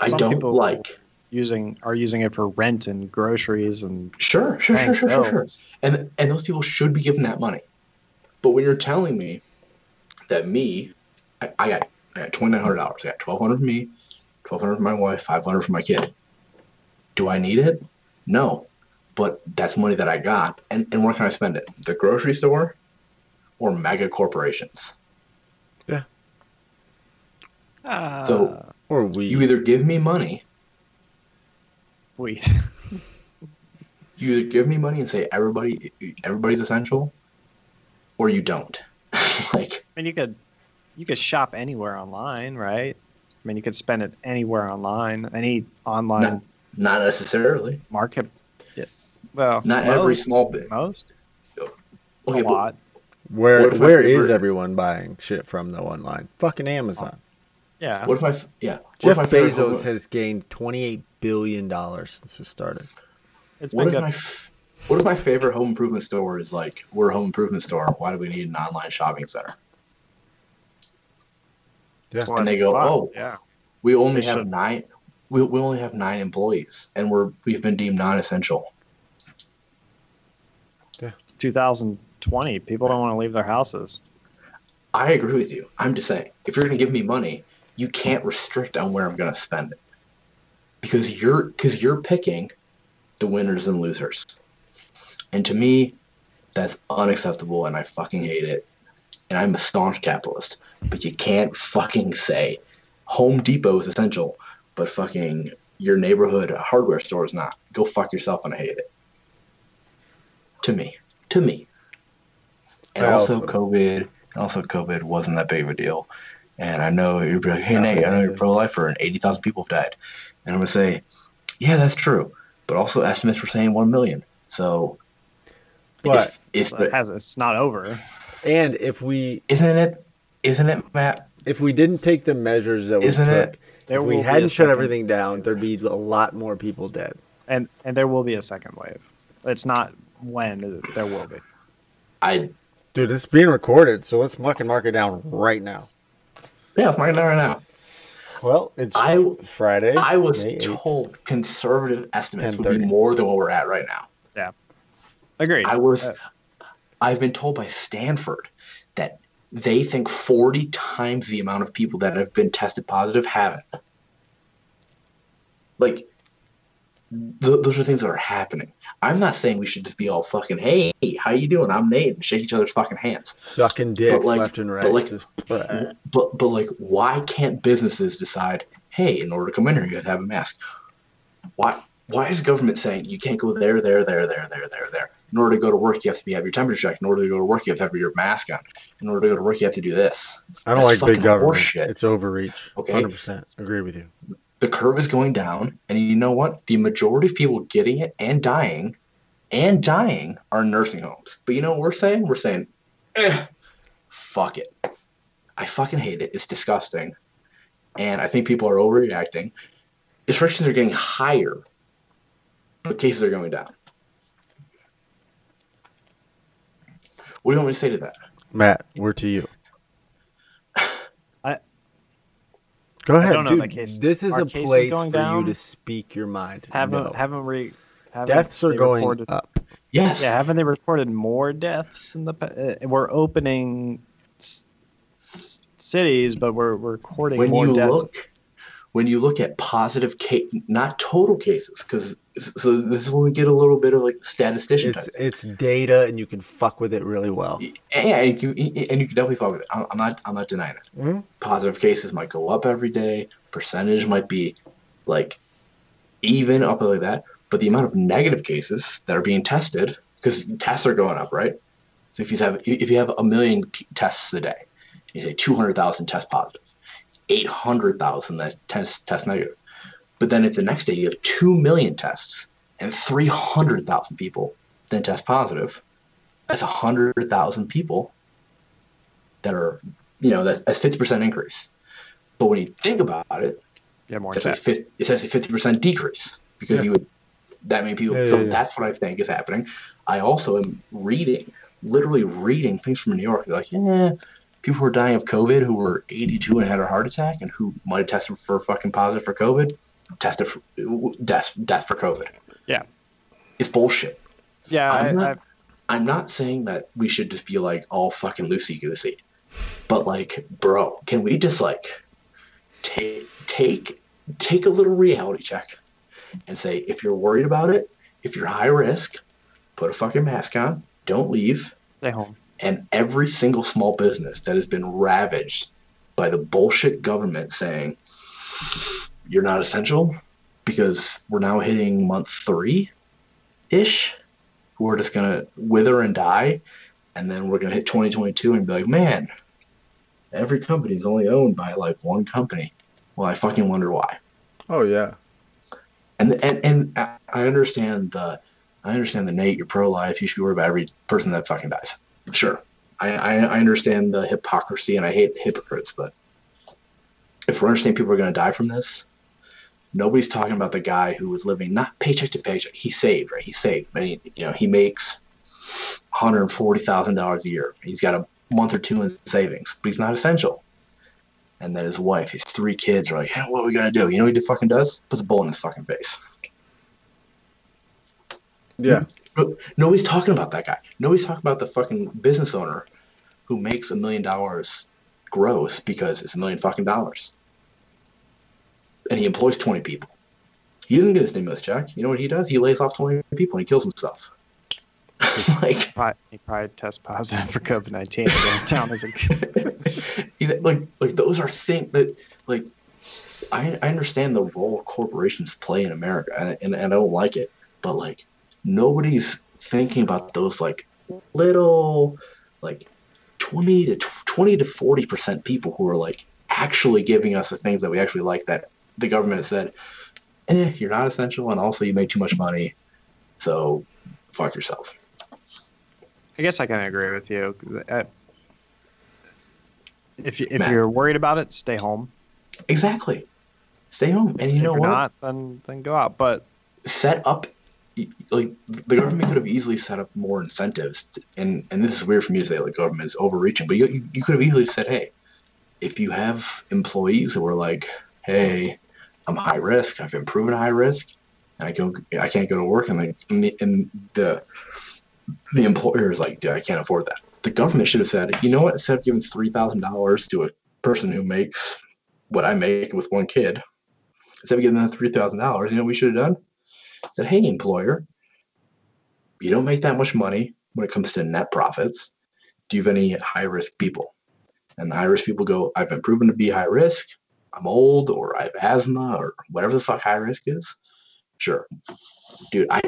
S2: I don't
S3: people
S2: like.
S3: Using are using it for rent and groceries and
S2: Sure, sure, sure, sure, sure, sure. And and those people should be given that money. But when you're telling me that me, I, I got I got twenty nine hundred dollars. I got twelve hundred for me, twelve hundred for my wife, five hundred for my kid. Do I need it? No. But that's money that I got. And and where can I spend it? The grocery store or mega corporations? Yeah.
S3: Uh,
S2: So-
S1: Or we.
S2: You either give me money,
S3: wheat.
S2: you either give me money and say everybody everybody's essential, or you don't. like
S3: I mean, you could you could shop anywhere online, right? I mean, you could spend it anywhere online, any online
S2: No. not necessarily.
S3: market. Yeah. Well,
S2: Not
S3: most,
S2: every small bit.
S3: most
S2: Okay,
S3: a lot.
S1: where
S2: What if my
S1: where is everyone buying shit from though online? Fucking Amazon.
S3: Yeah.
S2: What if my yeah? What
S1: Jeff
S2: if
S1: Bezos has gained twenty eight billion dollars since it started.
S3: It's
S2: What if
S3: good.
S2: my what if my favorite home improvement store is like we're a home improvement store? Why do we need an online shopping center?
S3: Well,
S2: and they go,
S3: wow,
S2: "Oh,
S3: yeah.
S2: We only
S3: They
S2: have
S3: should.
S2: nine. We, we only have nine employees, and we're we've been deemed non-essential. Yeah.
S3: 2020. People don't want to leave their houses.
S2: I agree with you. I'm just saying, if you're going to give me money, you can't restrict on where I'm going to spend it, because you're because you're picking the winners and losers, and to me, that's unacceptable, and I fucking hate it. and I'm a staunch capitalist, but you can't fucking say Home Depot is essential, but fucking your neighborhood hardware store is not. Go fuck yourself, and I hate it. To me, to me. And also,
S1: also-
S2: COVID. Also, COVID wasn't that big of a deal. And I know you'd be like, "Hey Nate, I know you're pro-lifer, and eighty thousand people have died." And I'm gonna say, "Yeah, that's true." But also, estimates were saying one million. So,
S1: But
S2: it's, it's
S3: Well, it has it's not over.
S1: and if we
S2: isn't it? Isn't it, Matt?
S1: if we didn't take the measures that we
S2: Isn't
S1: took,
S2: it?
S3: There
S1: if
S3: will
S1: we
S3: be a
S1: hadn't shut everything down, there'd be a lot more people dead.
S3: and and there will be a second wave. It's not when there will be.
S2: I
S1: Dude, this is being recorded, so let's fucking mark it down right now.
S2: Yeah, it's marking that right now.
S1: Well, it's
S2: I-
S1: Friday.
S2: I was
S1: May 8th.
S2: told conservative estimates would be more than what we're at right now.
S3: Yeah, agreed.
S2: I was,
S3: Uh,
S2: I've been told by Stanford that they think 40 times the amount of people that have been tested positive haven't. Like, th- those are things that are happening. I'm not saying we should just be all fucking, hey, how you doing? I'm Nate, and shake each other's fucking hands.
S1: sucking dicks
S2: like-
S1: left and
S2: but
S1: right.
S2: like-
S1: Just, uh,
S2: But but like, why can't businesses decide, hey, in order to come in here, you have to have a mask? Why why is government saying you can't go there, there, there, there, there, there, there? In order to go to work, you have to be, have your temperature checked. In order to go to work, you have to have your mask on. In order to go to work, you have to do this.
S1: I don't
S2: That's
S1: like big government.
S2: horseshit.
S1: It's overreach.
S2: Okay.
S1: 100%. Agree with you.
S2: The curve is going down, and you know what? The majority of people getting it and dying, and dying, are in nursing homes. But you know what we're saying? We're saying, eh, fuck it. I fucking hate it. It's disgusting. And I think people are overreacting. Restrictions are getting higher, but cases are going down. What do you want me to say to that?
S1: Matt, we're to you. Go ahead,
S3: don't know
S1: dude.
S3: about cases.
S1: This is
S3: Are
S1: a
S3: cases
S1: place
S3: going
S1: for you to speak your mind.
S3: haven't
S1: No.
S3: haven't we? Haven't
S1: Deaths are going
S3: reported-
S1: up.
S2: Yes.
S3: Yeah, haven't they reported more deaths in the? pa- Uh, we're opening s- s- cities, but we're we're recording
S2: when
S3: more
S2: you
S3: deaths.
S2: look when you look at positive case not total cases because so this is when we get a little bit of like statistician
S1: It's it's data, and you can fuck with it really well.
S2: yeah and you, and you can definitely fuck with it. I'm, not i'm not denying it.
S1: Mhm.
S2: positive cases might go up every day. Percentage might be like even up like that. But the amount of negative cases that are being tested because tests are going up right? So if you have if you have a million tests a day you say 200000 test positive 800,000 that test test negative. But then if the next day you have 2 million tests and 300,000 people then test positive, that's 100,000 people that are, you know, that, that's 50% increase. But when you think about it,
S3: Yeah, more
S2: it's actually, 50, it's actually 50% decrease because
S1: Yeah.
S2: you would, that many people.
S1: Yeah,
S2: so
S1: yeah,
S2: that's what I think is happening. I also am reading, literally reading things from New York. Like, yeah, people who are dying of COVID who were 82 and had a heart attack and who might have tested for fucking positive for COVID, tested for death, death for COVID.
S3: Yeah.
S2: It's bullshit.
S3: Yeah, I,
S2: I'm
S3: I,
S2: not- I'm not saying that we should just be like all fucking loosey goosey, but like, bro, can we just like take take take a little reality check and say if you're worried about it, if you're high risk, put a fucking mask on, don't leave,
S3: stay home.
S2: And every single small business that has been ravaged by the bullshit government saying you're not essential because we're now hitting month three ish we're just gonna wither and die and then we're gonna hit 2022 and be like man every company is only owned by like one company well i fucking wonder why
S1: Oh yeah.
S2: and and and I I understand the I understand the Nate. You're pro life. You should be worried about every person that fucking dies. Sure, I, I I understand the hypocrisy and I hate hypocrites. But if we're understanding people are going to die from this, nobody's talking about the guy who was living not paycheck to paycheck. He saved, right? He saved, but he, you know he makes one hundred forty thousand dollars a year. He's got a month or two in savings, but he's not essential. And then his wife, his three kids are like, hey, what are we gonna do? You know what he fucking does? Puts a bullet in his fucking face.
S1: Yeah.
S2: Nobody's talking about that guy. Nobody's talking about the fucking business owner who makes a million dollars gross because it's a million fucking dollars. And he employs 20 people. He doesn't get a stimulus check. You know what he does? He lays off 20 people and he kills himself. like,
S3: Probably, he probably test positive for COVID nineteen. Goes down as a
S2: either- like, like those are things that, like, I, I understand the role corporations play in America, and, and I don't like it, but like, nobody's thinking about those like little, like, twenty to twenty to forty percent people who are like actually giving us the things that we actually like that the government has said, eh, you're not essential, and also you make too much money, so fuck yourself.
S3: I guess I can agree with you. Uh, If you, if
S2: Matt.
S3: you're worried about it, stay home.
S2: Exactly. Stay home, and you
S3: if
S2: know what?
S3: not, then then go out. But
S2: set up like the government could have easily set up more incentives to, and and this is weird for me to say like government is overreaching but you, you, could have easily said hey if you have employees who are like hey i'm high risk i've been proven high risk and i go i can't go to work and like and the, and the the employer is like dude i can't afford that. The government should have said you know what instead of giving $3000 to a person who makes what i make with one kid instead of giving them $3000 you know what we should have done said, hey, employer, you don't make that much money when it comes to net profits. Do you have any high risk people? And the high risk people go, I've been proven to be high risk. I'm old or I have asthma or whatever the fuck high risk is. Sure. Dude, I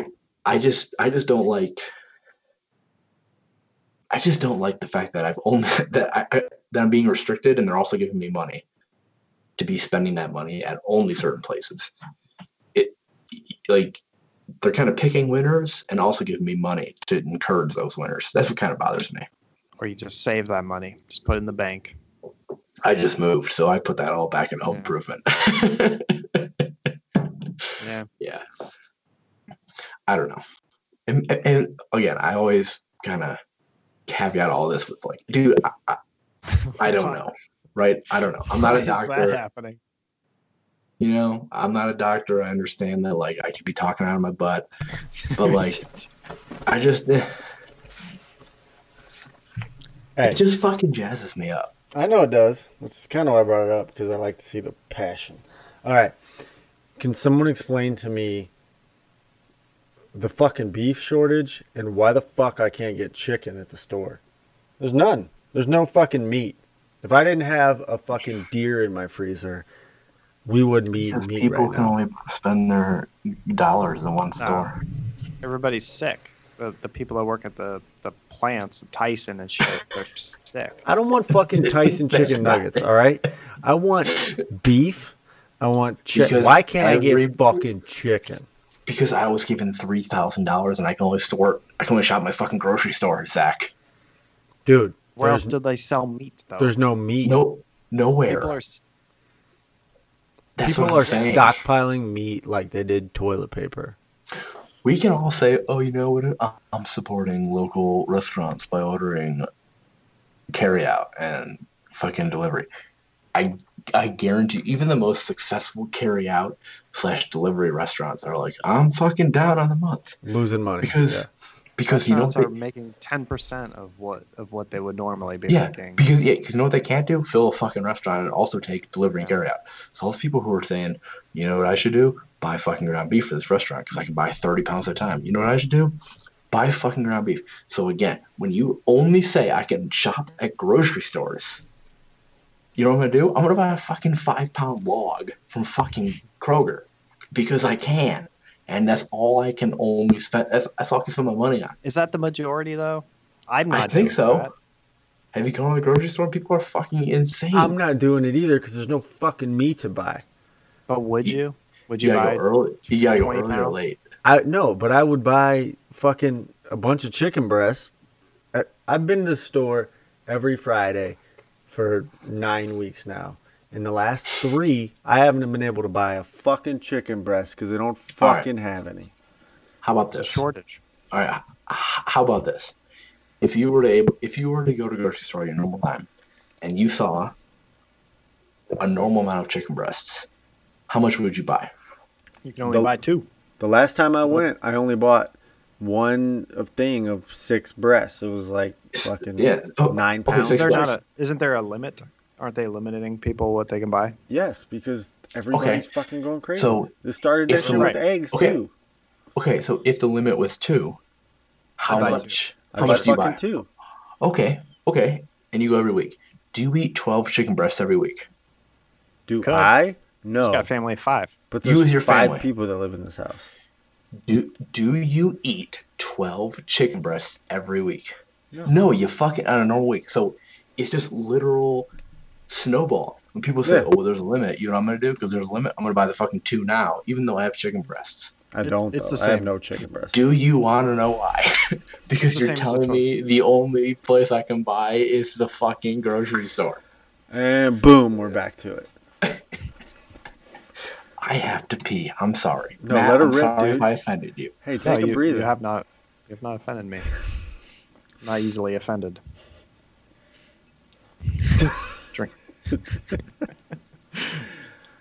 S2: I just I just don't like I just don't like the fact that I've only that I, I that I'm being restricted and they're also giving me money to be spending that money at only certain places. It like they're kind of picking winners and also giving me money to encourage those winners. That's what kind of bothers me.
S3: or you just save that money, just put it in the bank.
S2: I just moved, so I put that all back in home
S3: Yeah.
S2: improvement.
S3: Yeah,
S2: yeah, I don't know. And, and again, I always kind of caveat all this with like, dude, I, I, I don't know, right? I don't know. I'm not a doctor.
S3: happening?
S2: You know, I'm not a doctor. I understand that, like, I could be talking out of my butt, but like, I just, eh,
S1: Hey,
S2: it just fucking jazzes me up.
S1: I know it does. Which is kind of why I brought it up because I like to see the passion. All right, can someone explain to me the fucking beef shortage and why the fuck I can't get chicken at the store? There's none. There's no fucking meat. If I didn't have a fucking deer in my freezer, we wouldn't be
S2: Because
S1: meat
S2: people
S1: right
S2: can
S1: now.
S2: only spend their dollars in one
S3: No.
S2: store.
S3: Everybody's sick. The, the people that work at the, the plants, Tyson and shit, they're sick.
S1: I don't want fucking Tyson chicken nuggets. All right, I want beef. I want chicken. Why can't I
S2: every-
S1: get fucking chicken?
S2: Because I was given three thousand dollars and I can only store, I can only shop my fucking grocery store, Zach.
S1: Dude,
S3: Where else
S1: there's,
S3: do they sell meat though?
S1: there's no meat.
S2: No, nowhere.
S3: People are s-
S2: That's
S1: People are
S2: saying.
S1: stockpiling meat like they did toilet paper.
S2: We can all say, "Oh, you know what? I'm supporting local restaurants by ordering carry out and fucking delivery." I I guarantee, even the most successful carry out slash delivery restaurants are like, "I'm fucking down on the month
S1: Losing money.
S2: because because you know what
S3: are making ten percent of what of what they would normally be
S2: yeah
S3: making.
S2: because yeah because you know what they can't do fill a fucking restaurant and also take delivery and carry out. So all those people who are saying, "You know what I should do? Buy fucking ground beef for this restaurant because I can buy 30 pounds at a time." You know what I should do? buy fucking ground beef. So again, when you only say I can shop at grocery stores, you know what I'm gonna do? I'm gonna buy a fucking five pound log from fucking Kroger because I can, and that's all I can only spend. That's, that's all I can spend my money on.
S3: Is that the majority though? I'm not.
S2: I
S3: think
S2: so.
S3: that.
S2: Have you gone to the grocery store? People are fucking insane.
S1: I'm not doing it either because there's no fucking meat to buy.
S3: But would
S2: You-
S3: you? Would
S2: you
S3: you,
S2: gotta
S3: buy?
S2: go early. You gotta go
S3: 20
S2: early or late.
S1: I no, but I would buy fucking a bunch of chicken breasts. I, I've been to the store every Friday for nine weeks now. In the last three, I haven't been able to buy a fucking chicken breast because they don't
S2: All right.
S1: fucking have any.
S2: How about this?
S3: shortage.
S2: All right. How about this? If you were to able, if you were to go to the grocery store at your normal time, and you saw a normal amount of chicken breasts, how much would you buy?
S3: You can only
S1: The-
S3: buy two.
S1: The last time I went, I only bought one of thing of six breasts. It was like fucking
S2: Yeah. Oh,
S1: nine
S2: okay,
S1: pounds.
S2: six
S3: Is there not
S2: breasts.
S3: a? Isn't there a limit? Aren't they limiting people what they can buy?
S1: Yes, because everybody's fucking going crazy.
S2: So,
S1: this started
S2: if
S1: that
S2: the-
S1: with eggs
S2: okay.
S1: too.
S2: Okay, so if the limit was two, How
S3: buy
S2: much?
S1: I
S2: How
S1: buy
S2: much do you buy?
S1: two.
S2: Okay, okay. And you go every week. Do you eat twelve chicken breasts every week?
S1: Do
S3: Could.
S1: I? No.
S3: He's got family of five.
S1: But
S2: You
S1: there's
S2: with your
S1: five
S2: family.
S1: people that live in this house.
S2: Do do you eat twelve chicken breasts every week?
S1: No.
S2: No, you fucking on a normal week. So it's just literal snowball. When people say,
S1: Yeah.
S2: "Oh, well, there's a limit," you know what I'm gonna do? Because there's a limit. I'm gonna buy the fucking two now, even though I have chicken breasts.
S1: I
S3: It's-
S1: don't.
S3: it's
S1: though.
S3: the
S1: I have
S3: same.
S1: no chicken breast.
S2: Do you want to know why? because
S3: the
S2: you're telling me the only place I can buy is the fucking grocery store.
S1: And boom, we're back to it.
S2: I have to pee. I'm sorry.
S1: No,
S2: Matt,
S1: let her
S2: I'm
S1: rip,
S2: sorry
S1: dude.
S2: if I offended you.
S1: Hey,
S3: No,
S1: take a
S3: you,
S1: breather.
S3: you have not. You have not offended me. I'm not easily offended.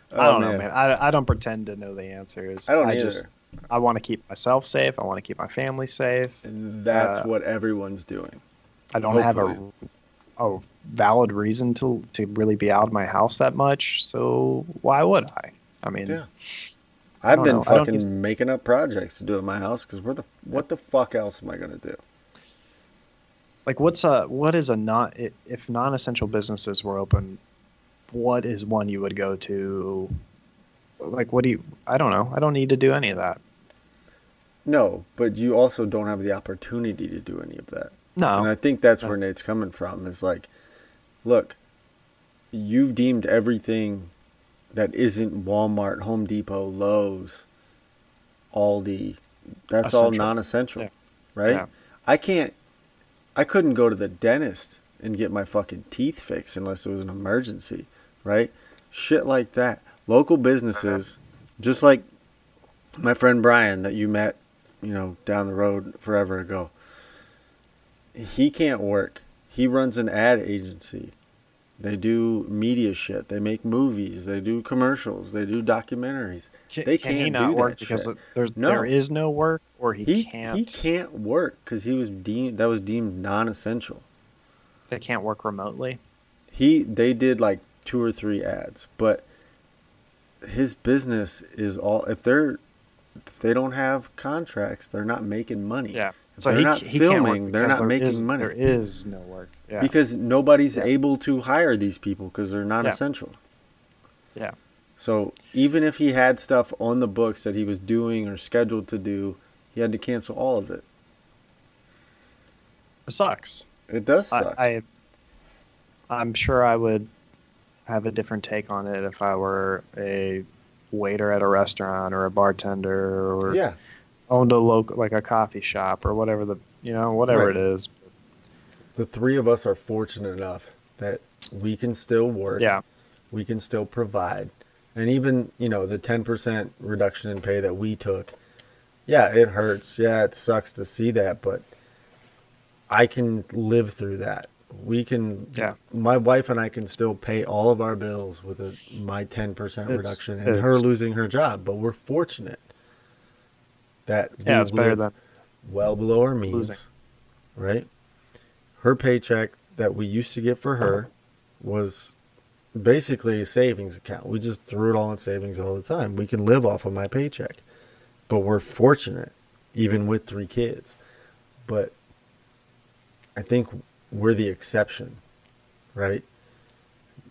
S1: Oh,
S3: I don't know, man. I, I don't pretend to know the answers.
S1: I don't
S3: I
S1: either.
S3: just I want to keep myself safe. I want to keep my family safe.
S1: And that's
S3: Uh,
S1: what everyone's doing.
S3: I don't have a
S1: Hopefully.
S3: a valid reason to to really be out of my house that much. So why would I? I mean,
S1: Yeah. I've been
S3: know.
S1: Fucking
S3: use-
S1: making up projects to do at my house because where the what the fuck else am I gonna do?
S3: like what's a what is a non i- if non-essential businesses were open what is one you would go to like what do you i don't know i don't need to do any of that
S1: No, but you also don't have the opportunity to do any of that.
S3: No.
S1: And I think that's where Nate's coming from. Is like, look, you've deemed everything that isn't Walmart, Home Depot, Lowe's, Aldi, that's all non-essential,
S3: Yeah.
S1: right?
S3: Yeah.
S1: I can't. I couldn't go to the dentist and get my fucking teeth fixed unless it was an emergency, right? Shit like that. Local businesses, just like my friend Brian that you met, you know, down the road forever ago. He can't work. He runs an ad agency. They do media shit. They make movies. They do commercials. They do documentaries.
S3: can,
S1: they
S3: can he
S1: can't
S3: not
S1: do
S3: work
S1: that
S3: because
S1: shit.
S3: there's
S1: No.
S3: there is no work or he,
S1: He
S3: can't
S1: he can't work because he was deemed that was deemed non-essential.
S3: they can't work remotely
S1: He they did like two or three ads, but his business is all if they're if they don't have contracts, they're not making money.
S3: yeah
S1: If
S3: so
S1: they're
S3: he,
S1: not
S3: he
S1: filming, they're not making
S3: is-
S1: money.
S3: there is no work yeah
S1: Because nobody's
S3: Yeah.
S1: able to hire these people because they're not
S3: Yeah.
S1: essential.
S3: Yeah.
S1: So even if he had stuff on the books that he was doing or scheduled to do, he had to cancel all of it.
S3: it sucks
S1: It does suck.
S3: I, I I'm sure I would have a different take on it if I were a waiter at a restaurant or a bartender or
S1: yeah.
S3: owned a local like a coffee shop or whatever the you know whatever
S1: Right.
S3: it is.
S1: The three of us are fortunate enough that we can still work.
S3: Yeah,
S1: we can still provide. And even, you know, the 10% reduction in pay that we took, yeah, it hurts. Yeah, it sucks to see that, but I can live through that. We can,
S3: Yeah.
S1: my wife and I can still pay all of our bills with a, my 10%
S3: It's-
S1: reduction and her losing her job. But we're fortunate that
S3: yeah,
S1: we
S3: it's better
S1: live
S3: than
S1: well below our means,
S3: losing.
S1: right? Her paycheck that we used to get for her was basically a savings account. We just threw it all in savings all the time. We can live off of my paycheck, but we're fortunate, even with three kids. But I think we're the exception, right?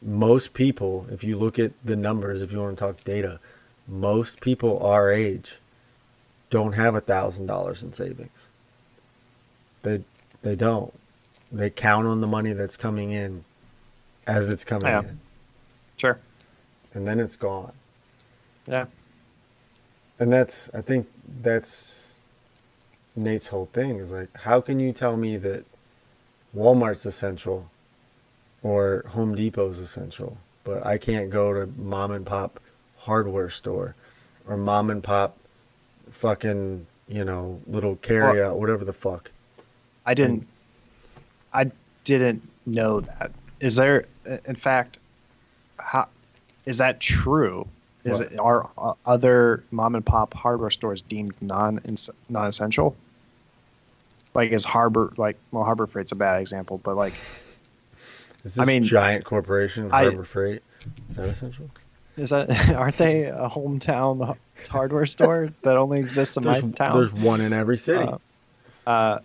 S1: Most people, if you look at the numbers, if you want to talk data, most people our age don't have a thousand dollars in savings. They they don't. They count on the money that's coming in as it's coming
S3: Yeah.
S1: in,
S3: Sure.
S1: and then it's gone.
S3: Yeah.
S1: And that's I think that's Nate's whole thing is like, how can you tell me that Walmart's essential or Home Depot's essential, but I can't go to mom and pop hardware store or mom and pop fucking, you know, little carry out, whatever the fuck.
S3: I didn't. I didn't know that. Is there, in fact, how is that true? Is
S1: What?
S3: it are uh, other mom and pop hardware stores deemed non non essential? Like is Harbor like well Harbor Freight's a bad example, but like
S1: Is this
S3: I mean,
S1: giant corporation,
S3: I-
S1: Harbor Freight? Is that essential?
S3: is that aren't they a hometown hardware store that only exists in
S1: There's,
S3: my town?
S1: there's one in every city.
S3: Uh, uh,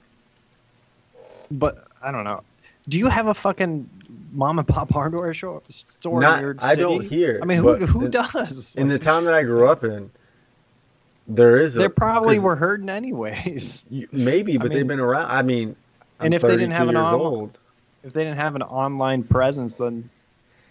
S3: but I don't know. Do you have a fucking mom and pop hardware shop, store
S1: Not,
S3: in your
S1: I don't hear.
S3: I mean, who who
S1: in,
S3: does?
S1: in the town that I grew up in? There is.
S3: they
S1: a,
S3: probably were hurting anyways.
S1: Maybe, but they've been around. I mean, I'm
S3: And if they didn't have an online-
S1: old,
S3: If they didn't have an online presence, then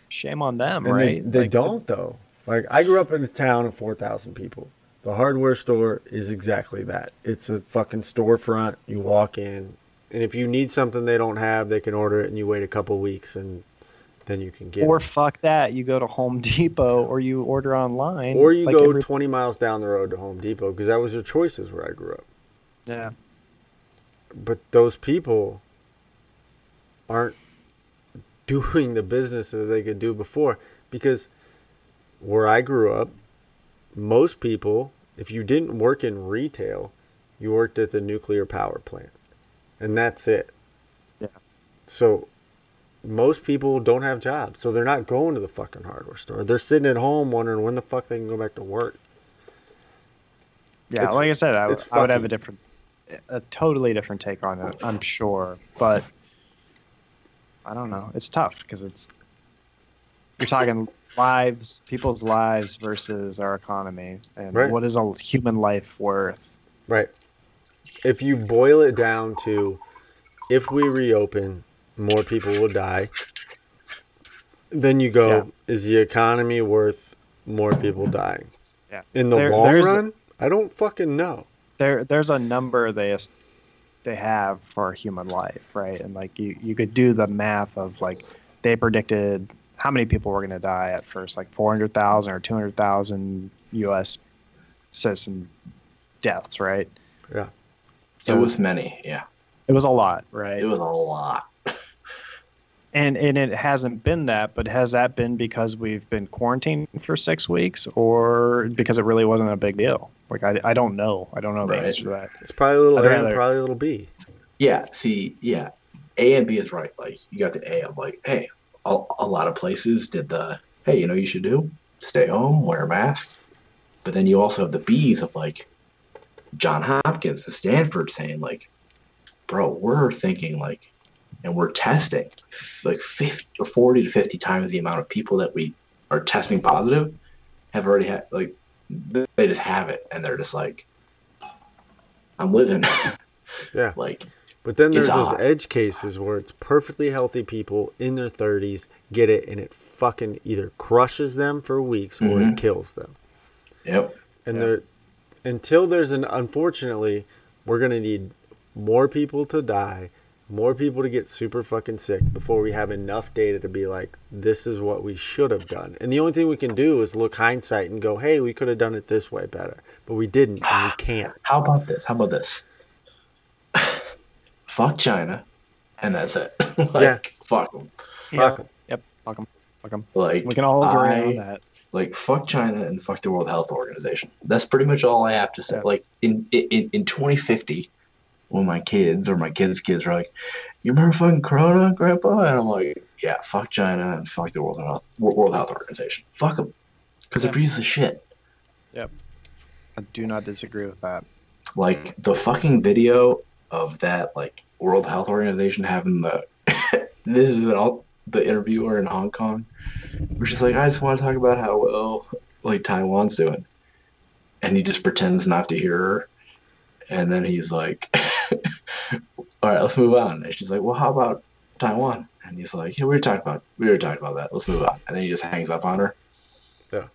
S3: shame on them,
S1: and
S3: right?
S1: they, they
S3: Like,
S1: don't though. Like I grew up in a town of four thousand people. The hardware store is exactly that. It's a fucking storefront. You walk in, and if you need something they don't have, they can order it, and you wait a couple weeks, and then you can get
S3: Or
S1: it.
S3: fuck that, you go to Home Depot or you order online.
S1: Or you
S3: like
S1: go
S3: every-
S1: 20 miles down the road to Home Depot because that was your choices where I grew up.
S3: yeah.
S1: But those people aren't doing the business that they could do before because where I grew up, most people, if you didn't work in retail, you worked at the nuclear power plant. And that's it.
S3: Yeah.
S1: So most people don't have jobs, so they're not going to the fucking hardware store. They're sitting at home wondering when the fuck they can go back to work.
S3: Yeah,
S1: It's-
S3: like I said, I, I would have a different, a totally different take on it. I'm sure, but I don't know. It's tough because it's you're talking lives, people's lives versus our economy, and
S1: Right.
S3: what is a human life worth?
S1: Right. If you boil it down to if we reopen, more people will die, then you go,
S3: Yeah.
S1: is the economy worth more people dying?
S3: Yeah.
S1: In the
S3: There-
S1: long run, I don't fucking know.
S3: There, there's a number they they have for human life, right? And like you, you could do the math of like they predicted how many people were going to die at first, like 400,000 or 200,000 U.S. citizen deaths, right?
S1: Yeah.
S2: it was many. Yeah,
S3: It was a lot, right?
S2: it was a lot.
S3: And and it hasn't been that, but has that been because we've been quarantined for six weeks, or because it really wasn't a big deal? Like I, I don't know. I don't know the
S2: Right.
S3: answer to that.
S1: It's probably a little A and
S3: rather-
S1: probably a little B.
S2: Yeah, see, yeah, A and B is right. Like you got the A of like, hey, a, a lot of places did the, hey, you know, you should do stay home, wear a mask. But then you also have the B's of like John Hopkins the Stanford saying like, bro, we're thinking like, and we're testing f- like 50 or 40 to 50 times the amount of people that we are testing positive have already had like they just have it and they're just like, I'm living.
S1: Yeah.
S2: like
S1: But then there's those
S2: odd.
S1: edge cases where it's perfectly healthy people in their 30s get it and it fucking either crushes them for weeks or
S2: Mhm.
S1: it kills them.
S2: Yep.
S1: And
S3: Yeah.
S1: there, until there's an, unfortunately, we're gonna need more people to die, more people to get super fucking sick before we have enough data to be like, this is what we should have done. And the only thing we can do is look hindsight and go, hey, we could have done it this way better, but we didn't, and we can't.
S2: How about this? How about this? fuck China, and that's it. like,
S1: Yeah.
S2: Fuck them.
S1: Fuck 'em.
S3: Yep. Fuck 'em. Fuck 'em.
S2: Like
S3: We can all agree
S2: I-
S3: on that.
S2: like fuck China and fuck the World Health Organization. That's pretty much all I have to say.
S3: Yeah.
S2: Like in in in 2050, when my kids or my kids' kids are like, "You remember fucking Corona, Grandpa?" and I'm like, "Yeah, fuck China and fuck the World Health World Health Organization. Fuck them, because
S3: Yeah.
S2: they're pieces of shit."
S3: Yep, I do not disagree with that.
S2: like the fucking video of that like World Health Organization having the this is all the interviewer in Hong Kong, which is like, I just want to talk about how well like Taiwan's doing, and he just pretends not to hear her, and then he's like, All right, let's move on, and she's like, Well, how about Taiwan? And he's like, Yeah, we were talking about we were talking about that. Let's move on, and then he just hangs up on her.
S1: Yeah.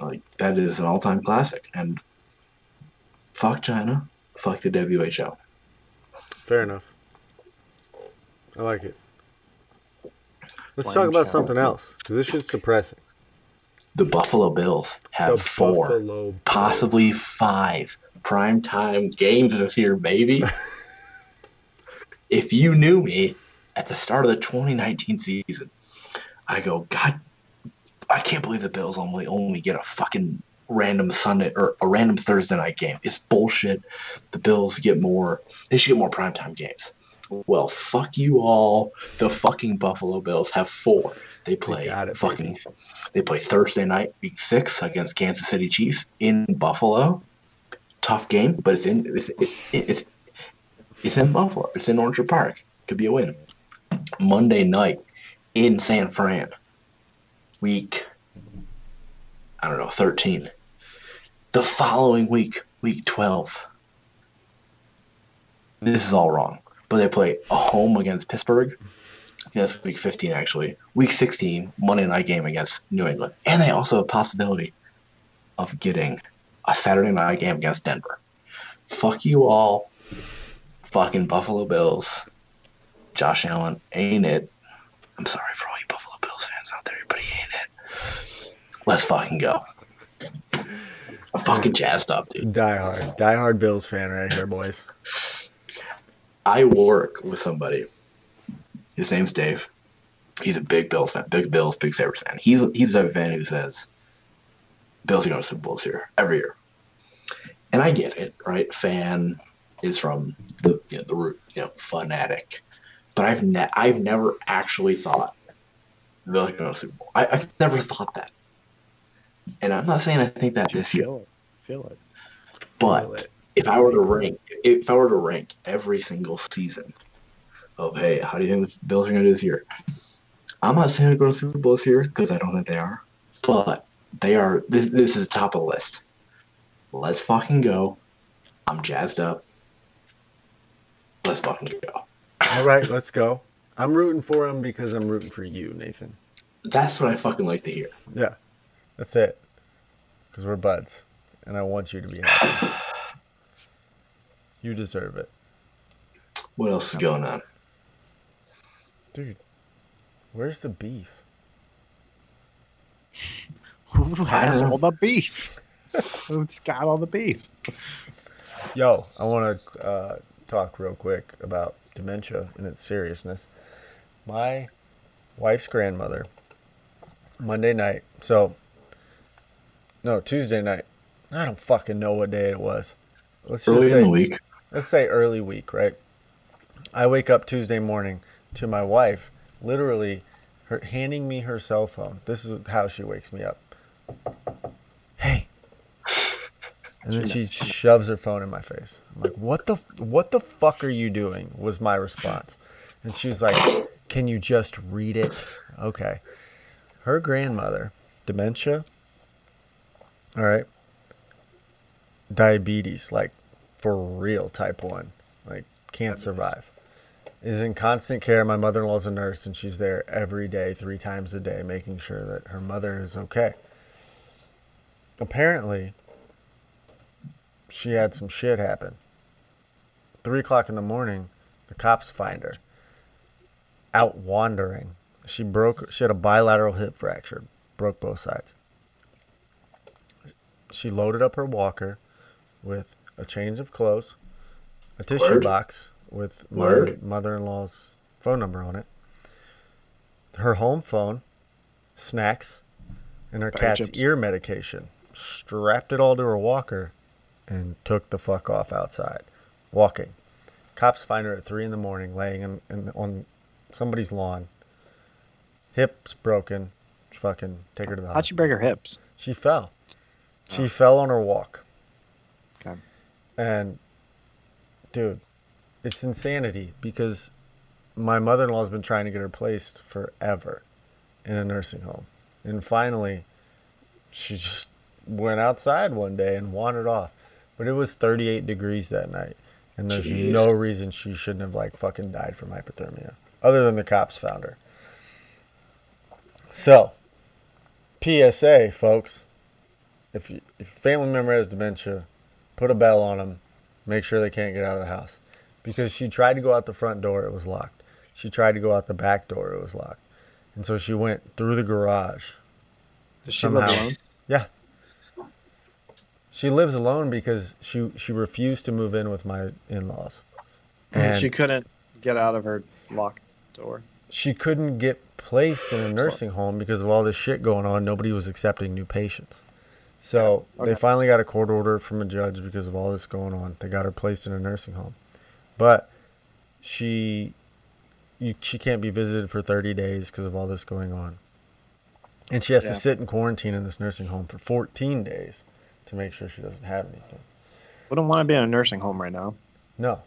S2: like that is an all-time classic, and fuck China, fuck the WHO.
S1: Fair enough. I like it. Let's
S3: Blame
S1: talk about
S3: China.
S1: something else because this shit's depressing.
S2: The Buffalo Bills have
S1: the
S2: four,
S1: Buffalo Bills.
S2: possibly five prime-time games this year, baby. if you knew me at the start of the 2019 season, I go, God, I can't believe the Bills only only get a fucking random Sunday or a random Thursday night game. It's bullshit. The Bills get more. They should get more primetime games. Well, fuck you all. The fucking Buffalo Bills have four. They play
S1: got it,
S2: fucking.
S1: baby.
S2: They play Thursday night, week six against Kansas City Chiefs in Buffalo. Tough game, but it's in it's it's it's, it's in Buffalo. It's in Orchard Park. Could be a win. Monday night in San Fran. Week, I don't know, 13. The following week, week 12. This is all wrong. But they play a home against Pittsburgh. That's week 15, actually. Week 16, Monday night game against New England. And they also have a possibility of getting a Saturday night game against Denver. Fuck you all. Fucking Buffalo Bills. Josh Allen ain't it. I'm sorry for all you Buffalo Bills fans out there, but he ain't it. Let's fucking go. I'm fucking jazzed up, dude.
S1: Die hard, die hard Bills fan right here, boys.
S2: I work with somebody. His name's Dave. He's a big Bills fan, big Bills, big Sabres fan. He's he's the type of fan who says Bills are going to Super Bowls here every year, and I get it, right? Fan is from the you know, the root, you know, fanatic, but I've ne- I've never actually thought the Bills are going to Super Bowl. I, I've never thought that, and I'm not saying I think that this year,
S3: Feel it. Feel it.
S2: but if I were to rank, if I were to rank every single season of hey, how do you think the Bills are going to do this year? I'm not saying to going to Super Bowl this year because I don't think they are, but they are. This, this is the top of the list. Let's fucking go. I'm jazzed up. Let's fucking go.
S1: All right, let's go. I'm rooting for him because I'm rooting for you, Nathan.
S2: That's what I fucking like to hear.
S1: Yeah, that's it. Because we're buds, and I want you to be happy. You deserve it,
S2: What else is going on?
S1: dude. Where's the beef?
S3: Who has all the beef? Who's got all the beef?
S1: Yo, I want to uh, talk real quick about dementia and its seriousness. My wife's grandmother, Monday night, so, no, Tuesday night. I don't fucking know what day it was. Let's just
S2: Early
S1: say,
S2: in the week.
S1: let's say early week, right? I wake up Tuesday morning to my wife literally her handing me her cell phone. This is how she wakes me up. And then she shoves her phone in my face. I'm like, "What the what the fuck are you doing?" was my response. And she's like, "Can you just read it?" Okay. Her grandmother, dementia. All right. Diabetes, like for real type 1. Like can't survive. Is in constant care. My mother-in-law's a nurse and she's there every day, 3 times a day making sure that her mother is okay. Apparently, she had some shit happen. Three o'clock in the morning, the cops find her out wandering. She broke. She had a bilateral hip fracture, broke both sides. She loaded up her walker with a change of clothes, a tissue
S2: Word.
S1: box with my
S2: Word.
S1: mother-in-law's phone number on it, her home phone, snacks, and her cat's ear medication. Strapped it all to her walker and took the fuck off outside, walking. Cops find her at three in the morning, laying in, in, on somebody's lawn. Hips broken. Fucking take her to the hospital.
S3: How'd she break her hips?
S1: She fell. She
S3: Oh.
S1: fell on her walk.
S3: Okay.
S1: And, dude, it's insanity because my mother in law's been trying to get her placed forever in a nursing home. And finally, she just went outside one day and wandered off. But it was 38 degrees that night. And there's
S2: Jeez.
S1: no reason she shouldn't have, like, fucking died from hypothermia. Other than the cops found her. So, PSA, folks if, you, if your family member has dementia, put a bell on them. Make sure they can't get out of the house. Because she tried to go out the front door, it was locked. She tried to go out the back door, it was locked. And so she went through the garage.
S3: Does she live alone?
S1: Yeah. She lives alone because she she refused to move in with my in-laws. And
S3: she couldn't get out of her locked door.
S1: she couldn't get placed in a nursing home because of all this shit going on. Nobody was accepting new patients. So
S3: Okay.
S1: they finally got a court order from a judge because of all this going on. They got her placed in a nursing home, but she you, she can't be visited for 30 days because of all this going on, and she has
S3: Yeah.
S1: to sit in quarantine in this nursing home for 14 days to make sure she doesn't have anything.
S3: Wouldn't want to be in a nursing home right now.
S1: No,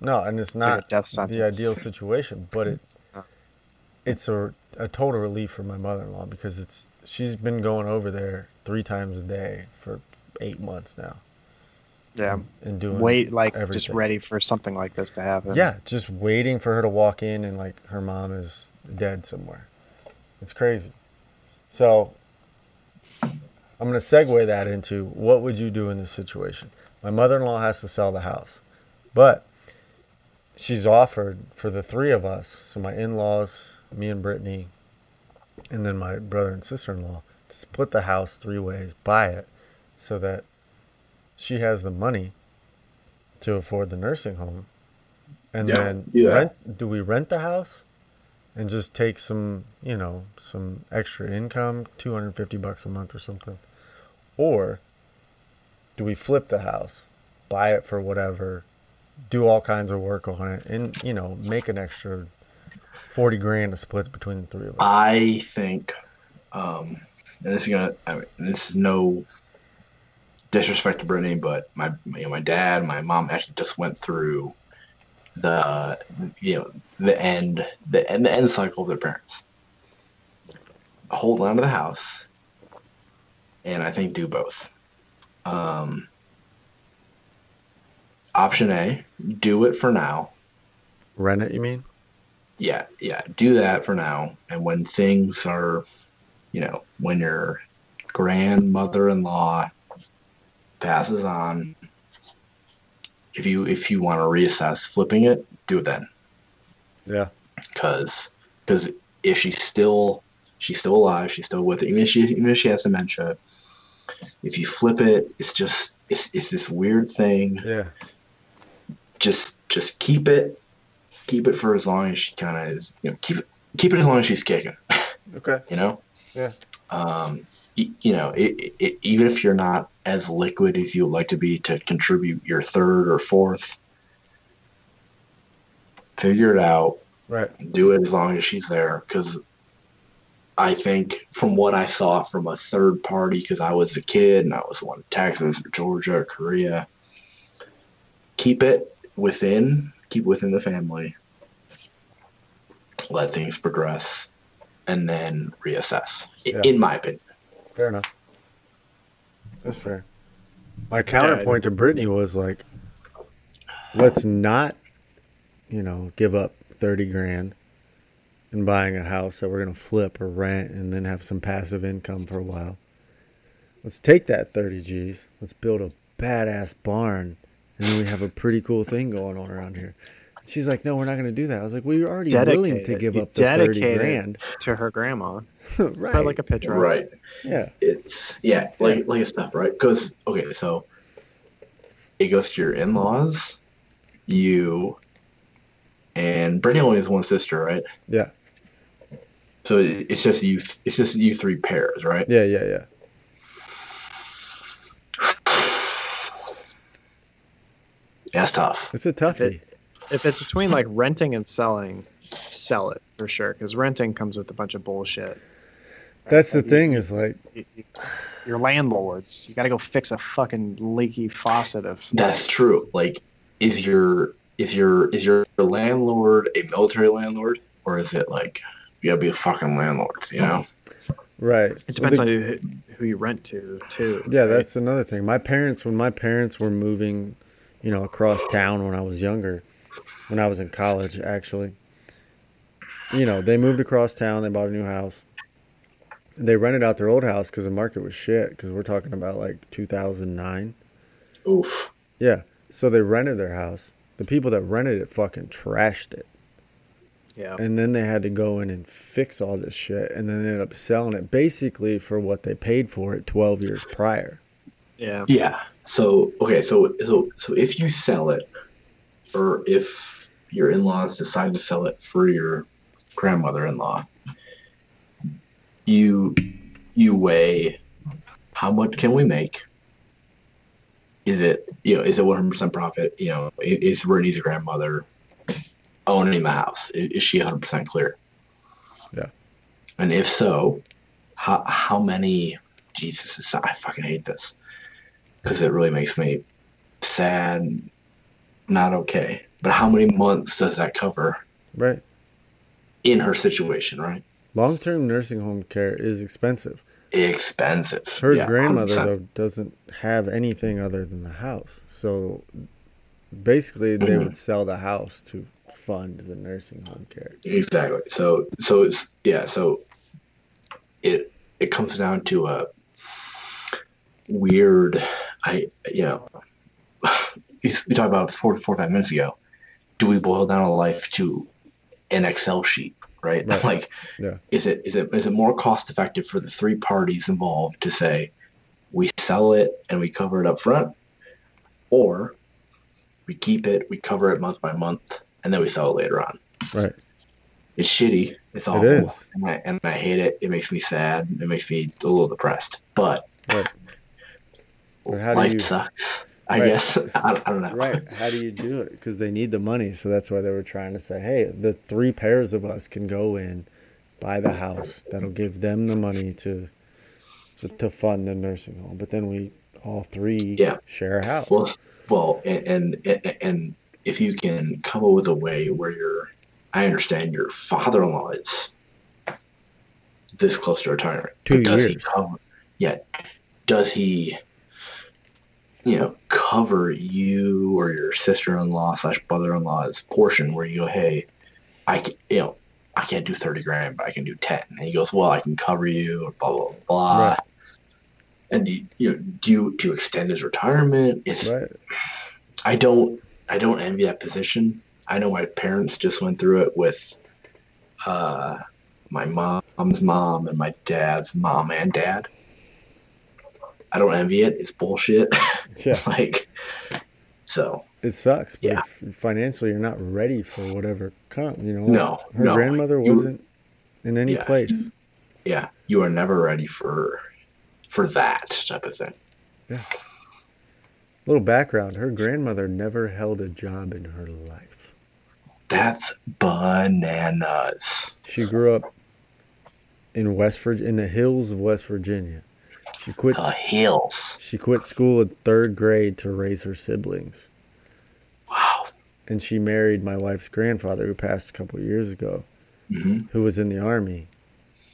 S1: No, and it's
S3: It's
S1: not the ideal situation, but it it's a, a total relief for my mother-in-law because it's she's been going over there three times a day for eight months now
S3: Yeah.
S1: and doing
S3: Wait, like just ready for something like this to happen.
S1: Yeah, just waiting for her to walk in and like her mom is dead somewhere. It's crazy. So I'm going to segue that into what would you do in this situation? My mother-in-law has to sell the house. But she's offered for the three of us, so my in-laws, me and Brittany, and then my brother and sister-in-law, to split the house three ways, buy it so that she has the money to afford the nursing home. And
S2: Yeah,
S1: then
S2: do
S1: rent do we rent the house and just take some, you know, some extra income, 250 bucks a month or something? Or do we flip the house, buy it for whatever, do all kinds of work on it and, you know, make an extra 40 grand to split between the three of us?
S2: I think, um, and this is gonna, I mean, this is no disrespect to Brittany, but my, you know, my dad, my mom actually just went through the, you know, the end, the end, the end cycle of their parents. Hold on to the house, and I think do both. Um, option A, do it for now.
S1: Rent it, you mean?
S2: yeah, yeah, do that for now. And when things are, you know, when your grandmother-in-law passes on, if you if you want to reassess flipping it, do it then.
S1: Yeah.
S2: Because because if she's still she's still alive, she's still with it. Even if she even if she has dementia, if you flip it, it's just it's it's this weird thing
S1: Yeah.
S2: just just keep it keep it for as long as she kind of is you know keep it keep it as long as she's kicking
S1: Okay.
S2: you know
S1: Yeah.
S2: um y- you know it, it, even if you're not as liquid as you would like to be to contribute your third or fourth figure it out
S1: Right.
S2: do it as long as she's there because I think from what I saw from a third party, because I was a kid and I was the one in Texas or Georgia or Korea, keep it within, keep within the family, let things progress, and then reassess.
S1: Yeah.
S2: In my opinion,
S1: Fair enough. That's fair. My counterpoint to Brittany was like, let's not, you know, give up 30 grand in buying a house that we're going to flip or rent and then have some passive income for a while. Let's take that 30 G's. Let's build a badass barn and then we have a pretty cool thing going on around here. She's like, no, we're not going to do that. I was like, well, you're already willing to give
S3: You
S1: up the 30 grand.
S3: To her grandma.
S1: right.
S3: Put like a picture. of
S2: right?
S1: yeah.
S2: It's yeah, like like it's stuff, right? Because okay, so it goes to your in-laws, you, and Brittany only has one sister, right?
S1: Yeah.
S2: So it's just you. It's just you three pairs, right?
S1: Yeah. Yeah. Yeah.
S2: That's tough.
S1: It's a toughie.
S3: If it's between like renting and selling, sell it for sure. Because renting comes with a bunch of bullshit.
S1: That's the thing is like,
S3: You- you- Your landlords, you got to go fix a fucking leaky faucet of.
S2: That's true. Like, is your is your is your landlord a military landlord, or is it like you gotta be a fucking landlord? You know?
S1: right.
S3: It depends
S1: The-
S3: on who, who you rent to too.
S1: Yeah,
S3: right?
S1: that's another thing. My parents, when my parents were moving, you know, across town when I was younger, when I was in college, actually, you know, they moved across town. They bought a new house. They rented out their old house because the market was shit. Because we're talking about like 2009.
S2: Oof.
S1: Yeah. So they rented their house. The people that rented it fucking trashed it.
S3: Yeah.
S1: And then they had to go in and fix all this shit. And then ended up selling it basically for what they paid for it 12 years prior.
S3: Yeah.
S2: Yeah. So okay. So so so if you sell it, or if your in-laws decide to sell it for your grandmother-in-law, you you weigh how much can we make? Is it you know is it one hundred percent profit? You know i- is Brittany's grandmother owning the house? Is, she one hundred percent clear?
S1: Yeah.
S2: And if so, how how many? Jesus, I fucking hate this because it really makes me sad, not okay. But how many months does that cover
S1: Right.
S2: in her situation, right?
S1: Long term nursing home care is expensive.
S2: Expensive.
S1: Her
S2: Yeah,
S1: grandmother
S2: 100%.
S1: though doesn't have anything other than the house. So basically they
S2: Mhm.
S1: would sell the house to fund the nursing home care.
S2: Exactly. So so it's yeah, so it it comes down to a weird I you know we talked about four four five minutes ago. Do we boil down a life to an Excel sheet, right?
S1: Right.
S2: Like
S1: Yeah.
S2: is it is it is it more cost effective for the three parties involved to say we sell it and we cover it up front or we keep it, we cover it month by month, and then we sell it later on
S1: Right.
S2: it's shitty. It's awful,
S1: is.
S2: And, I, and I hate it. It makes me sad. It makes me a little depressed. But
S1: Right. But how do
S2: life
S1: you-
S2: sucks. I
S1: Right.
S2: guess I, I don't know.
S1: Right. How do you do it? Because they need the money. So that's why they were trying to say, hey, the three pairs of us can go in, buy the house. That'll give them the money to to, to fund the nursing home. But then we all three
S2: Yeah.
S1: share a house.
S2: Well, well, and, and and if you can come up with a way where you're, I understand your father-in-law is this close to retirement.
S1: Two
S2: does he
S1: years.
S2: cover? Yeah. Does he? You know, cover you or your sister-in-law slash brother-in-law's portion where you go, hey, I can, you know, I can't do thirty grand, but I can do ten. And he goes, well, I can cover you, or blah blah blah.
S1: Right.
S2: And you, you know, do you do you extend his retirement? It's
S1: right.
S2: I don't I don't envy that position. I know my parents just went through it with uh, my mom's mom and my dad's mom and dad. I don't envy it. It's bullshit.
S1: Yeah.
S2: like so
S1: It sucks. But
S2: Yeah.
S1: if financially you're not ready for whatever comes, you know.
S2: No,
S1: Her
S2: no.
S1: grandmother
S2: You-
S1: wasn't in any
S2: Yeah.
S1: place.
S2: yeah, you are never ready for for that type of thing.
S1: Little background: Her grandmother never held a job in her life.
S2: That's bananas.
S1: She grew up in West Virginia, in the hills of West Virginia. She quit.
S2: The hills.
S1: She quit school in third grade to raise her siblings,
S2: Wow.
S1: and she married my wife's grandfather, who passed a couple years ago,
S2: hmm
S1: who was in the army,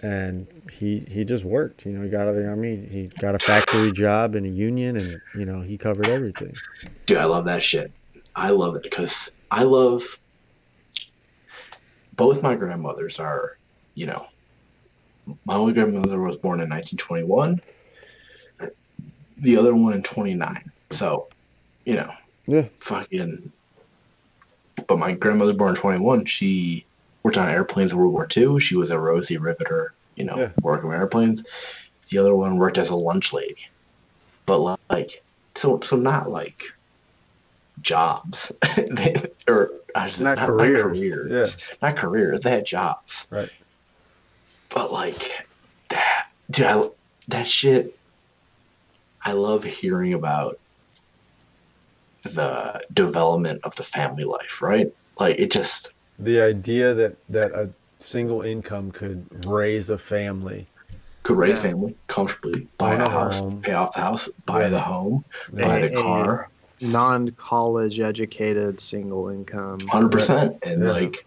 S1: and he he just worked. You know, he got out of the army. He got a factory job in a union, and you know he covered everything.
S2: Dude, I love that shit. I love it because I love both my grandmothers are, you know, my only grandmother was born in 1921, the other one in 29. So, you know,
S1: Yeah.
S2: fucking. But my grandmother born 21, she worked on airplanes in World War II. She was a Rosie Riveter, you know,
S1: Yeah.
S2: working on airplanes. The other one worked as a lunch lady. But like, so so not like jobs, they, or
S1: Not
S2: not,
S1: careers,
S2: Not careers. Not careers. They had jobs.
S1: Right.
S2: But like that, dude, I, that shit. I love hearing about the development of the family life, right? Like it just
S1: The idea that that a single income could raise a family.
S2: could raise
S3: Yeah.
S2: family comfortably, buy a
S1: a
S2: house,
S1: home.
S2: pay off the house, buy
S1: Yeah.
S2: the home, buy the
S3: A- a-
S2: car,
S3: Non-college educated, single income.
S2: hundred percent. And
S1: Yeah.
S2: like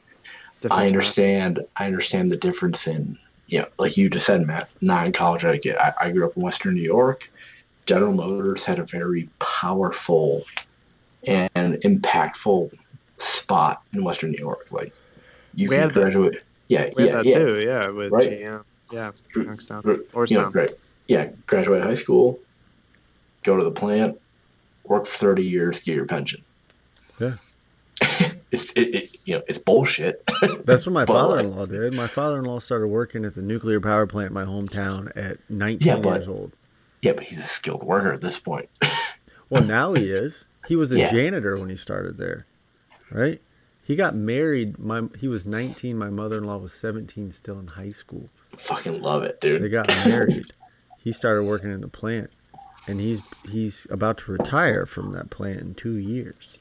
S3: different
S2: I
S3: time.
S2: understand. I understand the difference in, you know, like you just said, Matt, non-college etiquette. I, I grew up in Western New York. General Motors had a very powerful and impactful spot in Western New York. Like you
S3: We
S2: could
S3: had that.
S2: graduate. Yeah,
S3: We had
S2: yeah,
S3: that
S2: yeah.
S3: too, yeah, with
S2: Right.
S3: GM. Yeah, Youngstown. Or
S2: You know, great. Yeah, graduate high school, go to the plant, work for thirty years, get your pension.
S1: Yeah.
S2: it's it, it you know it's bullshit.
S1: That's what my father-in-law did. My father-in-law started working at the nuclear power plant in my hometown at 19
S2: Yeah, but-
S1: years old.
S2: yeah, but he's a skilled worker at this point.
S1: Well, now he is. He was a
S2: Yeah.
S1: janitor when he started there, right? He got married. My he was 19. My mother-in-law was 17, still in high school.
S2: Fucking love it, dude.
S1: They got married. he started working in the plant, and he's he's about to retire from that plant in two years.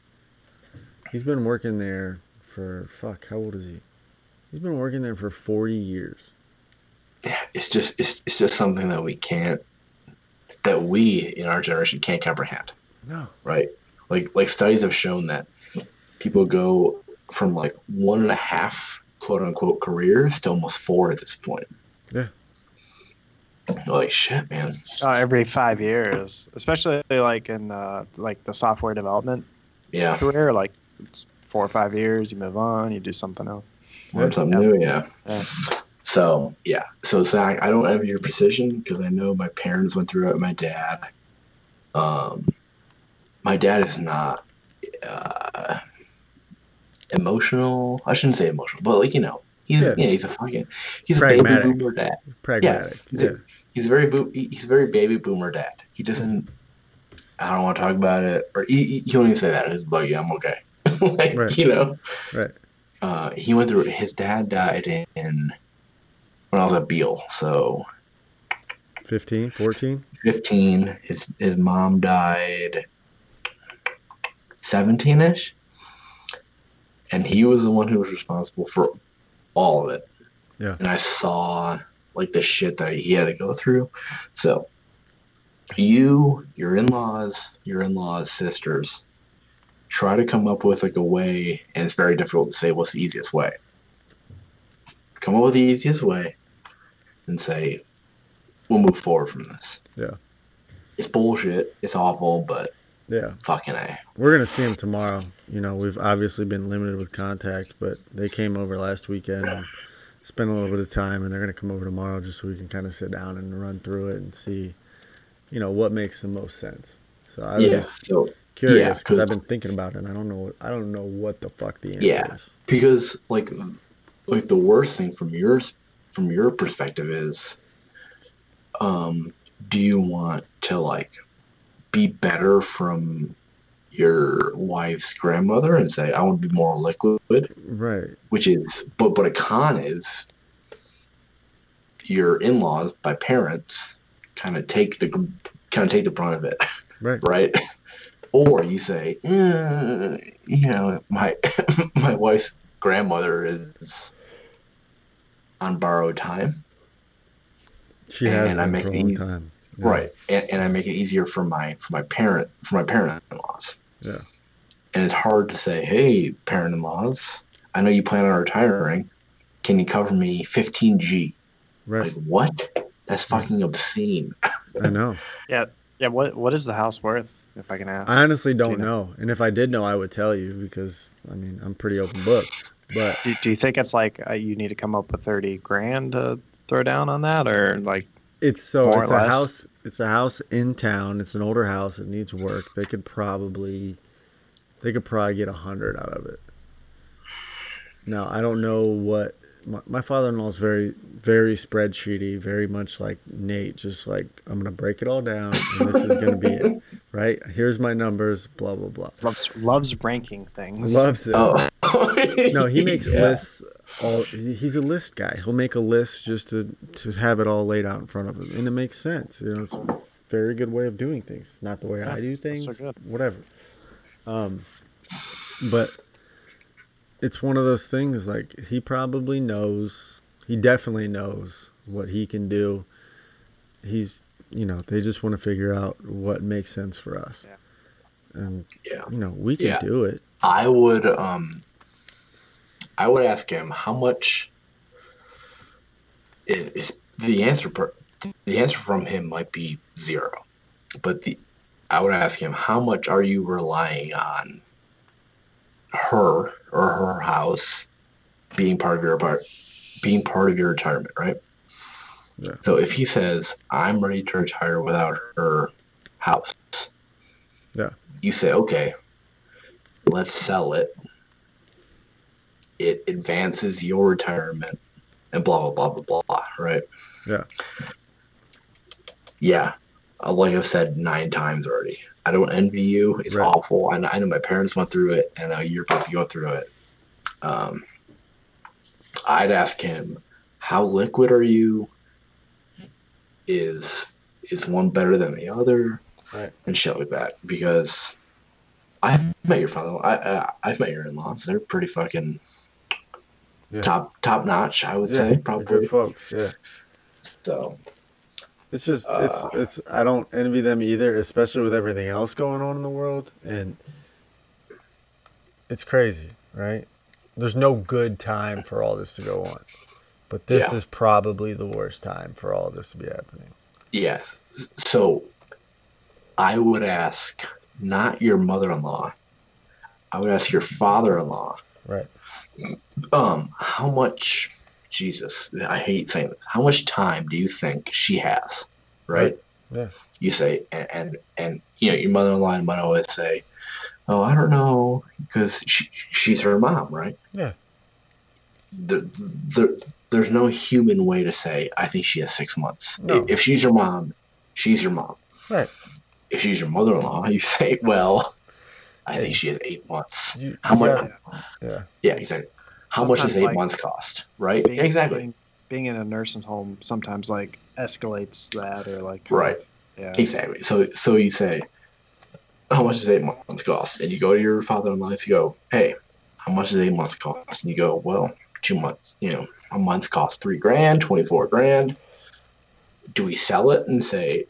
S1: He's been working there for fuck. How old is he? He's been working there for 40 years.
S2: Yeah, it's just it's it's just something that we can't that we in our generation can't comprehend,
S1: No.
S2: right? Like like studies have shown that people go from like one and a half quote unquote careers to almost four at this point.
S1: Yeah.
S2: Like shit, man.
S3: Uh, every five years, especially like in uh, like the software development
S2: Yeah.
S3: career, like it's four or five years, you move on, you do something else.
S2: Learn something new, yeah.
S3: Yeah.
S2: So yeah. So Zach, I don't envy your position because I know my parents went through it. My dad. Um, my dad is not uh, emotional. I shouldn't say emotional, but like you know, he's
S1: Yeah.
S2: yeah, he's a fucking he's a baby boomer dad.
S1: Pragmatic.
S2: he's
S1: Yeah.
S2: a- He's a very he- he's a very baby boomer dad. He doesn't. I don't want to talk about it, or he, he he won't even say that. He's like, yeah, I'm okay. like
S1: Right.
S2: you know.
S1: Right.
S2: Uh, he went through. His dad died in when I was at Beale, so
S1: 15, 14?
S2: 15. His his mom died 17 ish, and he was the one who was responsible for all of it.
S1: Yeah.
S2: And I saw like the shit that he had to go through. So you, your in-laws, your in-laws' sisters, try to come up with like a way, and it's very difficult to say what's the easiest way. Come up with the easiest way, and say, we'll move forward from this.
S1: Yeah.
S2: It's bullshit. It's awful, but
S1: Yeah.
S2: fucking a.
S1: We're going to see them tomorrow. You know, we've obviously been limited with contact, but they came over last weekend and spent a little bit of time, and they're going to come over tomorrow just so we can kind of sit down and run through it and see, you know, what makes the most sense. So I was
S2: Yeah. So
S1: curious because
S2: 'cause-
S1: I've been thinking about it. and I don't know. What, I don't know what the fuck the answer
S2: Yeah.
S1: is.
S2: because like like the worst thing from yours from your perspective is um do you want to like be better from your wife's grandmother and say i want to be more liquid
S1: Right.
S2: which is but but a con is your in-laws by parents kind of take the kind of take the brunt of it
S1: Right.
S2: right? Or you say, "Uh, you know, my my wife's grandmother is on borrowed time,
S1: She has
S2: And I make
S1: for
S2: it easy-
S1: time. Yeah.
S2: right? And, and I make it easier for my for my parent for my parent-in-laws.
S1: Yeah.
S2: And it's hard to say, hey, parent-in-laws, I know you plan on retiring. Can you cover me 15G?
S1: Right.
S2: Like what? That's fucking obscene.
S1: I know.
S3: Yeah, Yeah. what what is the house worth, if I can ask?
S1: I honestly don't
S3: Gina.
S1: know. And if I did know, I would tell you because I mean I'm pretty open book. But
S3: do, do you think it's like uh, you need to come up with thirty grand to throw down on that, or like
S1: it's so it's a
S3: less.
S1: house. It's a house in town. It's an older house. It needs work. They could probably, they could probably get a hundred out of it. Now I don't know what my, my father-in-law is very very spreadsheety, very much like Nate. Just like I'm gonna break it all down, and this is gonna be it. Right? Here's my numbers. Blah blah blah.
S3: loves loves ranking things?
S1: Loves it.
S2: Oh.
S1: No, he makes
S2: Yeah.
S1: lists. All he's a list guy. He'll make a list just to to have it all laid out in front of him, and it makes sense. You know, it's, it's a very good way of doing things. Not the way I do things.
S3: good.
S1: Whatever. Um, but it's one of those things. Like he probably knows. He definitely knows what he can do. He's, you know, they just want to figure out what makes sense for us.
S3: Yeah.
S1: And
S2: Yeah.
S1: you know, we can
S2: Yeah.
S1: do it.
S2: I would um I would ask him how much is the answer per, the answer from him might be zero. But the I would ask him how much are you relying on her or her house being part of your part being part of your retirement, right?
S1: Yeah.
S2: So if he says I'm ready to retire without her house.
S1: Yeah.
S2: You say, okay, let's sell it. It advances your retirement and blah, blah, blah, blah, blah, right?
S1: Yeah.
S2: Yeah. Uh, Like I've said nine times already. I don't envy you. It's
S1: Right.
S2: awful. I know, I know my parents went through it, and uh, you're about to go through it. Um, I'd ask him, how liquid are you? Is is one better than the other?
S1: Right.
S2: And shit like that. Because I've met your father. I, I I've met your in-laws. They're pretty fucking
S1: Yeah.
S2: top top notch. I would
S1: Yeah,
S2: say probably.
S1: good folks. Yeah.
S2: So
S1: It's just
S2: Uh,
S1: it's it's I don't envy them either, especially with everything else going on in the world. And it's crazy, right? There's no good time for all this to go on. But this
S2: Yeah.
S1: is probably the worst time for all this to be happening.
S2: Yes. So I would ask not your mother-in-law. I would ask your father-in-law.
S1: Right.
S2: Um, how much? Jesus, I hate saying this. How much time do you think she has? Right.
S1: Yeah.
S2: You say, and and, and you know, your mother-in-law might always say, "Oh, I don't know," because she, she's her mom, right?
S1: Yeah.
S2: The, the, there's no human way to say, "I think she has six months."
S1: No.
S2: If she's your mom, she's your mom
S1: Right.
S2: if she's your mother-in-law, you say, "Well, I think she has eight months."
S1: You,
S2: How much?
S1: yeah.
S2: Yeah, exactly. How much does eight
S3: like,
S2: months cost? Right?
S3: Being,
S2: exactly.
S3: Being, being in a nursing home sometimes like escalates that or like
S2: Right.
S3: Yeah.
S2: Exactly. So, so you say, "How much does eight months cost?" And you go to your father-in-law and you go, "Hey, how much does eight months cost?" And you go, "Well, two months. You know, a month costs three grand, twenty-four grand." Do we sell it and say?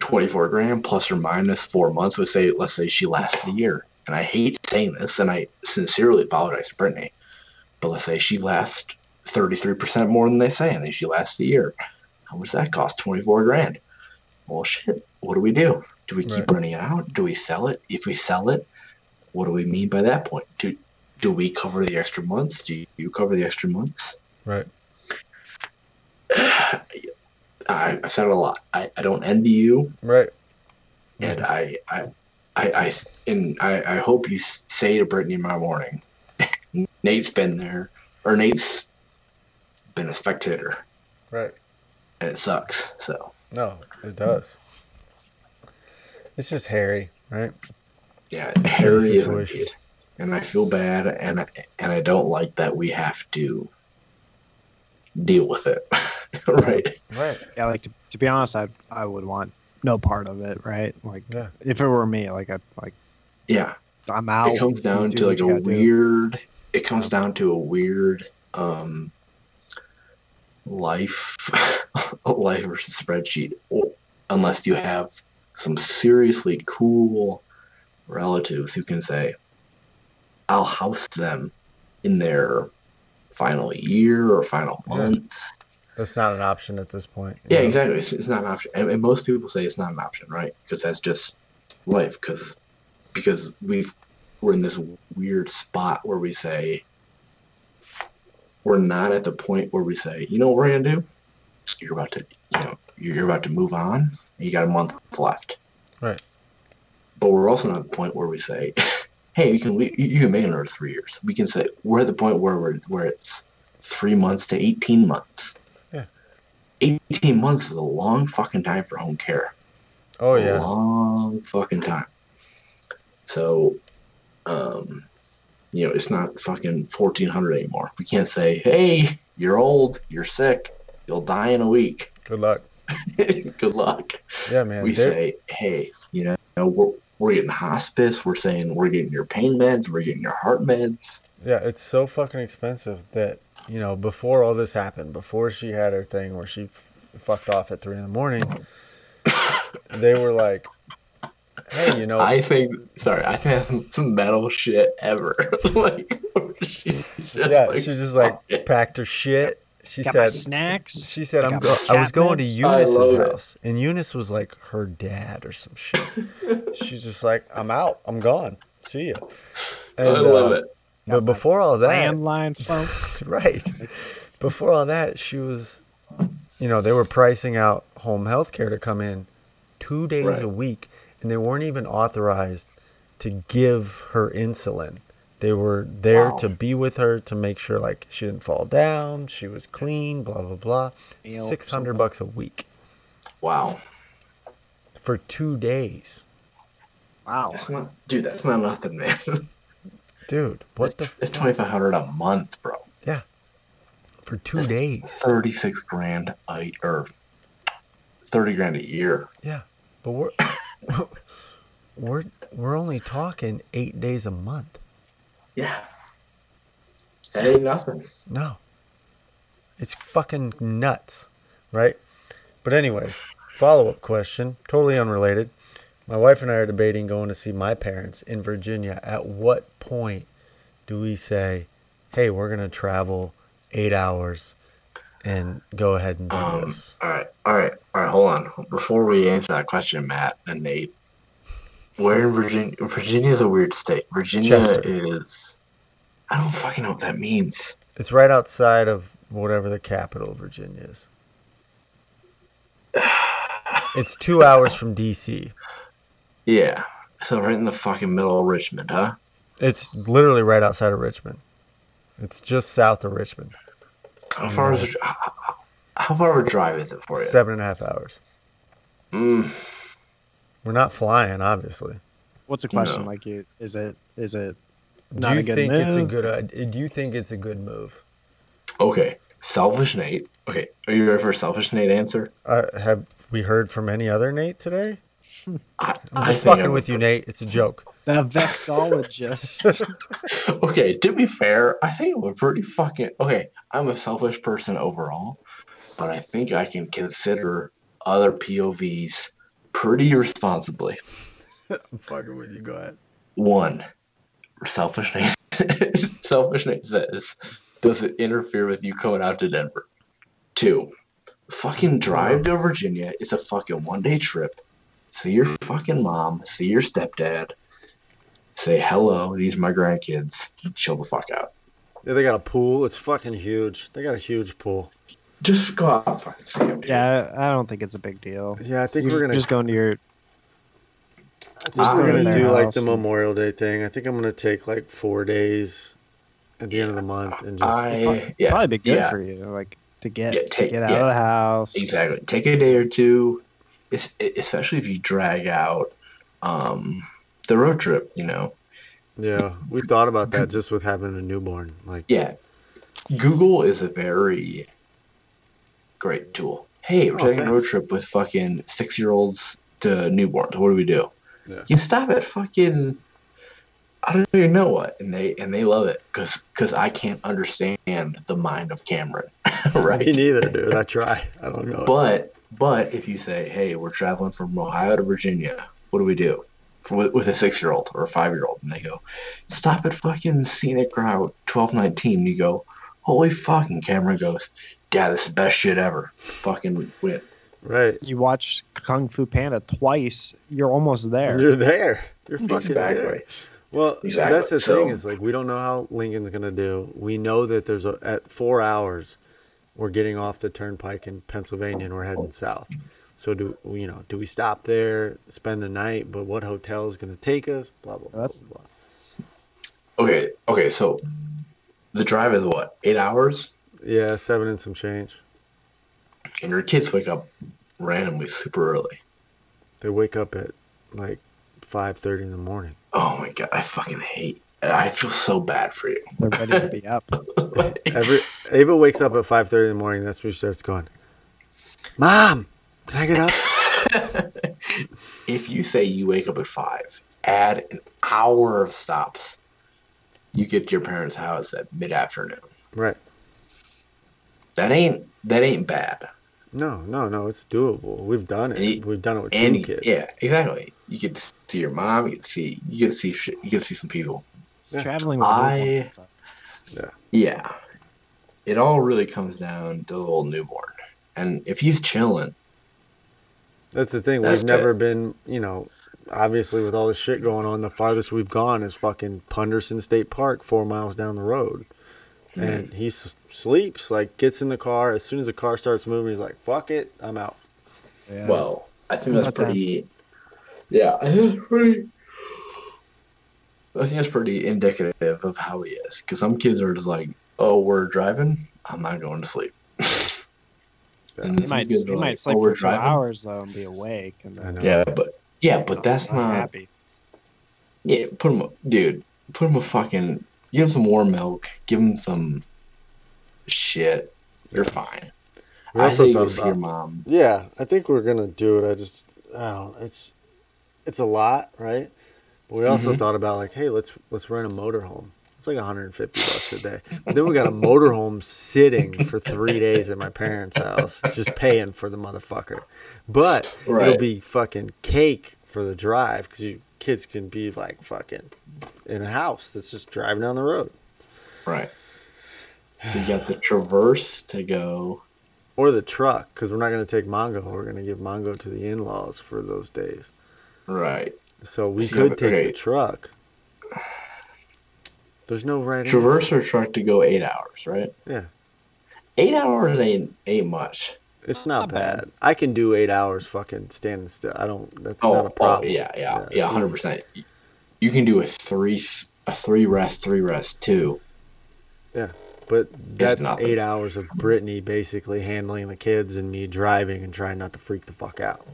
S2: 24 grand plus or minus four months would say let's say she lasts a year and i hate saying this and i sincerely apologize to brittany but let's say she lasts 33% more than they say and then she lasts a year. How much does that cost? 24 grand. Well shit. What do we do? Do we keep
S1: Right.
S2: running it out? Do we sell it? If we sell it what do we mean by that point? Do do we cover the extra months? Do you cover the extra months?
S1: Right.
S2: I, I said it a lot. I, I don't envy you.
S1: Right.
S2: and I, I, I, I, and I, I hope you say to Brittany in my morning, Nate's been there, or Nate's been a spectator,
S1: Right.
S2: and it sucks. So
S1: No, it does. It's just hairy, right?
S2: yeah,
S1: It's
S2: hairy is
S1: situation.
S2: indeed, and I feel bad, and I, and I don't like that we have to deal with it, right?
S1: Right.
S3: Yeah, like to, to be honest, I I would want no part of it, right? Like
S1: Yeah.
S3: if it were me, like I like
S2: Yeah,
S3: I'm out.
S2: it comes down
S3: do
S2: to like a
S3: gotta do.
S2: weird it comes down to a weird um life life versus spreadsheet unless you have some seriously cool relatives who can say i'll house them in their final year or final
S1: Yeah.
S2: months
S1: That's not an option at this point.
S2: yeah,
S1: know?
S2: exactly. It's, it's not an option, and, and most people say it's not an option, right? Because that's just life. Because because we've we're in this weird spot where we say we're not at the point where we say, you know, what we're gonna do. You're about to, you know, you're about to move on. You got a month left.
S1: Right.
S2: But we're also not at the point where we say, hey, you can you can make another three years. We can say we're at the point where we're where it's three months to eighteen months.
S1: Yeah.
S2: Eighteen months is a long fucking time for home care.
S1: Oh
S2: A
S1: yeah.
S2: long fucking time. So, um, you know, it's not fucking fourteen hundred anymore. We can't say, hey, you're old, you're sick, you'll die in a week.
S1: Good luck.
S2: Good luck
S1: Yeah, man.
S2: we
S1: they're-
S2: say, hey, you know, we're, we're getting hospice. We're saying we're getting your pain meds. We're getting your heart meds.
S1: Yeah, it's so fucking expensive that you know before all this happened, before she had her thing where she f- fucked off at three in the morning, they were like, "Hey, you know,
S2: I think, sorry, I think that's some, some metal shit ever. like, she's just
S1: yeah."
S2: like,
S1: she just like
S2: "Fuck it."
S1: packed her shit. She
S3: Got
S1: said,
S3: snacks.
S1: "She said
S3: I
S1: I'm
S3: got
S1: go- I was going to
S3: cat meds.
S2: I
S1: Eunice's
S2: love it.
S1: house, and Eunice was like her dad or some shit. She's just like, I'm out, I'm gone, see ya.
S2: I love uh, it.
S1: But before all that,
S3: landline phone.
S1: right. Before all that, she was, you know, they were pricing out home health care to come in two days
S2: Right.
S1: a week, and they weren't even authorized to give her insulin. They were there
S2: Wow.
S1: to be with her to make sure, like, she didn't fall down, she was clean, blah, blah, blah.
S3: Meal,
S1: 600 bucks a week
S2: Wow.
S1: for two days.
S3: Wow.
S2: That's not, dude, that's not nothing, man.
S1: Dude, what the
S2: That's
S1: fuck?
S2: 2500 a month, bro.
S1: Yeah, for two days.
S2: 36 grand a, or 30 grand a year.
S1: Yeah, but we're, we're, we're only talking eight days a month.
S2: Yeah. That ain't nothing.
S1: No. It's fucking nuts, right? But anyways, follow-up question, totally unrelated. My wife and I are debating going to see my parents in Virginia. At what point do we say, "Hey, we're gonna travel eight hours and go ahead and do
S2: Um,
S1: this"?
S2: all right, all right, all right. Hold on. Before we answer that question, Matt and Nate, where in Virginia? Virginia is a weird state. Virginia
S1: Chester.
S2: is. I don't fucking know what that means.
S1: It's right outside of whatever the capital of Virginia is. It's two hours from DC.
S2: Yeah. So right in the fucking middle of Richmond, huh?
S1: It's literally right outside of Richmond. It's just south of Richmond.
S2: How far is it? How, how- how far of a drive is it for you?
S1: Seven and a half hours.
S2: Mm,
S1: We're not flying, obviously.
S3: What's the question?
S2: No.
S3: Like, you is it is it
S1: Do
S3: Not
S1: you
S3: a good
S1: think it's a good? uh, Do you think it's a good move?
S2: okay. Selfish Nate. Okay. Are you ready for a selfish Nate answer?
S1: Uh, have we heard from any other Nate today?
S2: I,
S1: I'm
S2: I
S1: fucking
S2: I'm-
S1: with you, Nate. It's a joke.
S3: the vexologist?
S2: okay, to be fair, I think we're pretty fucking okay. I'm a selfish person overall, but I think I can consider other POVs pretty responsibly.
S1: I'm fucking with you. Go ahead.
S2: One, selfish Nate. selfish Nate says, does it interfere with you going out to Denver? Two, fucking drive to Virginia. It's a fucking one day trip. See your fucking mom. See your stepdad. Say hello. These are my grandkids. Chill the fuck out.
S1: Yeah, they got a pool. It's fucking huge. They got a huge pool.
S2: Just go out and fucking see them. dude.
S3: yeah, I don't think it's a big deal.
S1: Yeah, I think
S3: You're
S1: we're gonna
S3: just go to your
S1: I think we're
S3: go to
S1: gonna
S3: their
S1: do like the Memorial Day thing. I think I'm gonna take like four days at the end of the month and just
S2: I yeah
S3: probably be good
S2: yeah.
S3: for you, like to get
S2: Yeah,
S3: to get out
S2: yeah.
S3: of the house.
S2: exactly take a day or two, es- especially if you drag out um the road trip. You know,
S1: yeah. We thought about that just with having a newborn. Like
S2: yeah. Google is a very great tool. Hey, we're
S1: Oh,
S2: taking a road trip with fucking six year olds to newborns. What do we do?
S1: Yeah.
S2: You stop at fucking I don't even know what, and they and they love it because because I can't understand the mind of Cameron, right?
S1: me neither, dude. I try. I don't know.
S2: But but if you say, hey, we're traveling from Ohio to Virginia, what do we do? For, with, with a six year old or a five year old, and they go, stop at fucking scenic route twelve nineteen. You go, holy fucking camera goes, yeah, this is the best shit ever. Fucking win.
S1: Right.
S3: You watch Kung Fu Panda twice, you're almost there.
S1: You're there. You're fucking
S2: Exactly.
S1: there. Well,
S2: Exactly.
S1: that's the
S2: So-
S1: thing is like we don't know how Lincoln's gonna do. We know that there's a at four hours, we're getting off the turnpike in Pennsylvania and we're heading south. So do you know? Do we stop there, spend the night? But what hotel is gonna take us? Blah blah blah.
S3: That's-
S1: blah, blah.
S2: Okay, okay, so the drive is what eight hours,
S1: Yeah, seven and some change.
S2: and your kids wake up randomly super early.
S1: They wake up at like five thirty in the morning.
S2: Oh my god, I fucking hate. I feel so bad for you.
S3: They're ready to be up.
S1: Every Ava wakes up at five thirty in the morning. That's when she starts going. Mom, can I get up?
S2: if you say you wake up at five, add an hour of stops, you get to your parents' house at mid afternoon.
S1: Right.
S2: That ain't that ain't bad.
S1: No, no, no. It's doable. We've done it.
S2: And-
S1: We've done it with
S2: And
S1: two kids.
S2: yeah, exactly. You get to see your mom. You get to see you get to see. You get to see some people.
S1: Yeah.
S3: Traveling with
S2: I-
S3: newborns.
S2: Yeah, it all really comes down to the little newborn. And if he's chilling,
S1: That's the thing.
S2: That's
S1: we've never been, you know, obviously with all this shit going on, the farthest we've gone is fucking Punderson State Park, four miles down the road.
S2: Hmm.
S1: And he s- sleeps, like gets in the car. As soon as the car starts moving, he's like, fuck it, I'm out.
S3: Yeah.
S2: well, I think that's
S3: about that?
S2: pretty. Yeah, I think that's pretty. I think that's pretty indicative of how he is. Because some kids are just like, "Oh, we're driving. I'm not going to sleep." And
S3: he might
S2: kids
S3: he
S2: are
S3: might
S2: like,
S3: sleep
S2: "Oh, we're
S3: for two
S2: driving."
S3: hours though and be awake and then.
S2: Yeah, but yeah, but that's
S3: not
S2: not.
S3: happy.
S2: Yeah, put him, dude. Put him a fucking. Give him some warm milk. Give him some shit. You're fine.
S1: We
S2: I
S1: also
S2: say you go
S1: thought
S2: see your mom.
S1: Yeah, I think we're gonna do it. I just, I don't. It's, it's a lot, right? But we also
S2: Mhm.
S1: thought about like, hey, let's let's rent a motorhome. It's like 150 bucks a day. But then we got a motorhome sitting for three days at my parents' house, just paying for the motherfucker. But it'll be fucking cake for the drive because you kids can be like fucking in a house that's just driving down the road
S2: Right. So you got the Traverse to go.
S1: or the truck because we're not going to take Mongo. We're going to give Mongo to the in-laws for those days.
S2: Right.
S1: So we
S2: See,
S1: could
S2: okay.
S1: take the truck. There's no right answer.
S2: Traverse or truck to go eight hours, right?
S1: Yeah.
S2: Eight hours ain't ain't much.
S1: It's not,
S3: Not
S1: bad.
S3: bad.
S1: I can do eight hours fucking standing still. I don't. That's
S2: oh,
S1: not a oh, problem.
S2: oh, yeah, yeah,
S1: Yeah,
S2: yeah, hundred
S1: easy.
S2: percent. You can do a three s- a three rest, three rest two.
S1: But that's
S2: nothing.
S1: eight hours of Brittany basically handling the kids and me driving and trying not to freak the fuck out.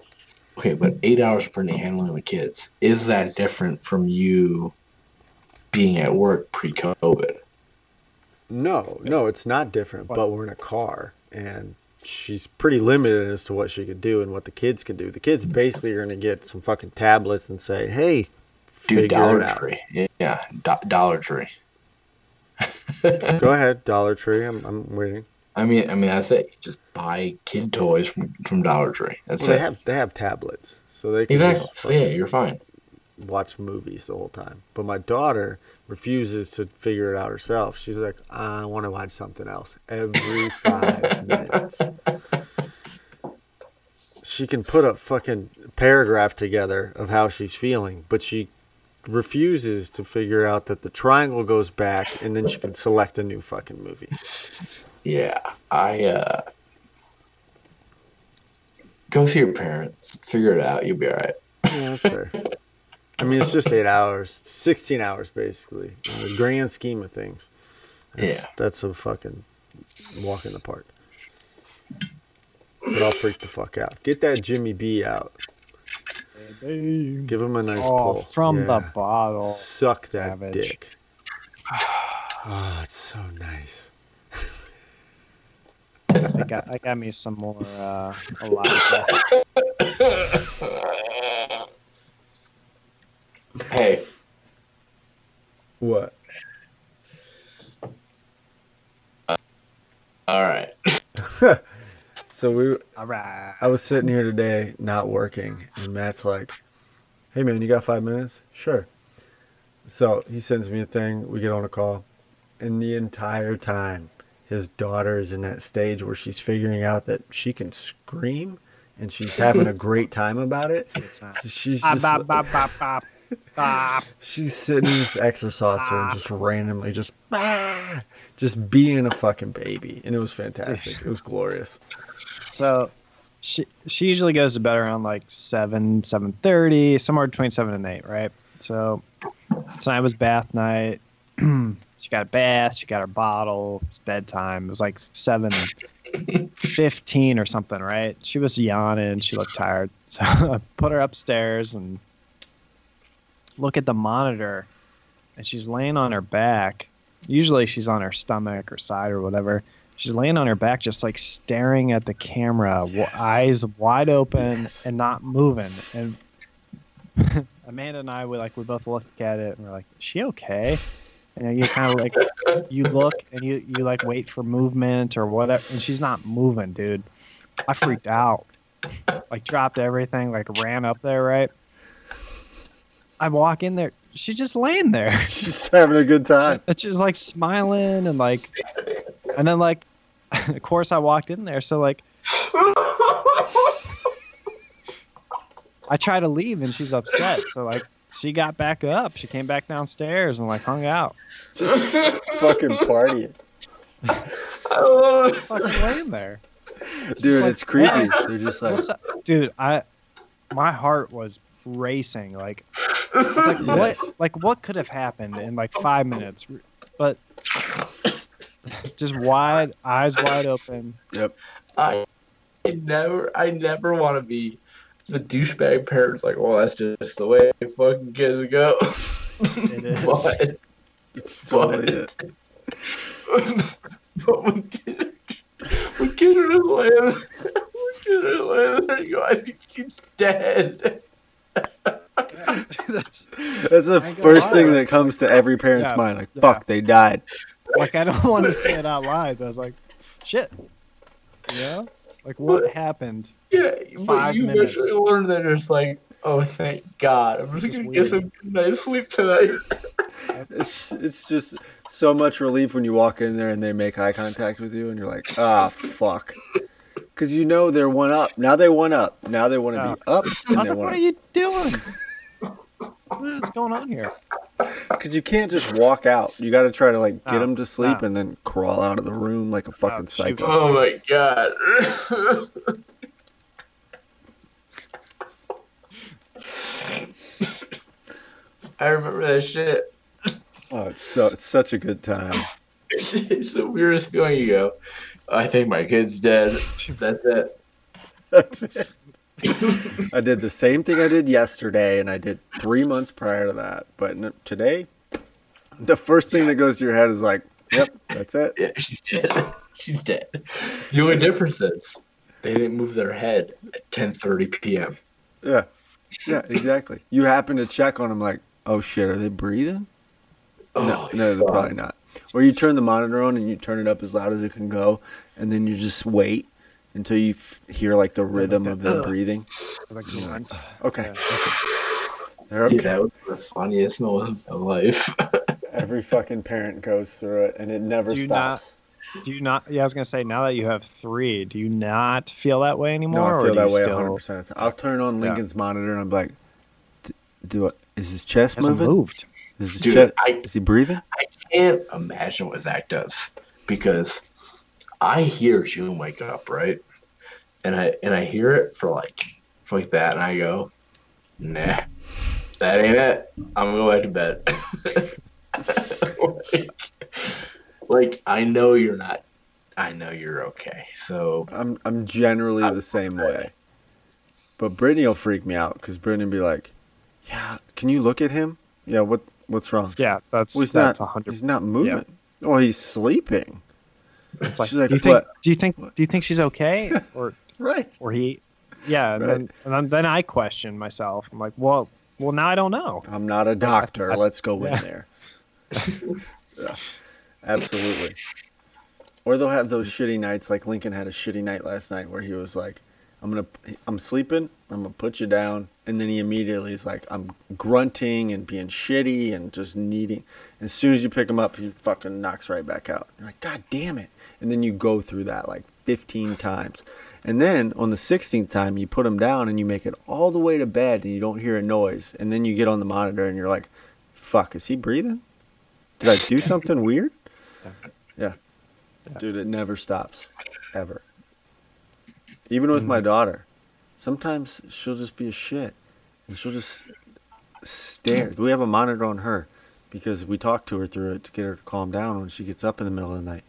S2: Okay, but eight hours per day handling the kids is that different from you being at work pre-COVID?
S1: No, no, it's not different. But we're in a car and she's pretty limited as to what she could do and what the kids can do. The kids basically are going to get some fucking tablets and say, "Hey, figure
S2: Dollar
S1: it out."
S2: Tree, yeah, yeah, Do- Dollar Tree.
S1: Go ahead, Dollar Tree. I'm, I'm waiting.
S2: I mean, I mean that's it. Just buy kid toys from, from Dollar Tree. That's
S1: Well, they
S2: it.
S1: have they have tablets, so they can
S2: exactly. So yeah, you're fine.
S1: watch movies the whole time. But my daughter refuses to figure it out herself. She's like, I want to watch something else every five minutes. She can put a fucking paragraph together of how she's feeling, but she refuses to figure out that the triangle goes back and then she can select a new fucking movie.
S2: Yeah, I uh go see your parents, figure it out. You'll be all right.
S1: Yeah, that's fair. I mean, it's just eight hours, It's 16 hours basically, in the grand scheme of things. That's,
S2: Yeah.
S1: That's a fucking walk in the park. But I'll freak the fuck out. Get that Jimmy B out. Give him a nice
S3: Oh,
S1: pull.
S3: from the bottle.
S1: Suck that
S3: Savage.
S1: dick. Oh, it's so nice.
S3: I got I got me some more uh Elijah.
S2: hey,
S1: What?
S2: all right.
S1: So we
S3: All right.
S1: I was sitting here today, not working, and Matt's like, "Hey man, you got five minutes?" Sure. So he sends me a thing. We get on a call, and the entire time, his daughter is in that stage where she's figuring out that she can scream, and she's having a great time about it. So she's just she's sitting in this exerciser and just randomly just just being a fucking baby, and it was fantastic. It was glorious.
S3: So she she usually goes to bed around like seven, seven thirty, somewhere between seven and eight, right? So tonight was bath night. she got a bath, she got her bottle, it's bedtime. It was like seven fifteen or something, right? She was yawning, she looked tired. So I put her upstairs and look at the monitor and she's laying on her back. Usually she's on her stomach or side or whatever. She's laying on her back, just like staring at the camera,
S1: Yes.
S3: eyes wide open
S1: Yes.
S3: and not moving. And Amanda and I, we like, we both look at it and we're like, "Is she okay?" And you kind of like, you look and you you like wait for movement or whatever, and she's not moving, dude. I freaked out, like dropped everything, like ran up there, right? I walk in there, she's just laying there.
S1: She's having a good time.
S3: And she's like smiling and like, and then like, of course I walked in there, so like I try to leave and she's upset, so like she got back up, she came back downstairs and like hung out,
S1: fucking partying. Oh.
S3: fucking laying there.
S1: Dude,
S3: like,
S1: it's creepy.
S3: "Hey,
S1: They're just like,
S3: What's? Dude, I my heart was racing. Like, it's like what? Like what could have happened in like five minutes? But just wide eyes wide open. Yep.
S2: I I never, I never want to be the douchebag parents. Like, well, that's just the way fucking kids go.
S3: It is.
S2: but,
S1: it's totally it.
S2: but when kids, when kids are just laying, when kids are laying there, you go, I think he's dead.
S3: That's
S1: That's the
S3: I ain't gonna
S1: first thing
S3: lie.
S1: that comes to every parent's
S3: Yeah,
S1: mind. Like,
S3: yeah.
S1: fuck, they died.
S3: like I don't want to say it out loud. But I was like, shit. You know, like what happened?
S2: Yeah, but
S3: Five
S2: you
S3: minutes.
S2: eventually learn that it's like, Oh, thank God! I'm just
S3: It's
S2: gonna
S3: weird.
S2: get some good night's sleep tonight.
S1: It's it's just so much relief when you walk in there and they make eye contact with you and you're like, ah, fuck. Because you know they're one up. Now they one up. Now they want to be up. And
S3: like, what
S1: want
S3: are you doing? What is going on here?
S1: Because you can't just walk out. You got to try to like get oh,
S3: No,
S1: them to sleep
S3: no.
S1: and then crawl out of the room like a oh, fucking
S3: shoot.
S1: psycho.
S2: Oh my God! I remember that shit.
S1: Oh, it's so it's such a good time.
S2: It's the weirdest feeling. You go, I think my kid's dead. That's it.
S1: That's it. I did the same thing I did yesterday, and I did three months prior to that. But today, the first thing that goes to your head is like, "Yep, that's it."
S2: Yeah, she's dead. She's dead. The only difference is they didn't move their head at 10:30 p.m.
S1: Yeah, yeah, exactly. You happen to check on them, like, "Oh shit, are they breathing?" No,
S2: Oh,
S1: no, they're probably not. Or you turn the monitor on and you turn it up as loud as it can go, and then you just wait until you f- hear like the rhythm of them breathing.
S3: Like, grunt.
S1: Okay,
S3: Yeah.
S1: they're
S2: Yeah,
S1: okay.
S2: that was the funniest moment of my life.
S1: Every fucking parent goes through it, and it never
S3: Do you not-
S1: stops.
S3: Do you not? Yeah, I was gonna say. Now that you have three, do you not feel that way anymore?
S1: No, I feel
S3: do
S1: that way
S3: still,
S1: 100. percent I'll turn on
S3: Yeah.
S1: Lincoln's monitor and I'm like, "D- "Do it? Is his chest
S3: Hasn't
S1: moving?
S3: moved.
S1: Is his
S2: Dude,
S1: chest?
S2: I-
S1: Is he breathing?"
S2: I can't imagine what Zach does because I hear June wake up, right? And I and I hear it for like for like that, and I go, nah, that ain't it. I'm gonna go back to bed. like, like, I know you're not. I know you're okay. So
S1: I'm I'm generally the same way. But Brittany will freak me out because Brittany will be like, "Yeah, can you look at him? Yeah, what what's wrong?
S3: Yeah, that's
S1: Well, he's
S3: that's
S1: not.
S3: a hundred.
S1: He's not moving. Oh, he's sleeping.
S3: It's like,
S1: like,
S3: do you think? Do you think? Do you think she's okay? Or
S1: Right.
S3: or he? Yeah, and
S1: Right.
S3: then and then, then I question myself. I'm like, well, well, now I don't know.
S1: I'm not a doctor.
S3: I-
S1: Let's go
S3: yeah.
S1: in there. Yeah, absolutely. Or they'll have those shitty nights like Lincoln had a shitty night last night where he was like, "I'm gonna, I'm sleeping. I'm gonna put you down," and then he immediately is like, "I'm grunting and being shitty and just needing." As soon as you pick him up, he fucking knocks right back out. You're like, "God damn it!" And then you go through that like 15 times. And then on the 16th time, you put him down and you make it all the way to bed and you don't hear a noise. And then you get on the monitor and you're like, fuck, is he breathing? Did I do something weird? Yeah. Dude, it never stops. Ever. Even with my mm-hmm. daughter, sometimes she'll just be a shit. And she'll just stare. We have a monitor on her because we talk to her through it to get her to calm down when she gets up in the middle of the night.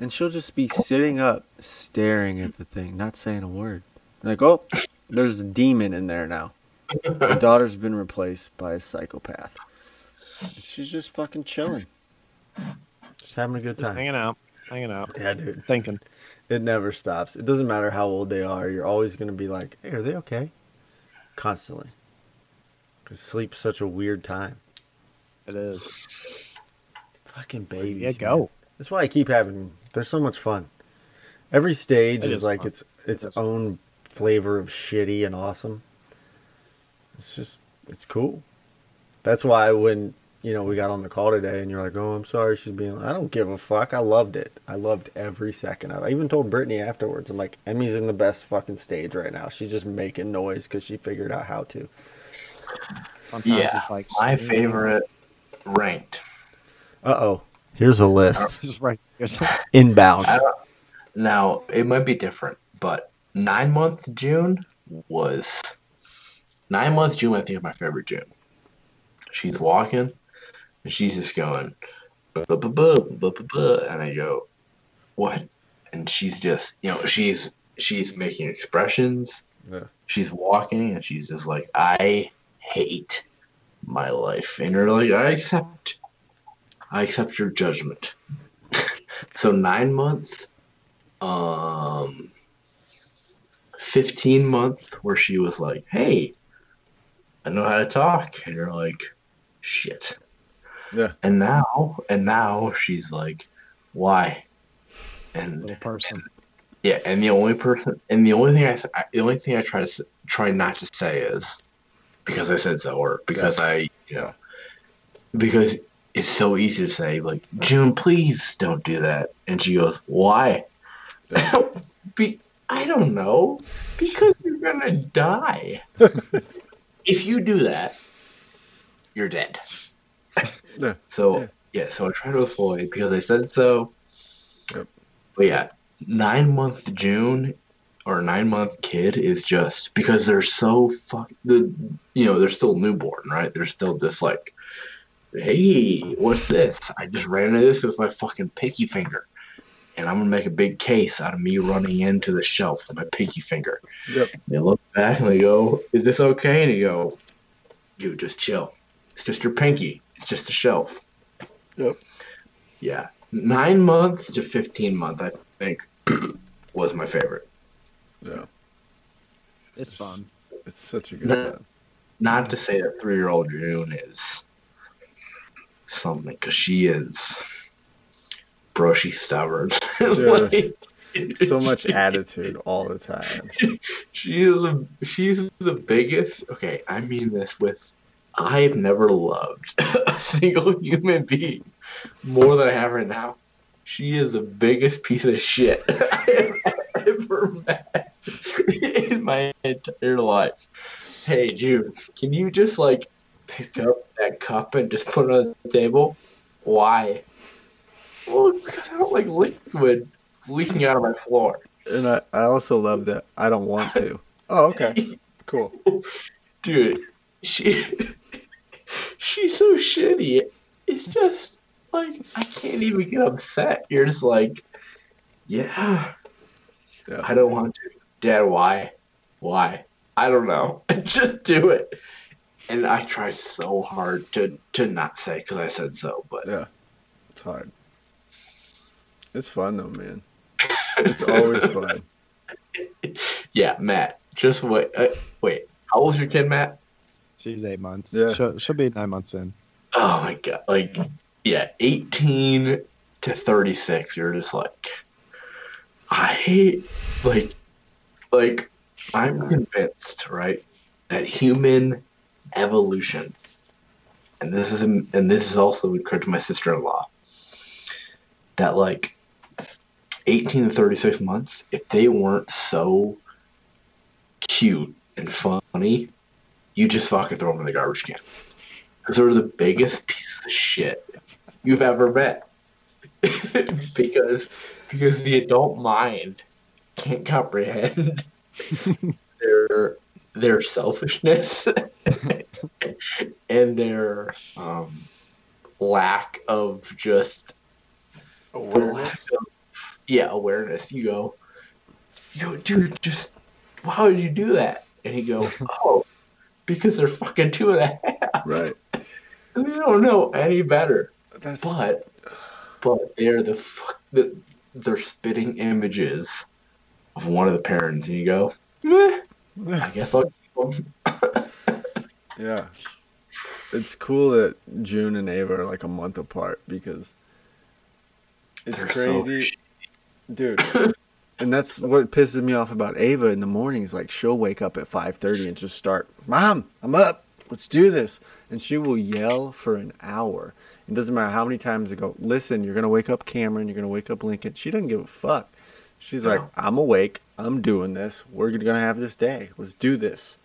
S1: And she'll just be sitting up, staring at the thing, not saying a word. Like, oh, there's a demon in there now. My daughter's been replaced by a psychopath. She's just fucking chilling. Just having a good
S3: Just
S1: time.
S3: hanging out, hanging out,
S1: Yeah, dude.
S3: thinking.
S1: It never stops. It doesn't matter how old they are. You're always going to be like, hey, are they okay? Constantly. Because sleep's such a weird time.
S3: It is.
S1: Fucking babies.
S3: Yeah,
S1: man.
S3: go.
S1: That's why I keep having. They're so much fun. Every stage
S3: It
S1: is,
S3: is
S1: like its its
S3: It is.
S1: own flavor of shitty and awesome. It's just it's cool. That's why when you know we got on the call today and you're like, oh, I'm sorry, she's being. I don't give a fuck. I loved it. I loved every second of. it. I even told Brittany afterwards. I'm like, Emmy's in the best fucking stage right now. She's just making noise because she figured out how to.
S3: Sometimes
S2: Yeah,
S3: it's like
S2: my favorite ranked.
S1: Uh oh. Here's a list.
S3: Right. Here's
S1: Inbound.
S2: Now it might be different, but nine month June was nine month June. I think is my favorite June. She's walking, and she's just going, "Buh, buh, buh, buh, buh, buh, buh," and I go, "What?" And she's just, you know, she's she's making expressions.
S1: Yeah.
S2: She's walking, and she's just like, "I hate my life," and you're like, "I accept, I accept your judgment." so nine month um 15 month where she was like hey i know how to talk and you're like shit
S1: Yeah.
S2: and now and now she's like why and
S3: little person.
S2: yeah and the only person and the only thing i s- I- the only thing i try to try not to say is because I said so, or because I, you know, because it's so easy to say like, June, please don't do that, and she goes, why? Be- I don't know, because you're gonna die. if you do that, you're dead.
S1: Yeah.
S2: So
S1: Yeah.
S2: yeah. so I try to avoid because I said so.
S1: Yep.
S2: But yeah, nine month June or nine month kid is just because they're so fuck the you know they're still newborn right they're still just like hey what's this I just ran into this with my fucking pinky finger and I'm gonna make a big case out of me running into the shelf with my pinky finger.
S1: Yep.
S2: They look back and they go, "Is this okay?" And you go, "Dude, just chill. It's just your pinky. It's just a shelf."
S1: Yep.
S2: Yeah, nine months to fifteen months, I think, was my favorite.
S1: Yeah.
S3: It's fun.
S1: It's such a good
S2: No.
S1: time.
S2: Not to say that three-year-old June is something, because she is, bro. She's stubborn. Like,
S1: So much attitude all the time.
S2: She is the she's the biggest. Okay, I mean this with I've never loved a single human being more than I have right now. She is the biggest piece of shit I have ever met in my entire life. Hey, Jude, can you just like pick up that cup and just put it on the table? Why? Well, because I don't like liquid leaking out of my floor.
S1: And I, I also love that I don't want to. Oh, okay. Cool.
S2: dude she she's so shitty it's just like i can't even get upset you're just like yeah
S1: Yeah.
S2: i don't want to dad why why i don't know just do it and i try so hard to to not say because i said so but
S1: Yeah. It's hard. It's fun though, man. It's always fun.
S2: yeah matt just wait uh, wait how old's your kid matt
S3: She's eight months.
S1: Yeah.
S3: She'll, she'll be nine months in.
S2: oh my god like yeah 18 to 36 you're just like i hate like like i'm convinced right that human evolution. And this is and this is also occurred to my sister-in-law that like 18 to 36 months if they weren't so cute and funny you just fucking throw them in the garbage can. Because they're the biggest piece of shit you've ever met. because because the adult mind can't comprehend their their selfishness and their um, lack of just lack of, yeah awareness. You go, yo, dude, just why would you do that? And he go, oh, because they're fucking two and a half.
S1: Right.
S2: They don't know any better.
S1: That's
S2: But but they're the fuck the, they're spitting images of one of the parents, and you go, Meh, I guess I'll keep them.
S1: yeah. It's cool that June and Ava are like a month apart because it's
S2: They're
S1: crazy,
S2: sh-
S1: dude. And that's what pisses me off about Ava in the mornings. Like she'll wake up at five thirty and just start, "Mom, I'm up. Let's do this," and she will yell for an hour. It doesn't matter how many times I go. Listen, you're gonna wake up Cameron. You're gonna wake up Lincoln. She doesn't give a fuck. She's like, "I'm awake. I'm doing this. We're gonna have this day. Let's do this."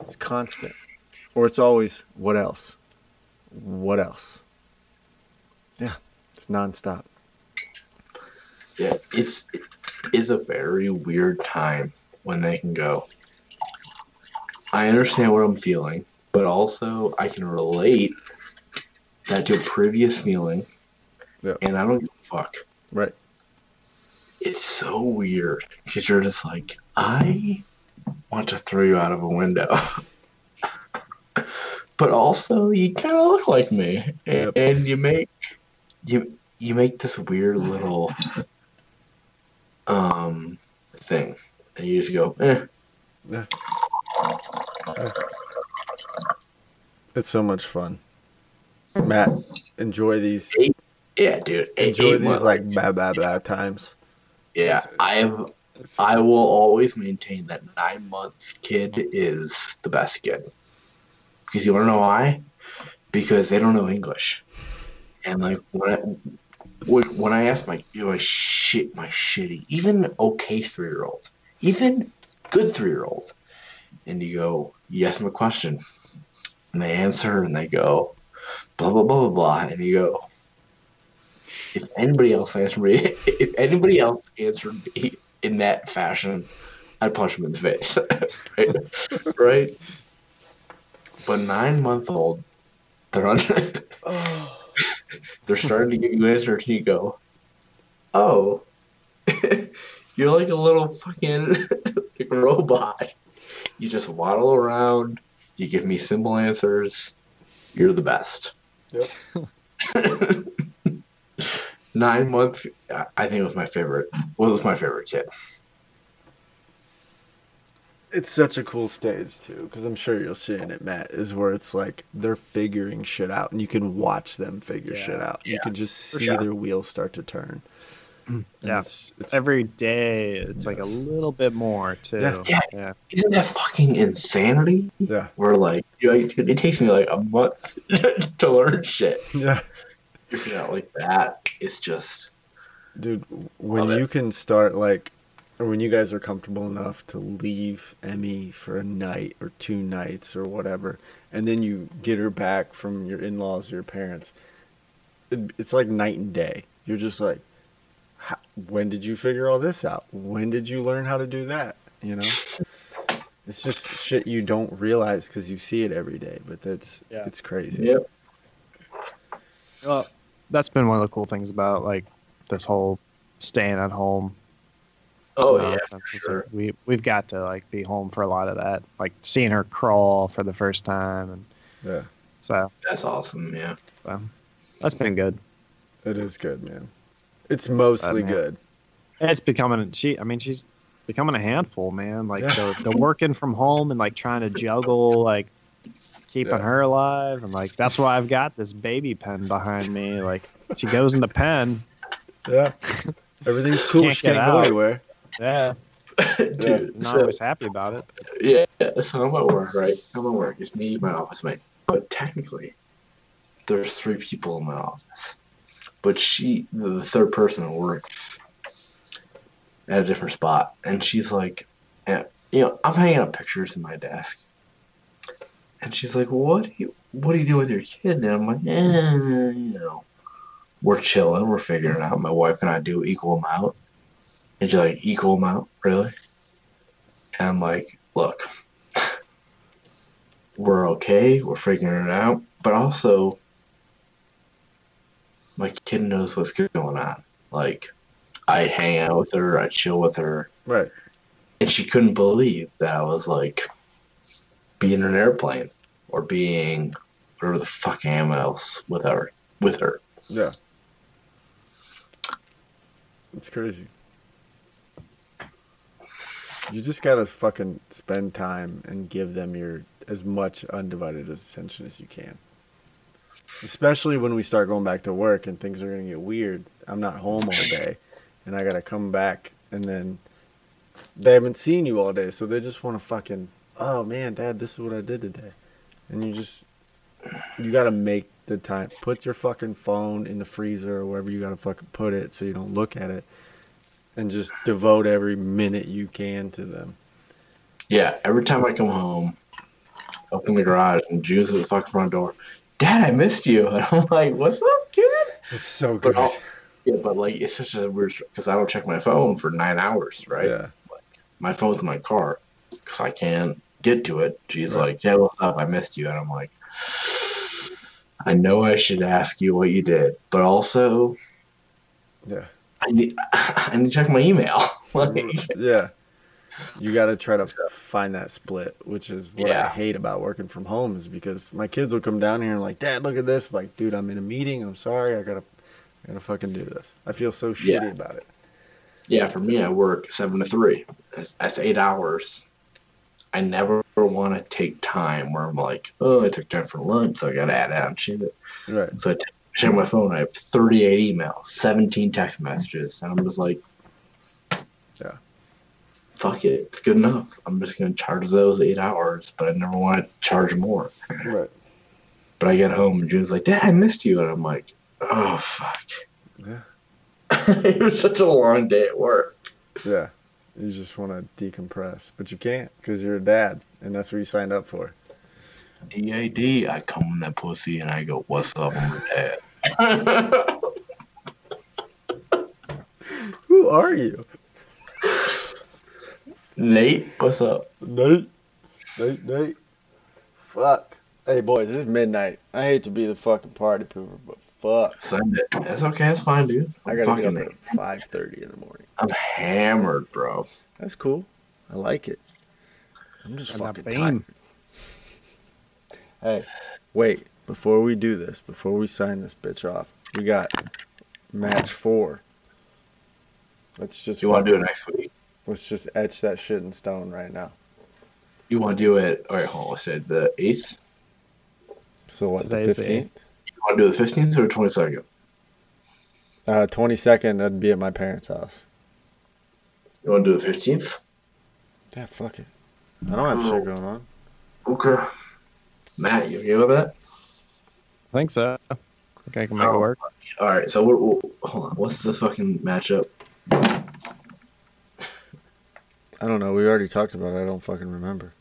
S1: It's constant, or it's always, "What else? What else?" Yeah, it's nonstop.
S2: yeah, it's it's a very weird time when they can go. I understand what I'm feeling, but also I can relate that to a previous feeling,
S1: Yeah.
S2: and I don't give a fuck.
S1: Right.
S2: it's so weird because you're just like, I want to throw you out of a window. but also you kind of look like me and, and you make you you make this weird little um thing and you just go eh.
S1: It's so much fun. Matt, enjoy these.
S2: yeah dude
S1: Enjoy these like bad, bad, bad times.
S2: yeah i have
S1: It's-
S2: i will always maintain that nine month kid is the best kid Because you want to know why? Because they don't know English. And like when I, when I asked my you know, my shit my shitty even okay three year old even good three year old, and you go ask them a question, and they answer and they go blah blah blah blah blah, and you go if anybody else answered me if anybody else answered me in that fashion, I'd punch him in the face, right? right? But nine month old, they're on. they're starting to give you answers, and you go, "Oh, you're like a little fucking like robot. You just waddle around. You give me simple answers. You're the best."
S1: Yep.
S2: Nine month, I think it was my favorite. What was my favorite kid?
S1: It's such a cool stage too, because I'm sure you'll see in it Matt is where it's like they're figuring shit out, and you can watch them figure shit
S3: Yeah.
S1: out. You can just see
S2: sure.
S1: their wheels start to turn. Mm. And
S3: Yeah.
S1: it's, it's,
S3: Every day, it's like a little bit more too.
S1: Yeah.
S2: Yeah.
S3: yeah.
S2: Isn't that fucking insanity?
S1: yeah,
S2: Where like, you know, it, it takes me like a month to learn shit.
S1: yeah.
S2: If you're not like that, it's just
S1: Dude, when
S2: Love it.
S1: you can start like, or when you guys are comfortable enough to leave Emmy for a night or two nights or whatever, and then you get her back from your in-laws or your parents, it, it's like night and day. You're just like, when did you figure all this out? When did you learn how to do that? You know, it's just shit you don't realize because you see it every day. But that's
S3: Yeah.
S1: it's crazy.
S2: Yep.
S3: Well, that's been one of the cool things about like this whole staying at home.
S2: Oh
S3: nonsense.
S2: yeah,
S3: It's like
S2: sure.
S3: we we've got to like be home for a lot of that, like seeing her crawl for the first time, and
S1: Yeah,
S3: so
S2: That's awesome. Yeah.
S3: that's been good.
S1: it is good, man. It's mostly
S3: man.
S1: good.
S3: It's becoming she. I mean, she's becoming a handful, man. Like
S1: Yeah.
S3: the, the working from home and like trying to juggle like keeping
S1: Yeah.
S3: her alive, and like that's why I've got this baby pen behind me. Like she goes in the pen.
S1: Yeah. Everything's cool.
S3: Can't
S1: She can't go
S3: out.
S1: anywhere.
S3: Yeah,
S2: Dude,
S3: not
S2: so,
S3: always happy about it.
S2: yeah, so I'm at work, right? I'm at work. It's me, my office mate. But technically, there's three people in my office. But she, the, third person, works at a different spot, and she's like, eh, you know, I'm hanging up pictures in my desk, and she's like, "What do you, what do you do with your kid?" And I'm like, eh, you know, we're chilling, we're figuring out. My wife and I do equal amount. And like, equal amount, really? And I'm like, look, we're okay, we're figuring it out, but also my kid knows what's going on. Like, I hang out with her, I chill with her,
S1: Right.
S2: and she couldn't believe that I was like being in an airplane or being whatever the fuck I am else with her with her.
S1: Yeah. It's crazy. You just gotta fucking spend time and give them your as much undivided attention as you can. Especially when we start going back to work and things are gonna get weird. I'm not home all day, and I gotta come back, and then they haven't seen you all day, so they just want to fucking. Oh man, Dad, this is what I did today, and you just you gotta make the time. Put your fucking phone in the freezer or wherever you gotta fucking put it so you don't look at it. And just devote every minute you can to them.
S2: Yeah, every time I come home, open the garage and June's at the fucking front door. Dad, I missed you. And I'm like, what's up, kid?
S1: It's so good.
S2: I'll- Yeah, but like it's such a weird because I don't check my phone for nine hours, right?
S1: Yeah.
S2: My phone's in my car because I can't get to it. She's
S1: Right.
S2: like, "Yeah, what's up? I missed you," and I'm like, "I know I should ask you what you did, but also
S1: Yeah.
S2: I need I need to check my email." like,
S1: Yeah. You got to try to find that split, which is what I hate about working from home is because my kids will come down here and like, "Dad, look at this." I'm like, "Dude, I'm in a meeting. I'm sorry. I got to I got to fucking do this." I feel so shitty
S2: Yeah.
S1: about it.
S2: yeah, for me, I work seven to three. That's, eight hours. I never want to take time where I'm like, "Oh, I took time for lunch, so I got to add on shit."
S1: Right.
S2: So I t- check my phone. I have 38 emails, 17 text messages, and I'm just like,
S1: Yeah.
S2: fuck it, it's good enough. I'm just gonna charge those eight hours, but I never want to charge more.
S1: Right.
S2: But I get home and June's like, Dad, I missed you, and I'm like, oh fuck.
S1: Yeah.
S2: it was such a long day at work.
S1: Yeah. You just want to decompress, but you can't because you're a dad, and that's what you signed up for.
S2: DAD, I come in that pussy and I go, what's up, I'm your dad.
S1: Who are you?
S2: Nate, what's up?
S1: Nate. Nate, Nate. Fuck. Hey, boys, it's midnight. I hate to be the fucking party pooper, but fuck.
S2: Send it. That's okay. That's fine, dude.
S1: I
S2: I'm
S1: gotta get
S2: fucking.
S1: up at five thirty in the morning.
S2: I'm hammered, bro.
S1: That's cool. I like it. I'm just
S3: And that
S1: fucking tired. Hey, wait. Before we do this, before we sign this bitch off, we got match four. Let's just
S2: You want to do it next week?
S1: let's just etch that shit in stone right now.
S2: You want to do it? All right, hold on. Let's say the eighth.
S1: So what? The
S3: the
S1: fifteenth,
S2: You want to do the fifteenth or the twenty second?
S1: uh, twenty second. That'd be at my parents' house.
S2: You want to do the fifteenth?
S1: Yeah, fuck it. I don't have shit going on.
S2: Okay. Matt, you okay with that?
S3: I think so. I think I can make
S2: Oh.
S3: it work.
S2: All right. So what, what- hold on. What's the fucking matchup?
S1: I don't know. We already talked about it. I don't fucking remember.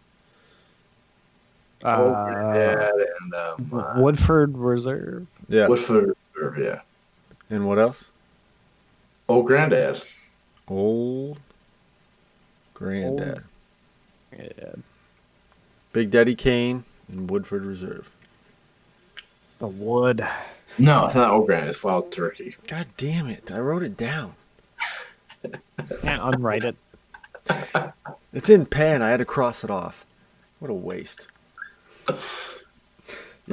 S2: oh,
S3: Uh,
S2: and um,
S3: Woodford Reserve.
S1: Yeah.
S2: Woodford. Reserve, Yeah.
S1: And what else?
S2: Old granddad.
S1: Old granddad.
S3: Yeah.
S1: Big Daddy Kane and Woodford Reserve.
S3: The wood.
S2: No, it's not old granddad. It's wild turkey.
S1: God damn it. I wrote it down.
S3: Can't unwrite it.
S1: It's in pen. I had to cross it off. What a waste. Yeah,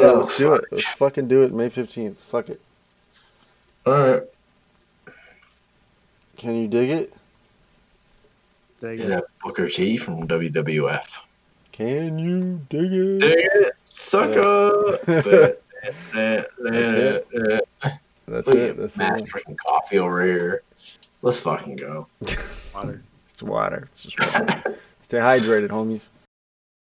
S2: Oh,
S1: let's do it. Let's fucking do it May 15th. Fuck it.
S2: All right.
S1: Can you dig it?
S3: Dig
S2: Is
S3: it.
S2: that Booker T from WWF?
S1: Can you dig it?
S2: Dig it, sucker. That's
S1: it. That's
S2: Look
S1: it. That's
S2: Matt's drinking coffee over here. Let's fucking go.
S3: Water.
S1: It's water. It's just water. Stay hydrated, homies.